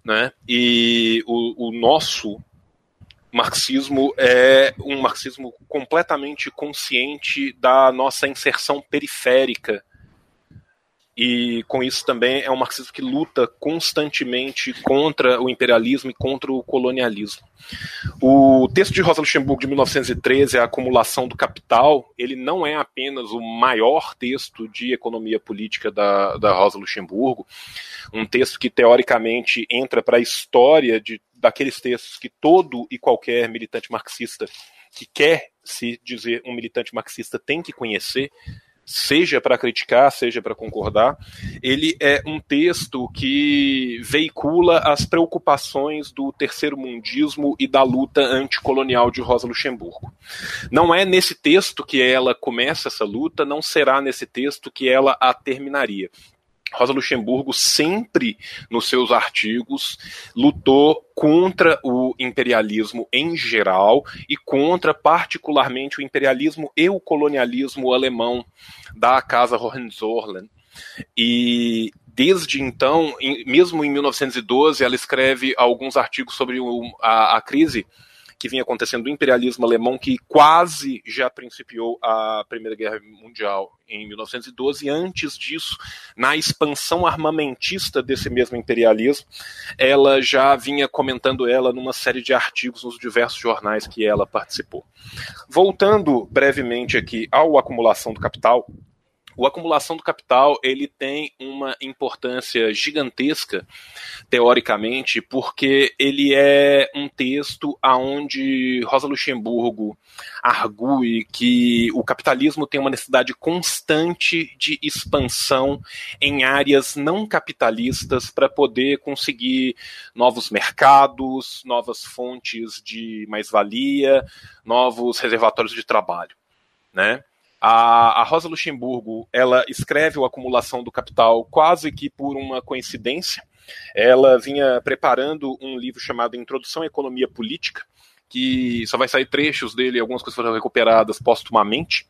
né? E o, o nosso marxismo é um marxismo completamente consciente da nossa inserção periférica. E com isso também é um marxismo que luta constantemente contra o imperialismo e contra o colonialismo. O texto de Rosa Luxemburgo de 1913, A Acumulação do Capital, ele não é apenas o maior texto de economia política da, da Rosa Luxemburgo, um texto que teoricamente entra para a história de daqueles textos que todo e qualquer militante marxista que quer se dizer um militante marxista tem que conhecer, seja para criticar, seja para concordar, ele é um texto que veicula as preocupações do terceiro mundismo e da luta anticolonial de Rosa Luxemburgo. Não é nesse texto que ela começa essa luta, não será nesse texto que ela a terminaria. Rosa Luxemburgo sempre nos seus artigos lutou contra o imperialismo em geral e contra particularmente o imperialismo e o colonialismo alemão da casa Hohenzollern. E desde então, mesmo em 1912, ela escreve alguns artigos sobre a, a crise que vinha acontecendo do imperialismo alemão, que quase já principiou a Primeira Guerra Mundial em 1912, e antes disso, na expansão armamentista desse mesmo imperialismo, ela já vinha comentando ela numa série de artigos nos diversos jornais que ela participou. Voltando brevemente aqui ao Acumulação do Capital, o acumulação do capital ele tem uma importância gigantesca teoricamente porque ele é um texto aonde Rosa Luxemburgo argue que o capitalismo tem uma necessidade constante de expansão em áreas não capitalistas para poder conseguir novos mercados, novas fontes de mais-valia, novos reservatórios de trabalho, né? A, a, Rosa Luxemburgo, ela escreve o Acumulação do Capital quase que por uma coincidência. Ela vinha preparando um livro chamado Introdução à Economia Política, que só vai sair trechos dele, algumas coisas foram recuperadas postumamente,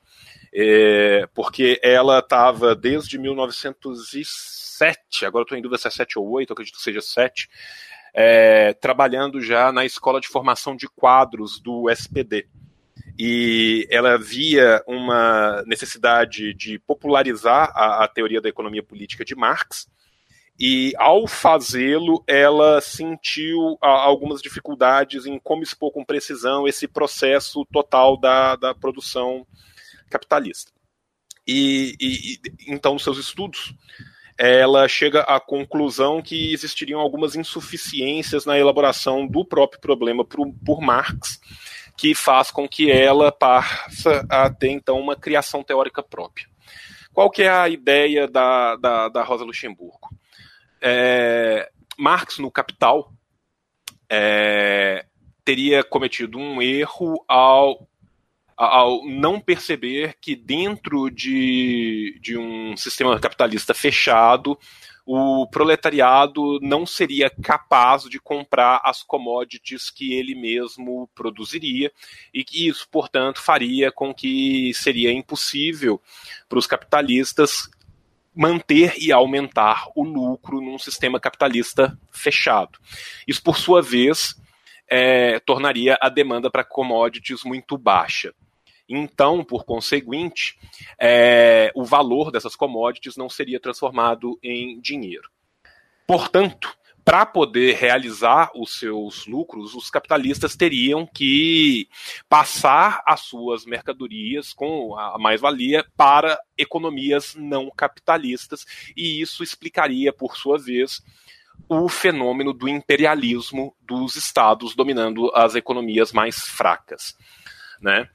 é, porque ela estava desde 1907, agora estou em dúvida se é 7 ou 8, acredito que seja 7, é, trabalhando já na Escola de Formação de Quadros do SPD e ela via uma necessidade de popularizar a, a teoria da economia política de Marx, e ao fazê-lo, ela sentiu algumas dificuldades em como expor com precisão esse processo total da, da produção capitalista. E, e, então, nos seus estudos, ela chega à conclusão que existiriam algumas insuficiências na elaboração do próprio problema por, por Marx, que faz com que ela passe a ter, então, uma criação teórica própria. Qual que é a ideia da, da, da Rosa Luxemburgo? É, Marx, no Capital, é, teria cometido um erro ao, ao não perceber que dentro de, de um sistema capitalista fechado, o proletariado não seria capaz de comprar as commodities que ele mesmo produziria, e que isso, portanto, faria com que seria impossível para os capitalistas manter e aumentar o lucro num sistema capitalista fechado. Isso, por sua vez, é, tornaria a demanda para commodities muito baixa. Então, por conseguinte, é, o valor dessas commodities não seria transformado em dinheiro. Portanto, para poder realizar os seus lucros, os capitalistas teriam que passar as suas mercadorias com a mais-valia para economias não capitalistas, e isso explicaria, por sua vez, o fenômeno do imperialismo dos estados dominando as economias mais fracas. Né?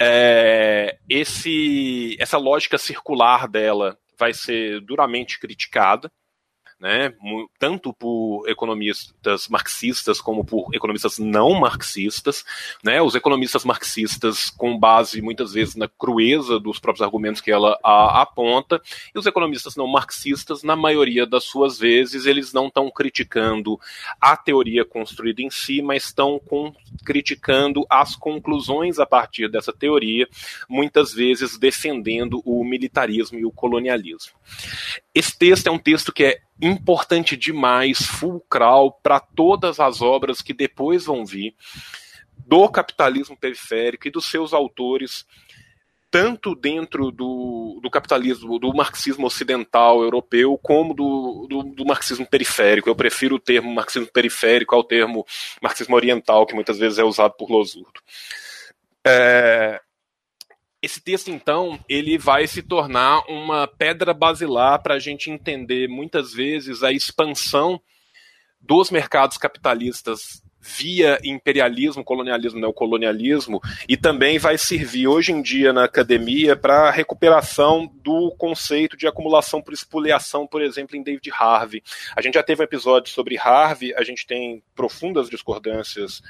É, esse, essa lógica circular dela vai ser duramente criticada né, tanto por economistas marxistas como por economistas não marxistas, né, os economistas marxistas com base muitas vezes na crueza dos próprios argumentos que ela aponta, e os economistas não marxistas, na maioria das suas vezes, eles não estão criticando a teoria construída em si, mas estão criticando as conclusões a partir dessa teoria, muitas vezes defendendo o militarismo e o colonialismo. Esse texto é um texto que é importante demais, fulcral para todas as obras que depois vão vir do capitalismo periférico e dos seus autores, tanto dentro do, do capitalismo, do marxismo ocidental europeu, como do, do, do, marxismo periférico. Eu prefiro o termo marxismo periférico ao termo marxismo oriental, que muitas vezes é usado por Losurdo. É, esse texto, então, ele vai se tornar uma pedra basilar para a gente entender muitas vezes a expansão dos mercados capitalistas via imperialismo, colonialismo, neocolonialismo, e também vai servir hoje em dia na academia para a recuperação do conceito de acumulação por espoliação, por exemplo, em David Harvey. A gente já teve um episódio sobre Harvey, a gente tem profundas discordâncias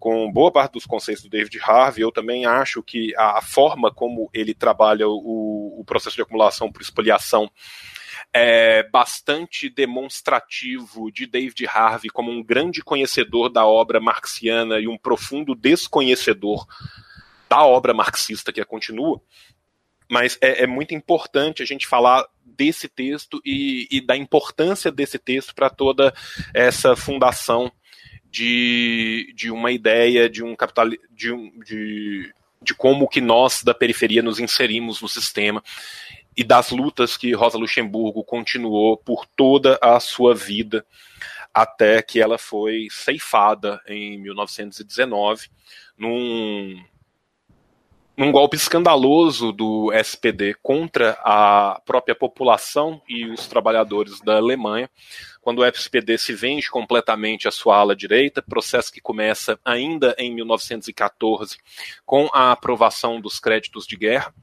com boa parte dos conceitos do David Harvey, eu também acho que a forma como ele trabalha o, o processo de acumulação por espoliação é bastante demonstrativo de David Harvey como um grande conhecedor da obra marxiana e um profundo desconhecedor da obra marxista que a continua. Mas é, é muito importante a gente falar desse texto e, e da importância desse texto para toda essa fundação de, de uma ideia de um capital de, um, de, de como que nós da periferia nos inserimos no sistema e das lutas que Rosa Luxemburgo continuou por toda a sua vida até que ela foi ceifada em 1919 num num golpe escandaloso do SPD contra a própria população e os trabalhadores da Alemanha, quando o SPD se vende completamente à sua ala direita, processo que começa ainda em 1914 com a aprovação dos créditos de guerra.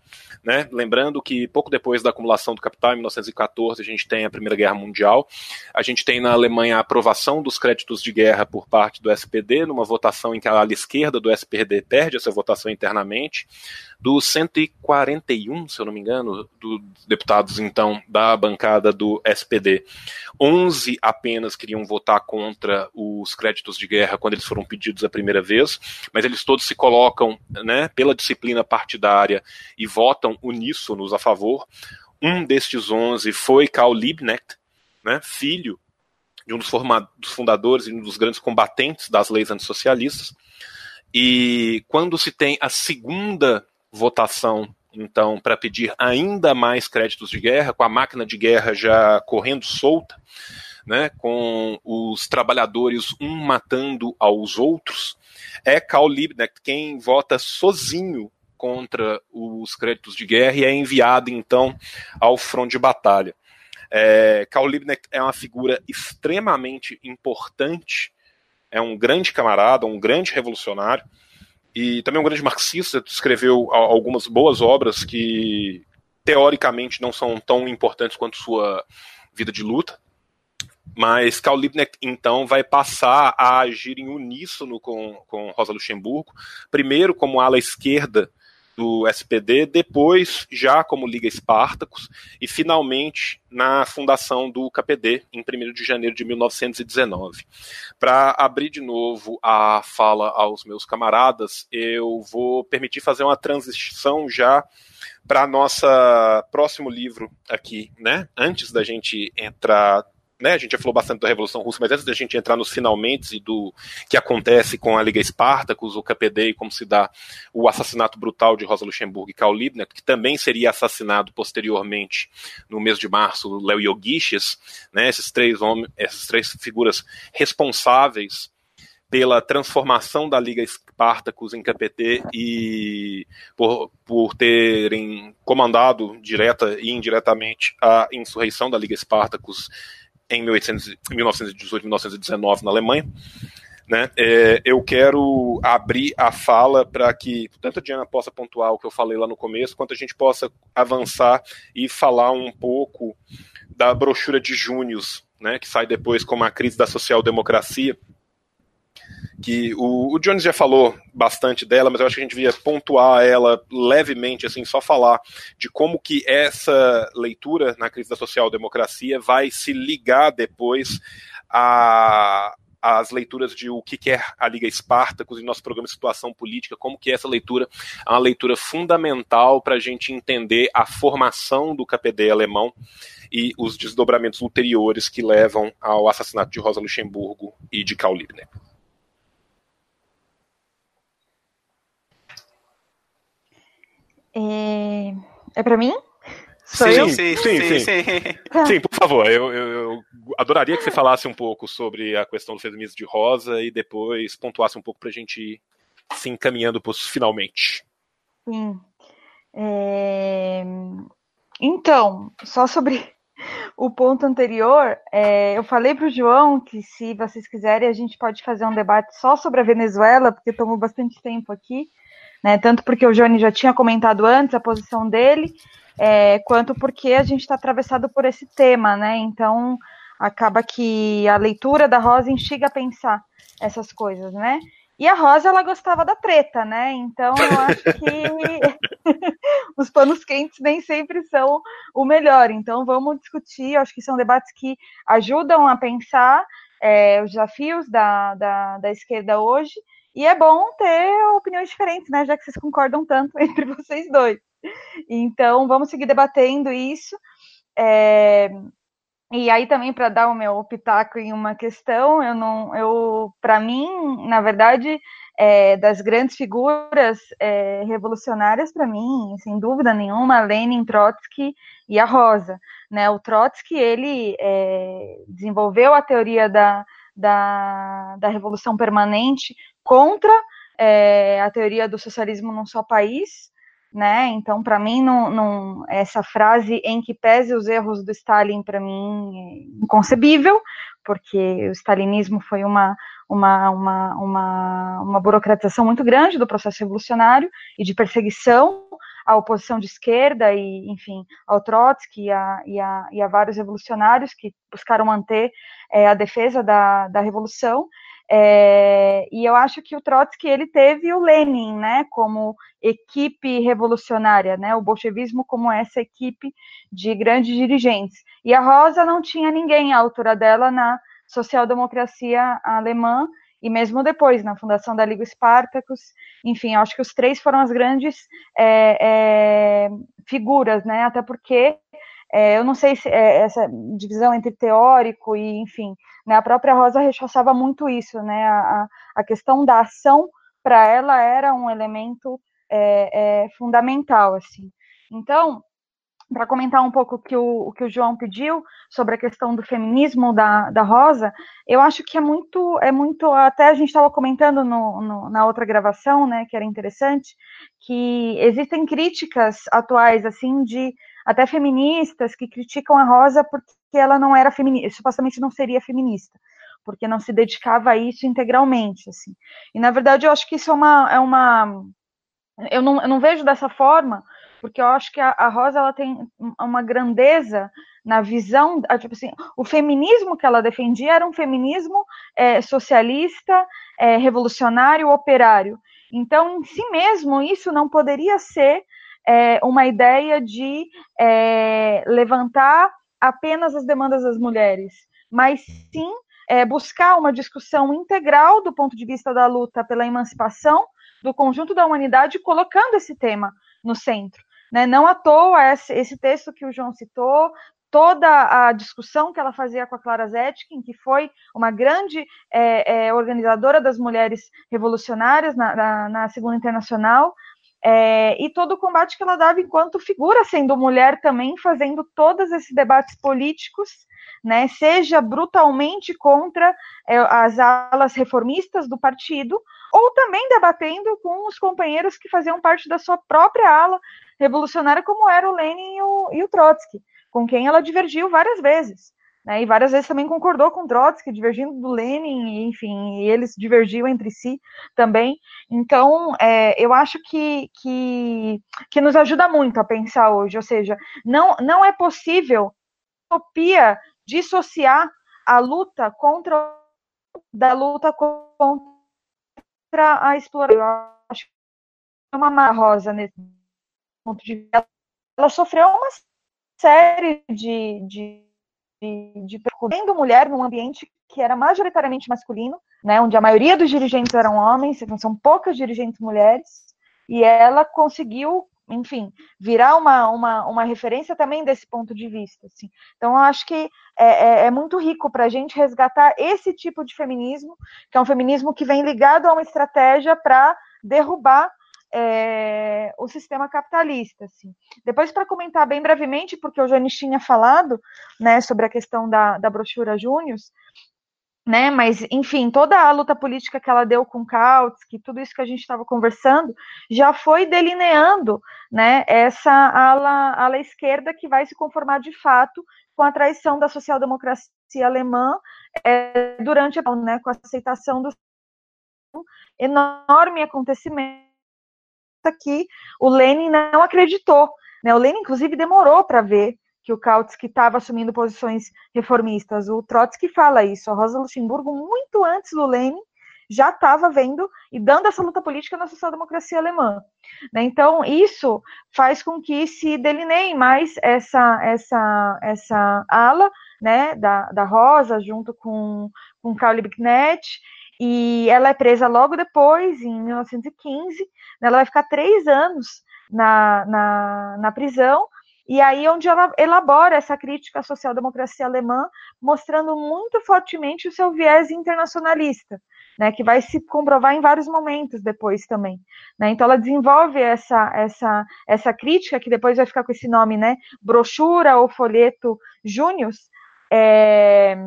Né? Lembrando que pouco depois da acumulação do capital, em 1914, a gente tem a Primeira Guerra Mundial. A gente tem na Alemanha a aprovação dos créditos de guerra por parte do SPD, numa votação em que a ala esquerda do SPD perde essa votação internamente. Dos 141, se eu não me engano, dos deputados então da bancada do SPD, 11 apenas queriam votar contra os créditos de guerra quando eles foram pedidos a primeira vez, mas eles todos se colocam né, pela disciplina partidária e votam uníssonos a favor. Um destes 11 foi Karl Liebknecht, né, filho de um dos, dos fundadores e um dos grandes combatentes das leis antissocialistas. E quando se tem a segunda votação, então, para pedir ainda mais créditos de guerra, com a máquina de guerra já correndo solta, né, com os trabalhadores um matando aos outros, é Karl Liebknecht quem vota sozinho contra os créditos de guerra e é enviado então ao front de batalha. É, Karl Liebknecht é uma figura extremamente importante, é um grande camarada, um grande revolucionário, e também um grande marxista, escreveu algumas boas obras que teoricamente não são tão importantes quanto sua vida de luta. Mas Karl Liebknecht, então, vai passar a agir em uníssono com, com Rosa Luxemburgo, primeiro como ala esquerda do SPD, depois já como Liga Espartacus e finalmente na fundação do KPD em 1 de janeiro de 1919. Para abrir de novo a fala aos meus camaradas, eu vou permitir fazer uma transição já para nossa próximo livro aqui, né? Antes da gente entrar né, a gente já falou bastante da Revolução Russa, mas antes da gente entrar nos finalmente e do que acontece com a Liga Espartacus, o KPD e como se dá o assassinato brutal de Rosa Luxemburgo e Karl Liebknecht, que também seria assassinado posteriormente no mês de março, Léo Yogiches, né, esses três homens, essas três figuras responsáveis pela transformação da Liga Espartacus em KPT e por, por terem comandado direta e indiretamente a insurreição da Liga Espartacus em 1918 1919 na Alemanha. Né? É, eu quero abrir a fala para que tanto a Diana possa pontuar o que eu falei lá no começo, quanto a gente possa avançar e falar um pouco da brochura de Június, né, que sai depois como a crise da social-democracia, que o, o Jones já falou bastante dela, mas eu acho que a gente devia pontuar ela levemente, assim, só falar de como que essa leitura na crise da social-democracia vai se ligar depois a as leituras de o que é a Liga Espartacus e nosso programa de situação política, como que essa leitura é uma leitura fundamental para a gente entender a formação do KPD alemão e os desdobramentos ulteriores que levam ao assassinato de Rosa Luxemburgo e de Karl Liebknecht. É, é para mim? Sou sim, eu? Sim, sim, sim, sim. Sim, por favor, eu, eu, eu, adoraria que você falasse um pouco sobre a questão do feminismo de Rosa e depois pontuasse um pouco para a gente ir se encaminhando para finalmente. Sim. É... Então, só sobre (laughs) o ponto anterior, é, eu falei para o João que se vocês quiserem a gente pode fazer um debate só sobre a Venezuela, porque tomou bastante tempo aqui né? Tanto porque o Johnny já tinha comentado antes a posição dele, é, quanto porque a gente está atravessado por esse tema, né? Então acaba que a leitura da Rosa instiga a pensar essas coisas, né? E a Rosa, ela gostava da treta, né? Então, eu acho que (laughs) os panos quentes nem sempre são o melhor. Então, vamos discutir. Eu acho que são debates que ajudam a pensar é, os desafios da, da, da esquerda hoje e é bom ter opiniões diferentes, né? Já que vocês concordam tanto (laughs) entre vocês dois. Então, vamos seguir debatendo isso. É... E aí também para dar o meu pitaco em uma questão, eu não, eu, para mim, na verdade, é, das grandes figuras é, revolucionárias para mim, sem dúvida nenhuma, Lenin, Trotsky e a Rosa, né? O Trotsky ele é, desenvolveu a teoria da, da, da revolução permanente contra é, a teoria do socialismo num só país, né? Então, para mim, não, não, essa frase em que pese os erros do Stalin, para mim, é inconcebível, porque o stalinismo foi uma, uma, uma, uma, uma burocratização muito grande do processo revolucionário e de perseguição à oposição de esquerda e, enfim, ao Trotsky e a, e a, e a vários revolucionários que buscaram manter é, a defesa da, da revolução. É, e eu acho que o Trotsky ele teve o Lenin, né, como equipe revolucionária, né, o bolchevismo como essa equipe de grandes dirigentes. E a Rosa não tinha ninguém à altura dela na social-democracia alemã e mesmo depois na fundação da Liga Espartacus. Enfim, acho que os três foram as grandes é, é, figuras, né, até porque é, eu não sei se é, essa divisão entre teórico e, enfim, né, a própria Rosa rechaçava muito isso, né, a, a questão da ação para ela era um elemento é, é fundamental, assim. Então, para comentar um pouco o que o, o que o João pediu sobre a questão do feminismo da, da Rosa, eu acho que é muito, é muito, até a gente estava comentando no, no, na outra gravação, né, que era interessante, que existem críticas atuais, assim, de até feministas que criticam a Rosa porque ela não era feminista, supostamente não seria feminista, porque não se dedicava a isso integralmente, assim. E na verdade eu acho que isso é uma, é uma eu não, eu não vejo dessa forma, porque eu acho que a, a Rosa ela tem uma grandeza na visão, tipo assim, o feminismo que ela defendia era um feminismo é, socialista, é, revolucionário, operário. Então, em si mesmo, isso não poderia ser é, uma ideia de é, levantar apenas as demandas das mulheres, mas sim é, buscar uma discussão integral do ponto de vista da luta pela emancipação do conjunto da humanidade, colocando esse tema no centro. Né? Não à toa esse, texto que o João citou, toda a discussão que ela fazia com a Clara Zetkin, que foi uma grande é, é, organizadora das mulheres revolucionárias na, na, na Segunda Internacional, é, e todo o combate que ela dava enquanto figura, sendo mulher também, fazendo todos esses debates políticos, né, seja brutalmente contra é, as alas reformistas do partido, ou também debatendo com os companheiros que faziam parte da sua própria ala revolucionária, como era o Lenin e o, e o Trotsky, com quem ela divergiu várias vezes. Né, e várias vezes também concordou com Trotsky, divergindo do Lenin, enfim, e eles divergiam entre si também. Então, é, eu acho que, que, que nos ajuda muito a pensar hoje, ou seja, não, não é possível utopia dissociar a luta contra da luta contra a exploração. Eu acho que é uma rosa nesse ponto de vista. Ela sofreu uma série de, de de, de percorrendo mulher num ambiente que era majoritariamente masculino, né, onde a maioria dos dirigentes eram homens, então são poucas dirigentes mulheres, e ela conseguiu, enfim, virar uma, uma, uma referência também desse ponto de vista. Assim. Então, eu acho que é, é, é muito rico para a gente resgatar esse tipo de feminismo, que é um feminismo que vem ligado a uma estratégia para derrubar é, o sistema capitalista. Assim. Depois, para comentar bem brevemente, porque o Janis tinha falado né, sobre a questão da, da brochura Júnior, né, mas, enfim, toda a luta política que ela deu com Kautsky, tudo isso que a gente estava conversando, já foi delineando né, essa ala, ala esquerda que vai se conformar de fato com a traição da social-democracia alemã é, durante né, com a aceitação do enorme acontecimento que o Lenin não acreditou. Né? O Lenin, inclusive, demorou para ver que o Kautsky estava assumindo posições reformistas. O Trotsky fala isso. A Rosa Luxemburgo, muito antes do Lenin, já estava vendo e dando essa luta política na social-democracia alemã. Né? Então, isso faz com que se delineie mais essa, essa, essa ala né, da, da Rosa, junto com, com Karl Liebknecht, e ela é presa logo depois, em 1915. Né, ela vai ficar três anos na, na, na prisão. E aí onde ela elabora essa crítica à social-democracia alemã, mostrando muito fortemente o seu viés internacionalista, né, que vai se comprovar em vários momentos depois também. Né? Então ela desenvolve essa, essa, essa crítica, que depois vai ficar com esse nome, né, brochura ou folheto Júnior, é,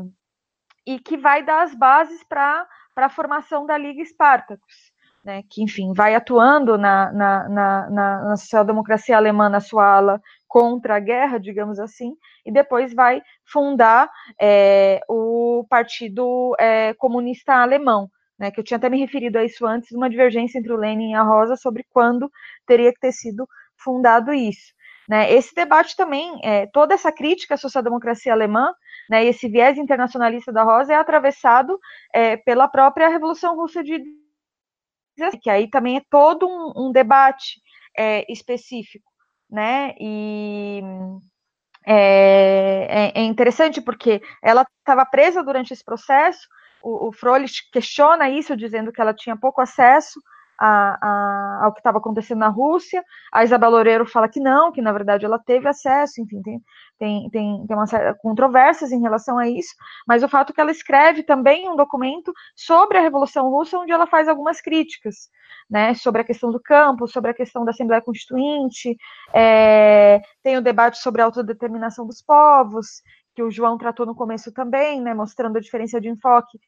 e que vai dar as bases para para a formação da Liga Espartacus. né, que, enfim, vai atuando na, na, na, na social-democracia alemã, na sua ala contra a guerra, digamos assim, e depois vai fundar é, o Partido é, Comunista Alemão, né, que eu tinha até me referido a isso antes, uma divergência entre o Lenin e a Rosa sobre quando teria que ter sido fundado isso. Né? Esse debate também, é, toda essa crítica à social-democracia alemã, né, esse viés internacionalista da Rosa é atravessado é, pela própria Revolução Russa de que aí também é todo um, um debate é, específico, né? E é, é, é interessante porque ela estava presa durante esse processo. O, o questiona isso, dizendo que ela tinha pouco acesso a, a, ao que estava acontecendo na Rússia. A Isabel Loureiro fala que não, que na verdade ela teve acesso, enfim, tem, tem, tem, tem uma série de controvérsias em relação a isso, mas o fato é que ela escreve também um documento sobre a Revolução Russa, onde ela faz algumas críticas, né, sobre a questão do campo, sobre a questão da Assembleia Constituinte, é, tem o debate sobre a autodeterminação dos povos, que o João tratou no começo também, né, mostrando a diferença de enfoque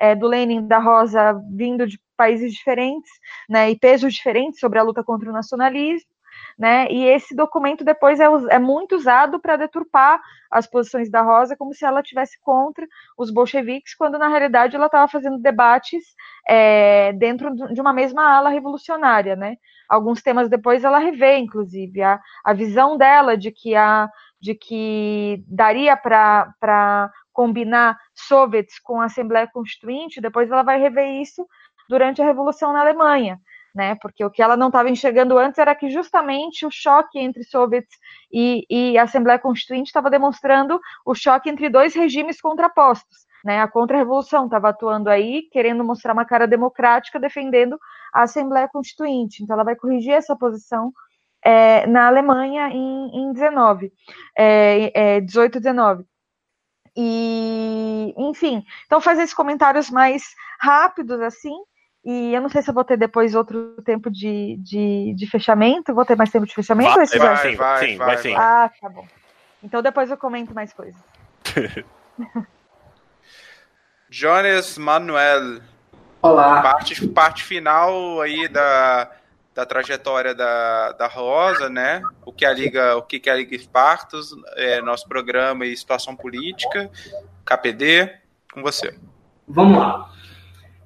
é, do Lenin da Rosa vindo de países diferentes, né, e pesos diferentes sobre a luta contra o nacionalismo, né, e esse documento depois é, é muito usado para deturpar as posições da Rosa como se ela tivesse contra os bolcheviques, quando na realidade ela estava fazendo debates é, dentro de uma mesma ala revolucionária, né. Alguns temas depois ela revê, inclusive, a, a visão dela de que a de que daria para combinar soviets com a Assembleia Constituinte, depois ela vai rever isso durante a Revolução na Alemanha, né? Porque o que ela não estava enxergando antes era que justamente o choque entre soviets e, e a Assembleia Constituinte estava demonstrando o choque entre dois regimes contrapostos. Né, a contra-revolução estava atuando aí, querendo mostrar uma cara democrática, defendendo a Assembleia Constituinte. Então, ela vai corrigir essa posição é, na Alemanha em, em 19, é, é, 18 e 19. E, enfim, então fazer esses comentários mais rápidos assim. E eu não sei se eu vou ter depois outro tempo de, de, de fechamento. Vou ter mais tempo de fechamento? Vai, vai, vai, sim, vai, sim, vai, sim. Ah, tá bom. Então depois eu comento mais coisas. (laughs) Jones Manuel. Olá. Parte, parte final aí da, da trajetória da, da Rosa, né? O que a Liga, o que, a Liga Espartos, é, nosso programa e situação política, KPD, com você. Vamos lá.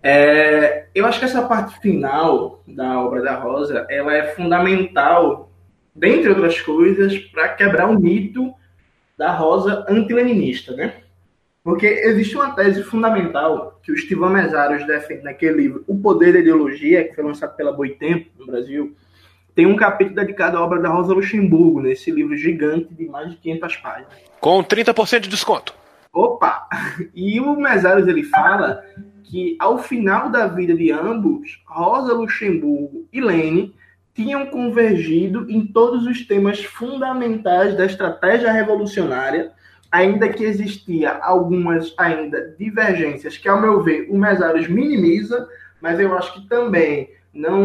É, eu acho que essa parte final da obra da Rosa, ela é fundamental, dentre outras coisas, para quebrar o mito da Rosa antileninista, né? Porque existe uma tese fundamental que o Estivão Mesaros defende naquele livro, O Poder da Ideologia, que foi lançado pela Boitempo, no Brasil. Tem um capítulo dedicado à obra da Rosa Luxemburgo, nesse livro gigante de mais de 500 páginas. Com 30% de desconto. Opa! (laughs) E o Mesaros ele fala que ao final da vida de ambos, Rosa Luxemburgo e Lênin tinham convergido em todos os temas fundamentais da estratégia revolucionária ainda que existia algumas ainda divergências que, ao meu ver, o Mesaros minimiza, mas eu acho que também não,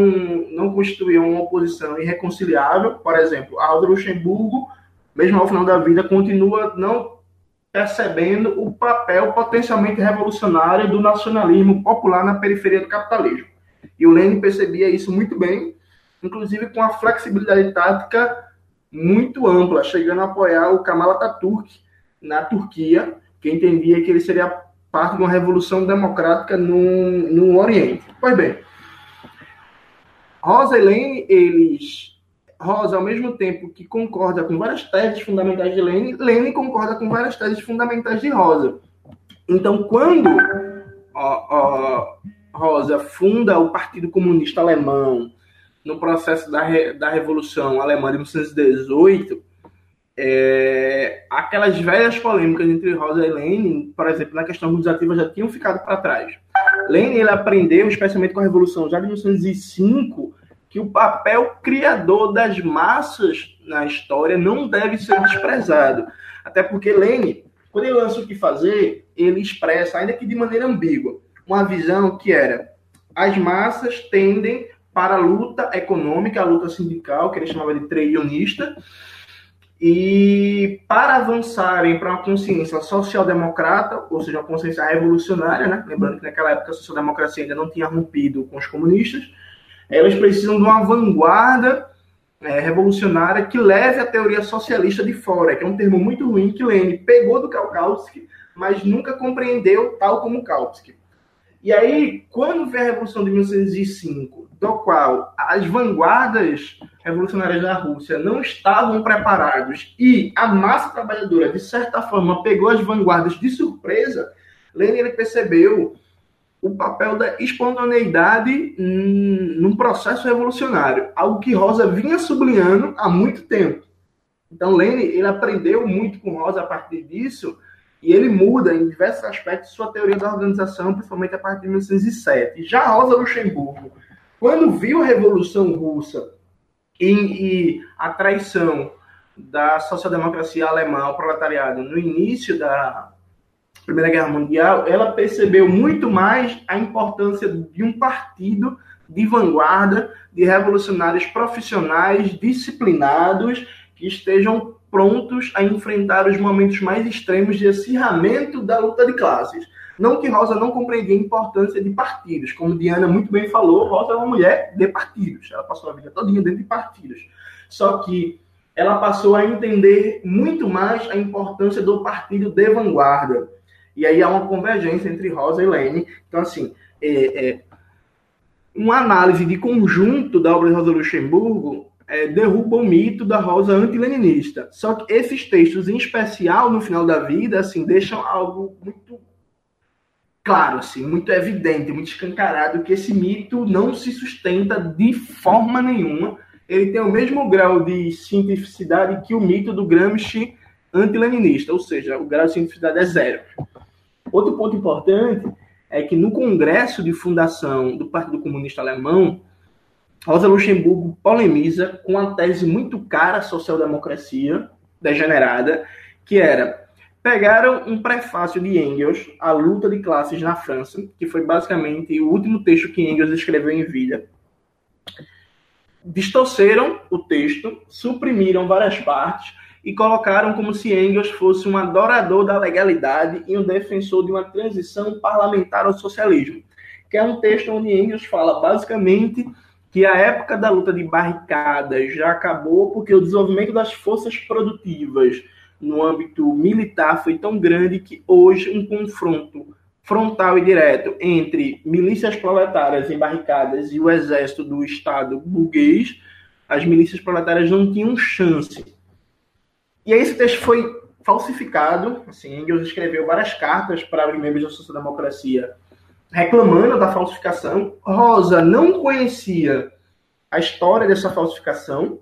não constituíam uma oposição irreconciliável. Por exemplo, Aldo Luxemburgo, mesmo ao final da vida, continua não percebendo o papel potencialmente revolucionário do nacionalismo popular na periferia do capitalismo. E o Lenin percebia isso muito bem, inclusive com a flexibilidade tática muito ampla, chegando a apoiar o Kemal Atatürk na Turquia, que entendia que ele seria parte de uma revolução democrática no, no Oriente. Pois bem, Rosa e Lênin, eles. Rosa, ao mesmo tempo que concorda com várias teses fundamentais de Lênin, Lênin concorda com várias teses fundamentais de Rosa. Então, quando ó, ó, Rosa funda o Partido Comunista Alemão no processo da, da Revolução Alemã de 1918, é, aquelas velhas polêmicas entre Rosa e Lenin, por exemplo, na questão legislativa, já tinham ficado para trás. Lenin ele aprendeu, especialmente com a Revolução já de 1905, que o papel criador das massas na história não deve ser desprezado. Até porque Lenin, quando ele lança o que fazer, ele expressa, ainda que de maneira ambígua, uma visão que era as massas tendem para a luta econômica, a luta sindical, que ele chamava de treionista, e para avançarem para uma consciência social-democrata, ou seja, uma consciência revolucionária, né? lembrando que naquela época a social-democracia ainda não tinha rompido com os comunistas, elas precisam de uma vanguarda é, revolucionária que leve a teoria socialista de fora, que é um termo muito ruim que Lenin pegou do Kautsky, mas nunca compreendeu tal como Kautsky. E aí, quando vem a Revolução de 1905, do qual as vanguardas revolucionárias da Rússia não estavam preparados e a massa trabalhadora, de certa forma, pegou as vanguardas de surpresa, Lenin percebeu o papel da espontaneidade num processo revolucionário, algo que Rosa vinha sublinhando há muito tempo. Então, Lenin ele aprendeu muito com Rosa a partir disso e ele muda em diversos aspectos sua teoria da organização, principalmente a partir de 1907. Já Rosa Luxemburgo, quando viu a Revolução Russa e, e a traição da social-democracia alemã ao proletariado no início da Primeira Guerra Mundial, ela percebeu muito mais a importância de um partido de vanguarda, de revolucionários profissionais, disciplinados, que estejam prontos a enfrentar os momentos mais extremos de acirramento da luta de classes. Não que Rosa não compreendia a importância de partidos. Como Diana muito bem falou, Rosa é uma mulher de partidos. Ela passou a vida toda dentro de partidos. Só que ela passou a entender muito mais a importância do partido de vanguarda. E aí há uma convergência entre Rosa e Lene. Então, assim, é, é, uma análise de conjunto da obra de Rosa Luxemburgo é, derruba o mito da rosa antileninista. Só que esses textos, em especial no final da vida, assim, deixam algo muito claro, assim, muito evidente, muito escancarado que esse mito não se sustenta de forma nenhuma. Ele tem o mesmo grau de cientificidade que o mito do Gramsci antileninista, ou seja, o grau de cientificidade é zero. Outro ponto importante é que no congresso de fundação do Partido Comunista Alemão, Rosa Luxemburgo polemiza com uma tese muito cara à social-democracia degenerada, que era pegaram um prefácio de Engels, A Luta de Classes na França, que foi basicamente o último texto que Engels escreveu em vida. Distorceram o texto, suprimiram várias partes e colocaram como se Engels fosse um adorador da legalidade e um defensor de uma transição parlamentar ao socialismo, que é um texto onde Engels fala basicamente que a época da luta de barricadas já acabou porque o desenvolvimento das forças produtivas no âmbito militar foi tão grande que hoje um confronto frontal e direto entre milícias proletárias em barricadas e o exército do Estado burguês, as milícias proletárias não tinham chance. E aí esse texto foi falsificado, assim, Engels escreveu várias cartas para os membros da social-democracia reclamando da falsificação. Rosa não conhecia a história dessa falsificação.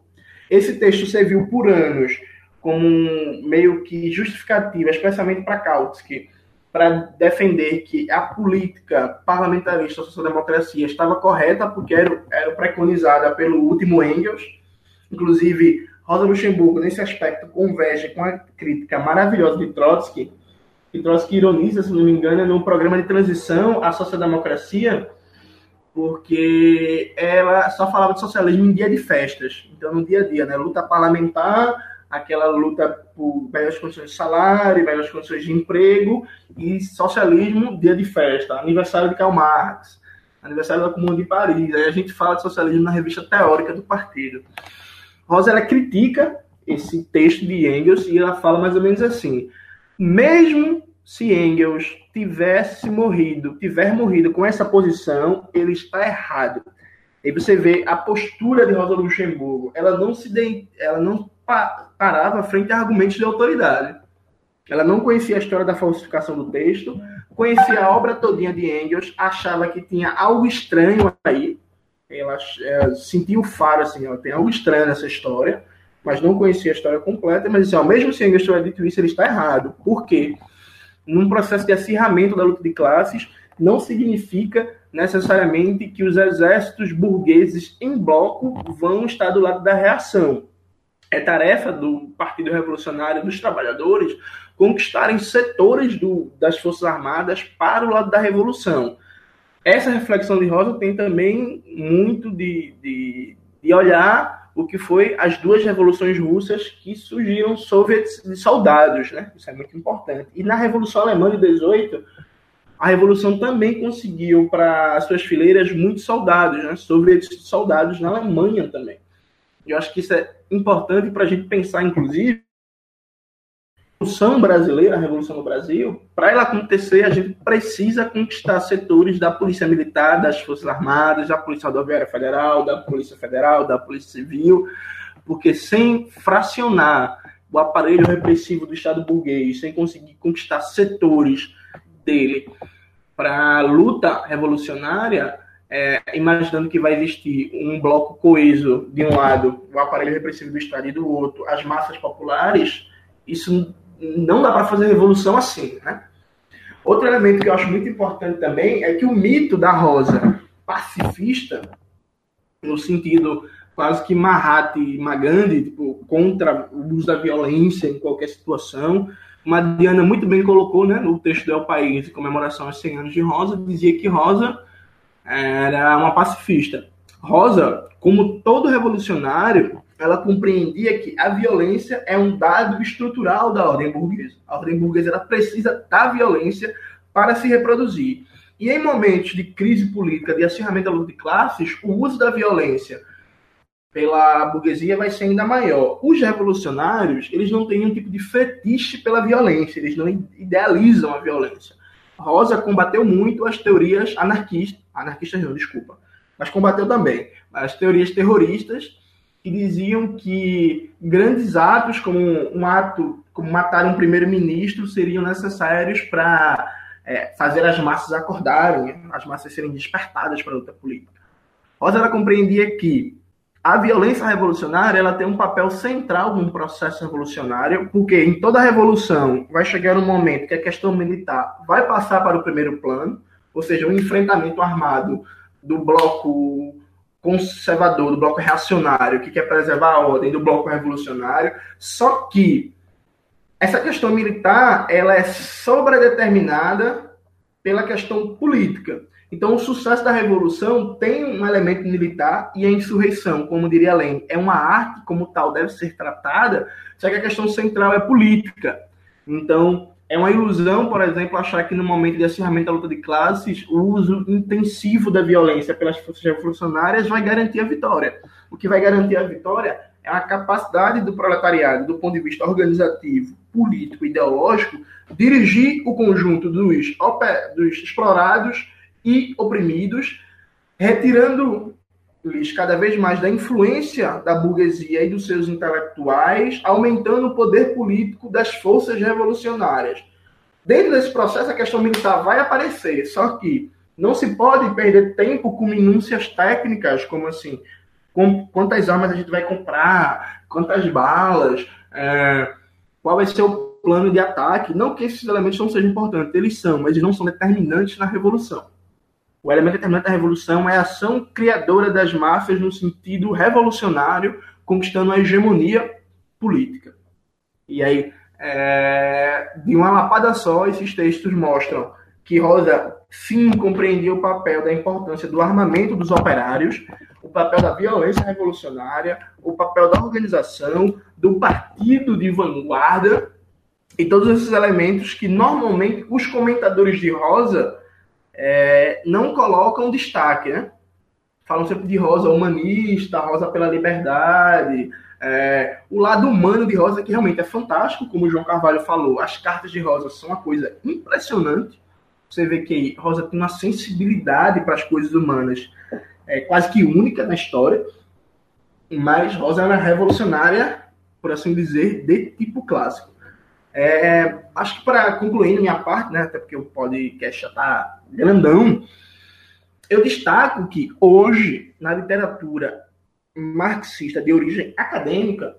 Esse texto serviu por anos como um meio que justificativa, especialmente para Kautsky, para defender que a política parlamentarista social-democracia estava correta, porque era, era preconizada pelo último Engels. Inclusive, Rosa Luxemburgo, nesse aspecto, converge com a crítica maravilhosa de Trotsky, que Trotsky ironiza, se não me engano, no programa de transição à social-democracia, porque ela só falava de socialismo em dia de festas, então no dia a dia, né? Luta parlamentar, aquela luta por melhores condições de salário, melhores condições de emprego, e socialismo, dia de festa, aniversário de Karl Marx, aniversário da Comuna de Paris. Aí a gente fala de socialismo na revista teórica do partido. Rosa ela critica esse texto de Engels e ela fala mais ou menos assim: mesmo se Engels tivesse morrido, tiver morrido com essa posição, ele está errado. Aí você vê a postura de Rosa Luxemburgo, ela não se de... ela não parava frente a argumentos de autoridade. Ela não conhecia a história da falsificação do texto, conhecia a obra todinha de Engels, achava que tinha algo estranho aí. Ela, ela sentia o faro assim, ela tem algo estranho nessa história mas não conhecia a história completa, mas assim, ó, mesmo se Engels tiver dito isso, ele está errado. Por quê? Num processo de acirramento da luta de classes, não significa necessariamente que os exércitos burgueses em bloco vão estar do lado da reação. É tarefa do Partido Revolucionário dos Trabalhadores conquistarem setores do, das Forças Armadas para o lado da revolução. Essa reflexão de Rosa tem também muito de, de, de olhar o que foi as duas revoluções russas que surgiram soviets de soldados, né? Isso é muito importante. E na Revolução Alemã de 18, a Revolução também conseguiu para as suas fileiras muitos soldados, né? sobre soldados na Alemanha também. Eu acho que isso é importante para a gente pensar, inclusive, Revolução Brasileira, a Revolução no Brasil, para ela acontecer, a gente precisa conquistar setores da Polícia Militar, das Forças Armadas, da Polícia Rodoviária Federal, da Polícia Federal, da Polícia Civil, porque sem fracionar o aparelho repressivo do Estado burguês, sem conseguir conquistar setores dele para a luta revolucionária, é, imaginando que vai existir um bloco coeso de um lado, o aparelho repressivo do Estado e do outro, as massas populares, isso não dá para fazer revolução assim, né? Outro elemento que eu acho muito importante também é que o mito da rosa pacifista, no sentido quase que Mahatma Gandhi, tipo, contra o uso da violência em qualquer situação, uma Diana muito bem colocou né, no texto do El País, em comemoração aos 100 anos de Rosa, dizia que Rosa era uma pacifista. Rosa, como todo revolucionário, ela compreendia que a violência é um dado estrutural da ordem burguesa. A ordem burguesa ela precisa da violência para se reproduzir. E em momentos de crise política, de acirramento da luta de classes, o uso da violência pela burguesia vai ser ainda maior. Os revolucionários, eles não têm um tipo de fetiche pela violência, eles não idealizam a violência. Rosa combateu muito as teorias anarquistas, anarquistas não, desculpa, mas combateu também as teorias terroristas que diziam que grandes atos, como um ato, como matar um primeiro-ministro, seriam necessários para é, fazer as massas acordarem, as massas serem despertadas para a luta política. Rosa ela compreendia que a violência revolucionária ela tem um papel central no processo revolucionário, porque em toda revolução vai chegar um momento que a questão militar vai passar para o primeiro plano, ou seja, o um enfrentamento armado do bloco conservador, do bloco reacionário, que quer preservar a ordem, do bloco revolucionário. Só que essa questão militar ela é sobredeterminada pela questão política. Então, o sucesso da revolução tem um elemento militar e a insurreição, como diria Lenin, é uma arte como tal deve ser tratada, só que a questão central é política. Então, é uma ilusão, por exemplo, achar que no momento de acirramento da luta de classes, o uso intensivo da violência pelas forças revolucionárias vai garantir a vitória. O que vai garantir a vitória é a capacidade do proletariado, do ponto de vista organizativo, político, ideológico, dirigir o conjunto dos, dos explorados e oprimidos, retirando-lhes cada vez mais da influência da burguesia e dos seus intelectuais, aumentando o poder político das forças revolucionárias. Dentro desse processo, a questão militar vai aparecer, só que não se pode perder tempo com minúcias técnicas, como assim, com, quantas armas a gente vai comprar, quantas balas, é, qual vai ser o plano de ataque. Não que esses elementos não sejam importantes, eles são, mas eles não são determinantes na revolução. O elemento determinante da revolução é a ação criadora das massas no sentido revolucionário, conquistando a hegemonia política. E aí, é, de uma lapada só, esses textos mostram que Rosa sim compreendia o papel da importância do armamento dos operários, o papel da violência revolucionária, o papel da organização, do partido de vanguarda e todos esses elementos que normalmente os comentadores de Rosa é, não colocam destaque, né? Falam sempre de Rosa humanista, Rosa pela liberdade, é, o lado humano de Rosa que realmente é fantástico, como o João Carvalho falou, as cartas de Rosa são uma coisa impressionante. Você vê que Rosa tem uma sensibilidade para as coisas humanas é, quase que única na história, mas Rosa era revolucionária, por assim dizer, de tipo clássico. É, acho que para concluir minha parte, né, até porque o podcast já está grandão, eu destaco que hoje, na literatura marxista de origem acadêmica,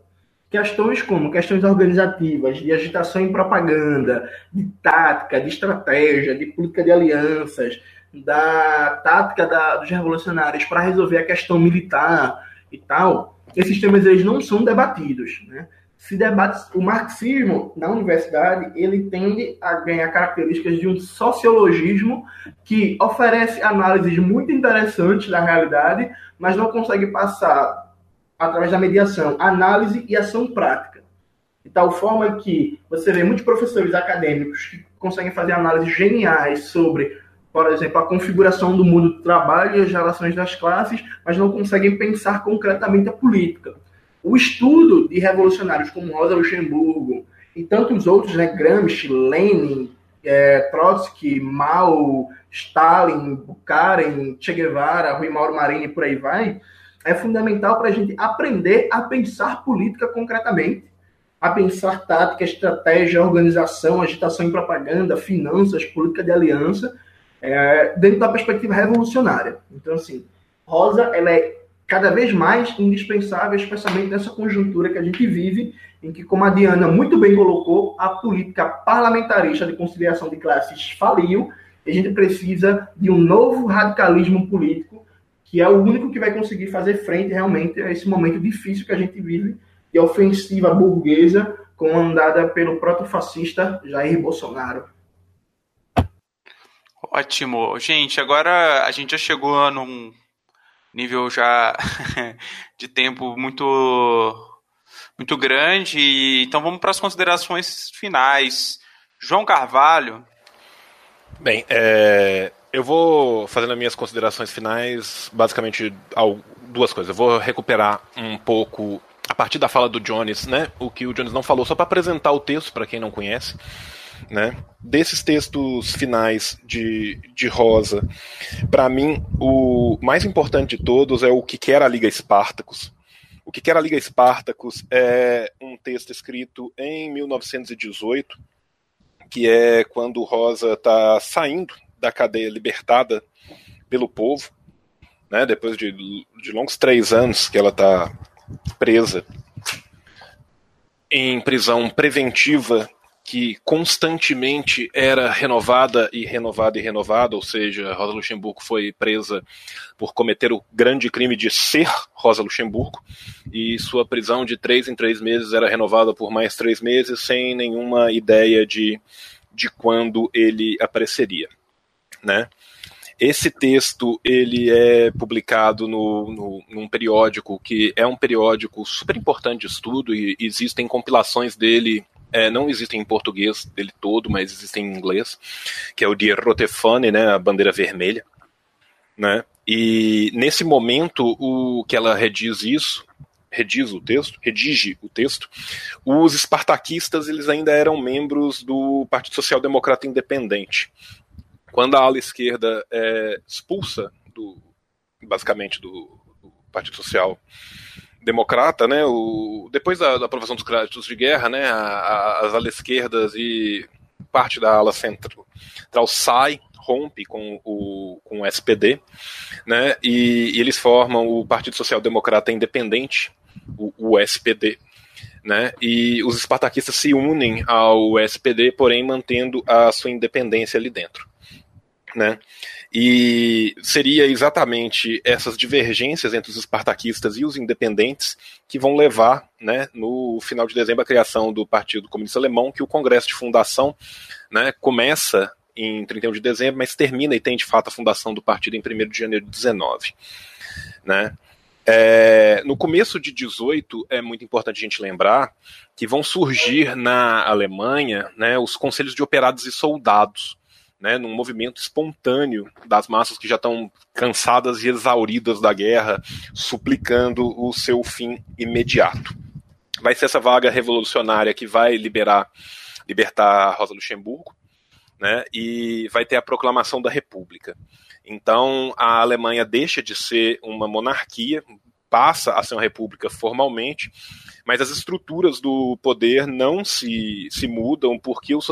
questões como questões organizativas, de agitação e propaganda, de tática, de estratégia, de política de alianças, da tática da, dos revolucionários para resolver a questão militar e tal, esses temas eles não são debatidos, né? Se debate o marxismo na universidade, ele tende a ganhar características de um sociologismo que oferece análises muito interessantes da realidade, mas não consegue passar através da mediação, análise e ação prática. de tal forma que você vê muitos professores acadêmicos que conseguem fazer análises geniais sobre, por exemplo, a configuração do mundo do trabalho e as relações das classes, mas não conseguem pensar concretamente a política. O estudo de revolucionários como Rosa Luxemburgo e tantos outros, né, Gramsci, Lenin, é, Trotsky, Mao, Stalin, Bukharin, Che Guevara, Rui Mauro Marini por aí vai, é fundamental para a gente aprender a pensar política concretamente, a pensar tática, estratégia, organização, agitação e propaganda, finanças, política de aliança, é, dentro da perspectiva revolucionária. Então, assim, Rosa, ela é cada vez mais indispensável, especialmente nessa conjuntura que a gente vive, em que, como a Diana muito bem colocou, a política parlamentarista de conciliação de classes faliu, e a gente precisa de um novo radicalismo político, que é o único que vai conseguir fazer frente realmente a esse momento difícil que a gente vive de ofensiva burguesa comandada pelo protofascista Jair Bolsonaro. Ótimo. Gente, agora a gente já chegou num nível já (laughs) de tempo muito muito grande. Então vamos para as considerações finais. João Carvalho. Bem, é, eu vou fazendo as minhas considerações finais, basicamente duas coisas. Eu vou recuperar um pouco a partir da fala do Jones, né? O que o Jones não falou, só para apresentar o texto para quem não conhece né? Desses textos finais de, de Rosa, para mim, o mais importante de todos é o que quer a Liga Espartacus. O que quer a Liga Espartacus é um texto escrito em 1918, que é quando Rosa está saindo da cadeia libertada pelo povo, né, depois de, de longos três anos que ela está presa em prisão preventiva que constantemente era renovada e renovada e renovada, ou seja, Rosa Luxemburgo foi presa por cometer o grande crime de ser Rosa Luxemburgo, e sua prisão de três em três meses era renovada por mais três meses, sem nenhuma ideia de, de quando ele apareceria. Né? Esse texto ele é publicado no, no, num periódico que é um periódico super importante de estudo e existem compilações dele é, não existem em português dele todo, mas existem em inglês, que é o de Rotefane, né, a bandeira vermelha, né? E nesse momento, o que ela rediz isso, rediz o texto, redige o texto, os espartaquistas eles ainda eram membros do Partido Social Democrata Independente. Quando a ala esquerda é expulsa do, basicamente do, do Partido Social democrata, né? O, depois da, da aprovação dos créditos de guerra, né? A, a, as alas esquerdas e parte da ala central, sai, rompe com o, com o SPD, né? E, e eles formam o Partido Social Democrata Independente, o, o SPD. Né, e os espartaquistas se unem ao SPD, porém mantendo a sua independência ali dentro. Né? E seria exatamente essas divergências entre os espartaquistas e os independentes que vão levar, né, no final de dezembro, a criação do Partido Comunista Alemão, que o Congresso de Fundação né, começa em 31 de dezembro, mas termina e tem de fato a fundação do partido em 1 de janeiro de 19. Né? É, no começo de 18, é muito importante a gente lembrar que vão surgir na Alemanha né, os conselhos de operados e soldados, né, num movimento espontâneo das massas que já estão cansadas e exauridas da guerra, suplicando o seu fim imediato. Vai ser essa vaga revolucionária que vai liberar, libertar Rosa Luxemburgo, né, e vai ter a proclamação da República. Então a Alemanha deixa de ser uma monarquia, passa a ser uma república formalmente, mas as estruturas do poder não se, se mudam porque os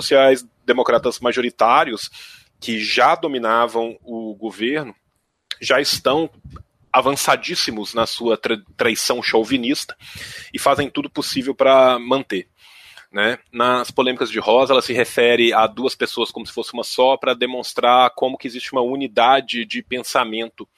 sociais-democratas majoritários que já dominavam o governo já estão avançadíssimos na sua tra traição chauvinista e fazem tudo possível para manter. Né? Nas polêmicas de Rosa, ela se refere a duas pessoas como se fosse uma só para demonstrar como que existe uma unidade de pensamento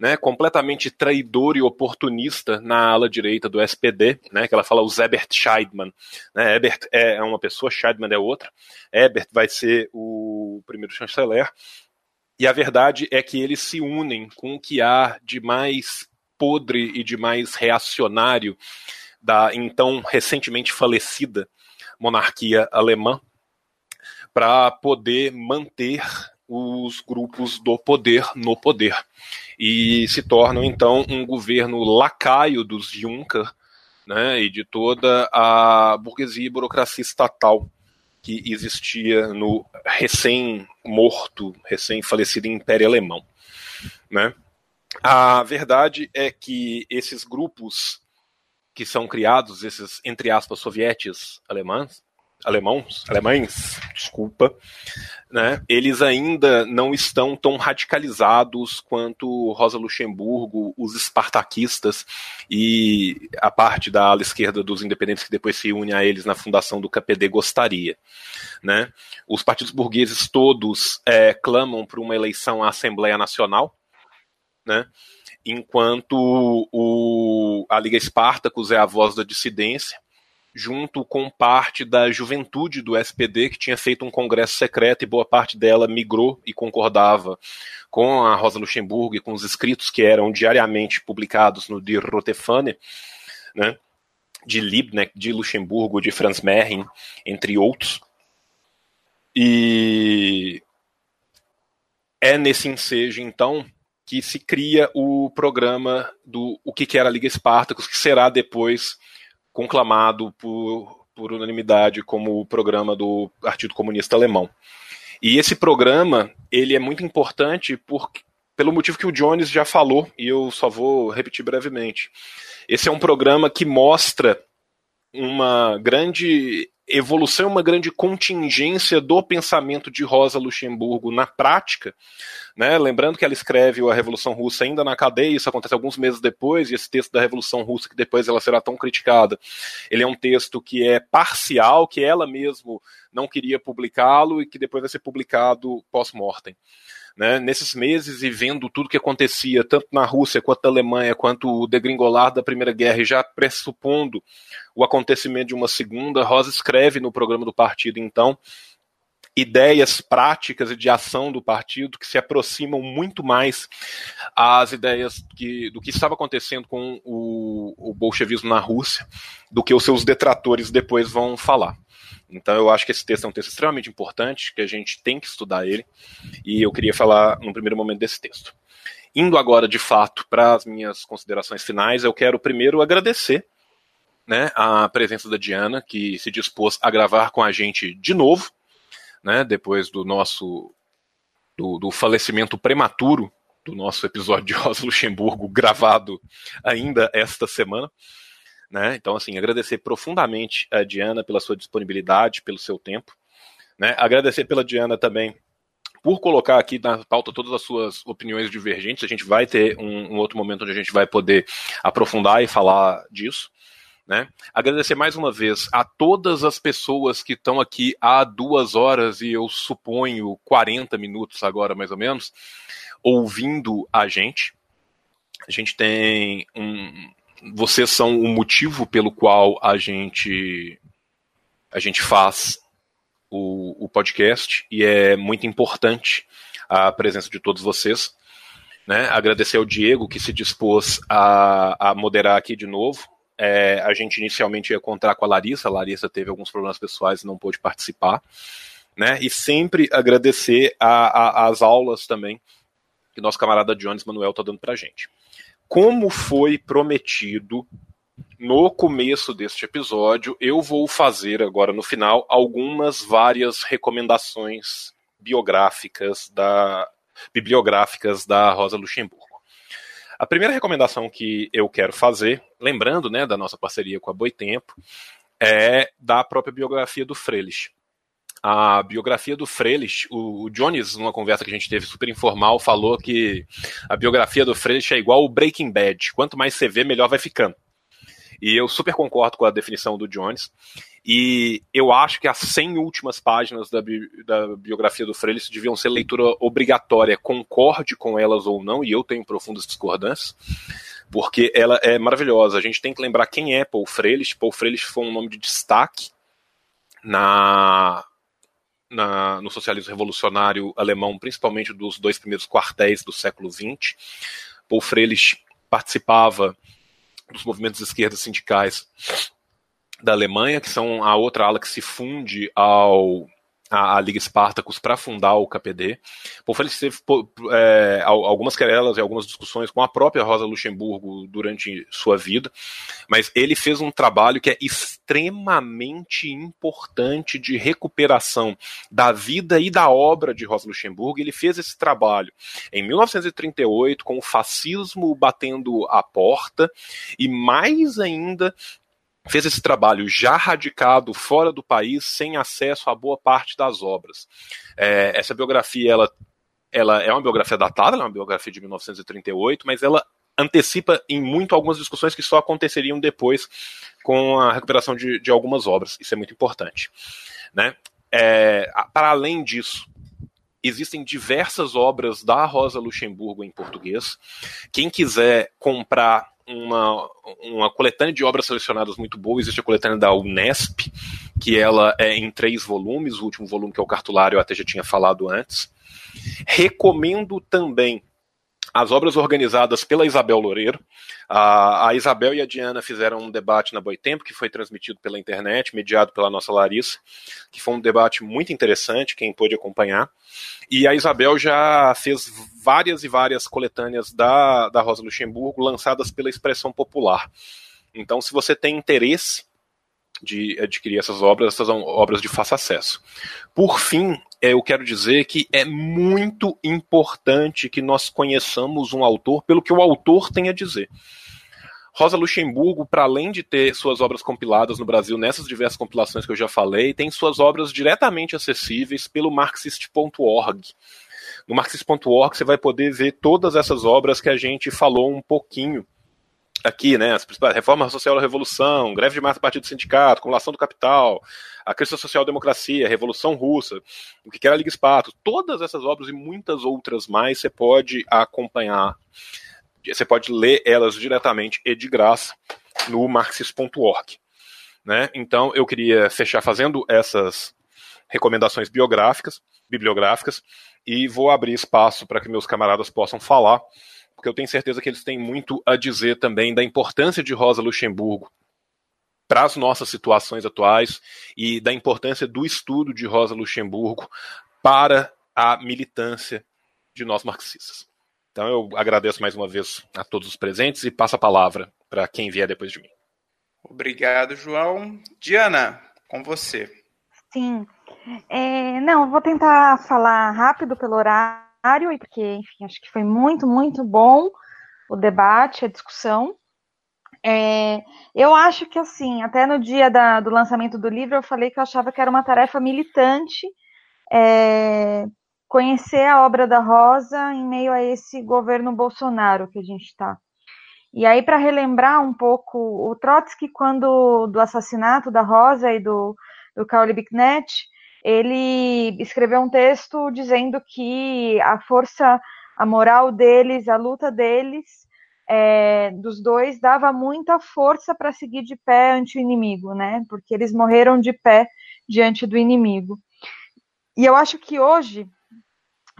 né, completamente traidor e oportunista na ala direita do SPD, né, que ela fala o Ebert Scheidman. Né, Ebert é uma pessoa, Scheidman é outra. Ebert vai ser o primeiro chanceler. E a verdade é que eles se unem com o que há de mais podre e de mais reacionário da então recentemente falecida monarquia alemã para poder manter os grupos do poder no poder e se tornam então um governo lacaio dos Juncker né, e de toda a burguesia e burocracia estatal que existia no recém-morto, recém-falecido Império Alemão. Né? A verdade é que esses grupos que são criados, esses, entre aspas, sovietes alemães, alemãos, alemães, desculpa, né, eles ainda não estão tão radicalizados quanto Rosa Luxemburgo, os espartaquistas e a parte da ala esquerda dos independentes que depois se une a eles na fundação do KPD gostaria. Né? Os partidos burgueses todos é, clamam por uma eleição à Assembleia Nacional, né? enquanto o, a Liga Espartacus é a voz da dissidência, junto com parte da juventude do SPD, que tinha feito um congresso secreto e boa parte dela migrou e concordava com a Rosa Luxemburgo e com os escritos que eram diariamente publicados no Die Rote né, de Liebknecht, de Luxemburgo, de Franz Mehring, entre outros. E é nesse ensejo, então, que se cria o programa do o que era a Liga Espartacus, que será depois conclamado por, por unanimidade como o programa do Partido Comunista Alemão. E esse programa ele é muito importante por, pelo motivo que o Jones já falou, e eu só vou repetir brevemente. Esse é um programa que mostra uma grande evolução, uma grande contingência do pensamento de Rosa Luxemburgo na prática. Né? Lembrando que ela escreve a Revolução Russa ainda na cadeia, isso acontece alguns meses depois, e esse texto da Revolução Russa, que depois ela será tão criticada, ele é um texto que é parcial, que ela mesmo não queria publicá-lo e que depois vai ser publicado pós-mortem né, nesses meses e vendo tudo que acontecia, tanto na Rússia quanto na Alemanha, quanto o degringolar da Primeira Guerra, e já pressupondo o acontecimento de uma segunda, Rosa escreve no programa do partido, então, ideias práticas e de ação do partido que se aproximam muito mais às ideias que, do que estava acontecendo com o, o bolchevismo na Rússia do que os seus detratores depois vão falar. Então eu acho que esse texto é um texto extremamente importante, que a gente tem que estudar ele, e eu queria falar no primeiro momento desse texto. Indo agora, de fato, para as minhas considerações finais, eu quero primeiro agradecer né, a presença da Diana, que se dispôs a gravar com a gente de novo, né, depois do nosso do, do falecimento prematuro do nosso episódio de Rosa Luxemburgo, gravado ainda esta semana. Né? Então, assim, agradecer profundamente a Diana pela sua disponibilidade, pelo seu tempo. Né? Agradecer pela Diana também por colocar aqui na pauta todas as suas opiniões divergentes. A gente vai ter um, um outro momento onde a gente vai poder aprofundar e falar disso. Né? Agradecer mais uma vez a todas as pessoas que estão aqui há duas horas e eu suponho 40 minutos agora, mais ou menos, ouvindo a gente. A gente tem um, vocês são o motivo pelo qual a gente a gente faz o, o podcast e é muito importante a presença de todos vocês. Né? Agradecer ao Diego que se dispôs a, a moderar aqui de novo. É, a gente inicialmente ia contar com a Larissa, a Larissa teve alguns problemas pessoais e não pôde participar. Né? E sempre agradecer a, a, as aulas também que nosso camarada Jones Manuel está dando para gente como foi prometido no começo deste episódio, eu vou fazer agora no final algumas várias recomendações biográficas da bibliográficas da Rosa Luxemburgo. A primeira recomendação que eu quero fazer, lembrando, né, da nossa parceria com a Boitempo, é da própria biografia do Frelich a biografia do Frelich, o, o Jones, numa conversa que a gente teve super informal, falou que a biografia do Frelich é igual o Breaking Bad. Quanto mais você vê, melhor vai ficando. E eu super concordo com a definição do Jones. E eu acho que as 100 últimas páginas da, bi da biografia do Freire deviam ser leitura obrigatória, concorde com elas ou não, e eu tenho profundas discordâncias, porque ela é maravilhosa. A gente tem que lembrar quem é Paul Freire. Paul Freire foi um nome de destaque na na, no socialismo revolucionário alemão, principalmente dos dois primeiros quartéis do século XX. Paul Frelich participava dos movimentos de esquerda sindicais da Alemanha, que são a outra ala que se funde ao a, a Liga Spartacus para fundar o KPD. Por ele teve é, algumas querelas e algumas discussões com a própria Rosa Luxemburgo durante sua vida, mas ele fez um trabalho que é extremamente importante de recuperação da vida e da obra de Rosa Luxemburgo. Ele fez esse trabalho em 1938 com o fascismo batendo a porta e mais ainda fez esse trabalho já radicado fora do país, sem acesso a boa parte das obras. É, essa biografia ela, ela é uma biografia datada, é uma biografia de 1938, mas ela antecipa em muito algumas discussões que só aconteceriam depois com a recuperação de, de algumas obras. Isso é muito importante. Né? É, para além disso, existem diversas obras da Rosa Luxemburgo em português. Quem quiser comprar uma, uma coletânea de obras selecionadas muito boa. Existe a coletânea da Unesp, que ela é em três volumes. O último volume, que é o Cartulário, eu até já tinha falado antes. Recomendo também as obras organizadas pela Isabel Loureiro. A, a, Isabel e a Diana fizeram um debate na Boitempo, que foi transmitido pela internet, mediado pela nossa Larissa, que foi um debate muito interessante, quem pôde acompanhar. E a Isabel já fez várias e várias coletâneas da, da Rosa Luxemburgo, lançadas pela Expressão Popular. Então, se você tem interesse de adquirir essas obras, essas são obras de fácil acesso. Por fim, é, eu quero dizer que é muito importante que nós conheçamos um autor pelo que o autor tem a dizer. Rosa Luxemburgo, para além de ter suas obras compiladas no Brasil nessas diversas compilações que eu já falei, tem suas obras diretamente acessíveis pelo Marxist.org. No Marxist.org você vai poder ver todas essas obras que a gente falou um pouquinho aqui, né, as principais reforma social da revolução, greve de massa do partido do sindicato, acumulação do capital, a crise social democracia, a revolução russa, o que era a Liga Espato, todas essas obras e muitas outras mais você pode acompanhar, você pode ler elas diretamente e de graça no marxist.org. Né? Então eu queria fechar fazendo essas recomendações biográficas, bibliográficas, e vou abrir espaço para que meus camaradas possam falar porque eu tenho certeza que eles têm muito a dizer também da importância de Rosa Luxemburgo para as nossas situações atuais e da importância do estudo de Rosa Luxemburgo para a militância de nós marxistas. Então eu agradeço mais uma vez a todos os presentes e passo a palavra para quem vier depois de mim. Obrigado, João. Diana, com você. Sim. É, não, vou tentar falar rápido pelo horário e porque, enfim, acho que foi muito, muito bom o debate, a discussão. É, eu acho que, assim, até no dia da, do lançamento do livro, eu falei que eu achava que era uma tarefa militante é, conhecer a obra da Rosa em meio a esse governo Bolsonaro que a gente está. E aí, para relembrar um pouco, o Trotsky, quando do assassinato da Rosa e do, do Kauli Bicknett, ele escreveu um texto dizendo que a força, a moral deles, a luta deles, é, dos dois, dava muita força para seguir de pé ante o inimigo, né? Porque eles morreram de pé diante do inimigo. E eu acho que hoje,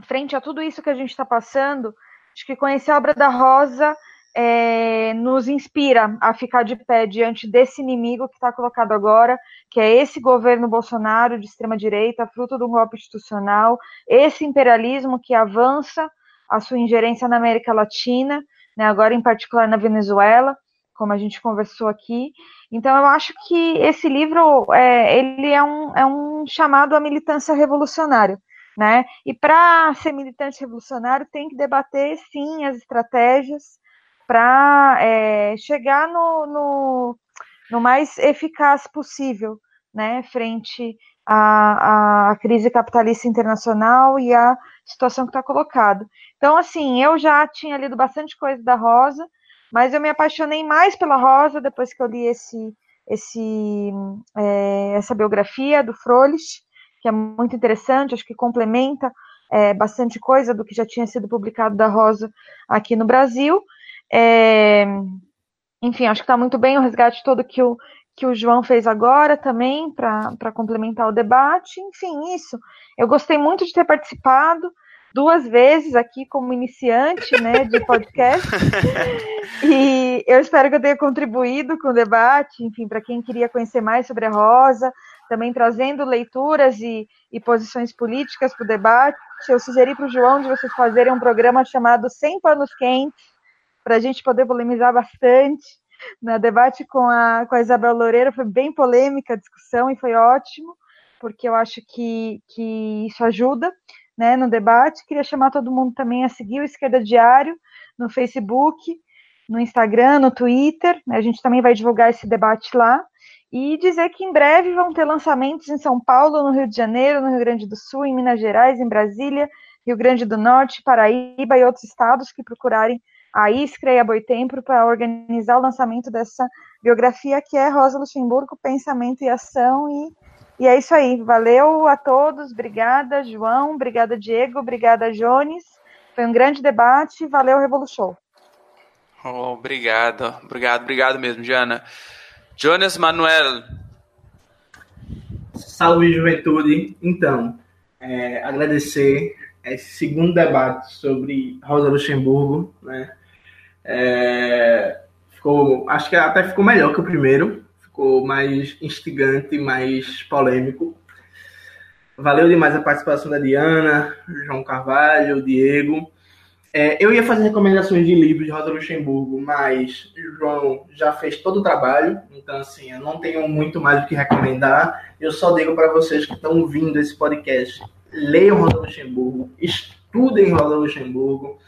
frente a tudo isso que a gente está passando, acho que conhecer a obra da Rosa é, nos inspira a ficar de pé diante desse inimigo que está colocado agora, que é esse governo Bolsonaro de extrema-direita, fruto um golpe institucional, esse imperialismo que avança a sua ingerência na América Latina, né, agora em particular na Venezuela, como a gente conversou aqui. Então, eu acho que esse livro é, ele é um, é um chamado à militância revolucionária. Né? E para ser militante revolucionário, tem que debater, sim, as estratégias, para é, chegar no, no, no, mais eficaz possível, né, frente à, à crise capitalista internacional e à situação que está colocada. Então, assim, eu já tinha lido bastante coisa da Rosa, mas eu me apaixonei mais pela Rosa depois que eu li esse, esse, é, essa biografia do Froelich, que é muito interessante, acho que complementa é, bastante coisa do que já tinha sido publicado da Rosa aqui no Brasil. É, enfim, acho que está muito bem o resgate todo que o, que o João fez agora também, para complementar o debate. Enfim, isso. Eu gostei muito de ter participado. duas vezes aqui como iniciante né, de podcast. (laughs) e eu espero que eu tenha contribuído com o debate, enfim, para quem queria conhecer mais sobre a Rosa, também trazendo leituras e, e posições políticas para o debate. Eu sugeri para o João de vocês fazerem um programa chamado Sem Panos Quentes, para a gente poder polemizar bastante. No debate com a, com a Isabel Loureiro foi bem polêmica a discussão e foi ótimo, porque eu acho que, que isso ajuda né, no debate. Queria chamar todo mundo também a seguir o Esquerda Diário no Facebook, no Instagram, no Twitter. Né, a gente também vai divulgar esse debate lá. E dizer que em breve vão ter lançamentos em São Paulo, no Rio de Janeiro, no Rio Grande do Sul, em Minas Gerais, em Brasília, Rio Grande do Norte, Paraíba e outros estados que procurarem a Iskra e a Boitempo para organizar o lançamento dessa biografia que é Rosa Luxemburgo, Pensamento e Ação. E, e é isso aí. Valeu a todos. Obrigada, João. Obrigada, Diego. Obrigada, Jones. Foi um grande debate. Valeu, Revolution. Oh, obrigado. Obrigado, obrigado mesmo, Diana. Jonas Manuel. Salve, juventude. Então, é, agradecer esse segundo debate sobre Rosa Luxemburgo, né? É, ficou, acho que até ficou melhor que o primeiro, ficou mais instigante, mais polêmico. Valeu demais a participação da Diana, João Carvalho, Diego. É, eu ia fazer recomendações de livros de Rosa Luxemburgo, mas João já fez todo o trabalho, então assim, eu não tenho muito mais o que recomendar. Eu só digo para vocês que estão ouvindo esse podcast, leiam Rosa Luxemburgo, estudem Rosa Luxemburgo.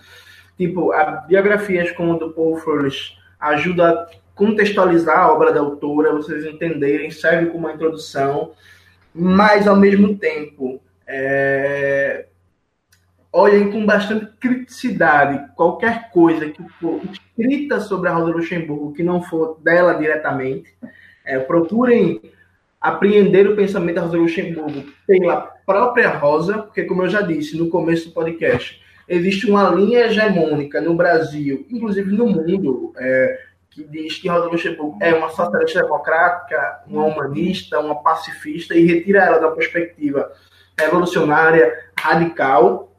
Tipo, a biografias como a do Paul Froelich ajuda a contextualizar a obra da autora, vocês entenderem, serve como uma introdução, mas ao mesmo tempo é, olhem com bastante criticidade qualquer coisa que for escrita sobre a Rosa Luxemburgo que não for dela diretamente. É, procurem apreender o pensamento da Rosa Luxemburgo pela própria Rosa, porque, como eu já disse no começo do podcast, existe uma linha hegemônica no Brasil, inclusive no mundo, é, que diz que Rosa Luxemburgo é uma socialista democrática, uma humanista, uma pacifista, e retira ela da perspectiva revolucionária, radical,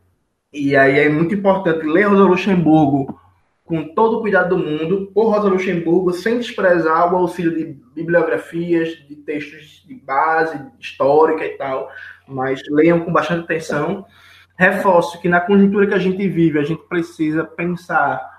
e aí é muito importante ler Rosa Luxemburgo com todo o cuidado do mundo, por Rosa Luxemburgo, sem desprezar o auxílio de bibliografias, de textos de base, histórica e tal, mas leiam com bastante atenção. Reforço que na conjuntura que a gente vive, a gente precisa pensar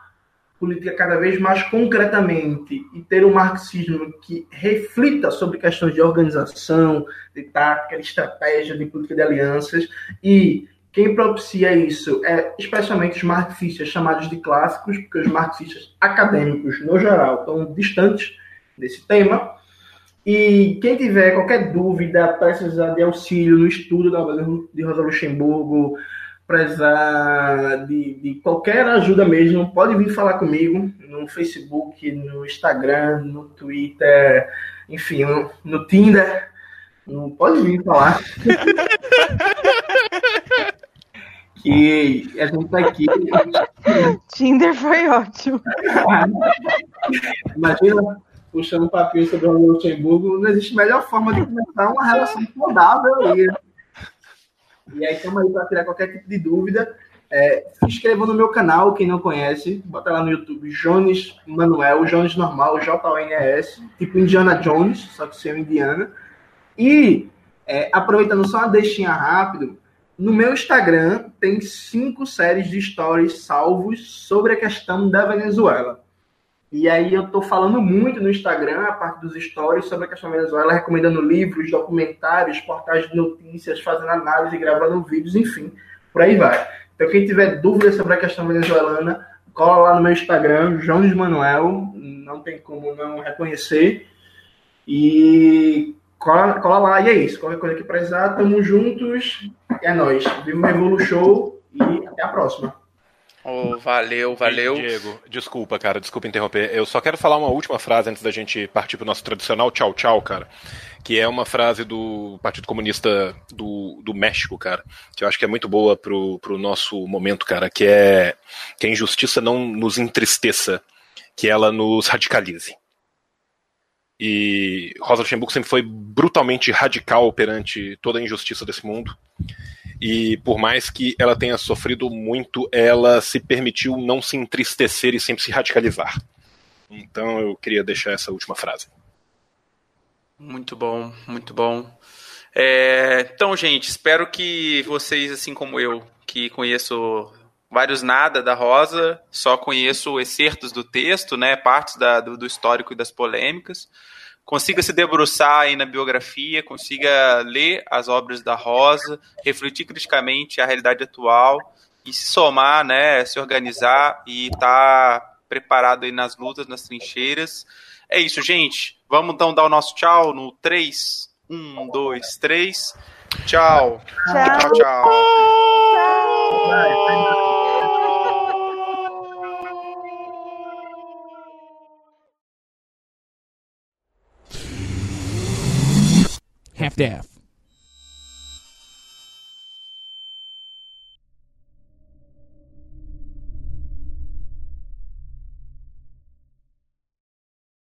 política cada vez mais concretamente e ter um marxismo que reflita sobre questões de organização, de tática, de estratégia, de política de alianças e quem propicia isso é especialmente os marxistas chamados de clássicos, porque os marxistas acadêmicos, no geral, estão distantes desse tema. E quem tiver qualquer dúvida, precisar de auxílio no estudo da de Rosa Luxemburgo, precisar de, de, qualquer ajuda mesmo, pode vir falar comigo no Facebook, no Instagram, no Twitter, enfim, no, no Tinder. Não pode vir falar. (laughs) que a gente tá aqui. Tinder foi ótimo. Imagina puxando um papinho sobre o Luxemburgo, não existe melhor forma de começar uma relação saudável aí. E aí estamos aí para tirar qualquer tipo de dúvida. É, se inscreva no meu canal, quem não conhece, bota lá no YouTube Jones Manuel, Jones normal, J-O-N-E-S, tipo Indiana Jones, só que sem Indiana. E é, aproveitando só uma deixinha rápido, no meu Instagram tem cinco séries de stories salvos sobre a questão da Venezuela. E aí eu tô falando muito no Instagram, a parte dos stories, sobre a questão da Venezuela, recomendando livros, documentários, portais de notícias, fazendo análise, gravando vídeos, enfim, por aí vai. Então quem tiver dúvidas sobre a questão venezuelana, cola lá no meu Instagram, João de Manuel, não tem como não reconhecer. E cola, cola lá, e é isso. Qualquer coisa que precisar, tamo juntos. É nóis. Viva o Revolu Show e até a próxima. Oh, valeu, valeu. Diego, desculpa, cara, desculpa interromper. Eu só quero falar uma última frase antes da gente partir pro nosso tradicional tchau, tchau, cara. Que é uma frase do Partido Comunista do, do México, cara. Que eu acho que é muito boa pro, pro nosso momento, cara. Que é que a injustiça não nos entristeça, que ela nos radicalize. E Rosa Luxemburgo sempre foi brutalmente radical perante toda a injustiça desse mundo. E por mais que ela tenha sofrido muito, ela se permitiu não se entristecer e sempre se radicalizar. Então eu queria deixar essa última frase. Muito bom, muito bom. É, então, gente, espero que vocês, assim como eu, que conheço vários nada da Rosa, só conheço excertos do texto, né, partes da, do, do histórico e das polêmicas, consiga se debruçar aí na biografia, consiga ler as obras da Rosa, refletir criticamente a realidade atual e se somar, né, se organizar e estar tá preparado aí nas lutas, nas trincheiras. É isso, gente. Vamos então dar o nosso tchau no 3, 1, 2, 3. Tchau. Tchau. Tchau, tchau. half to half.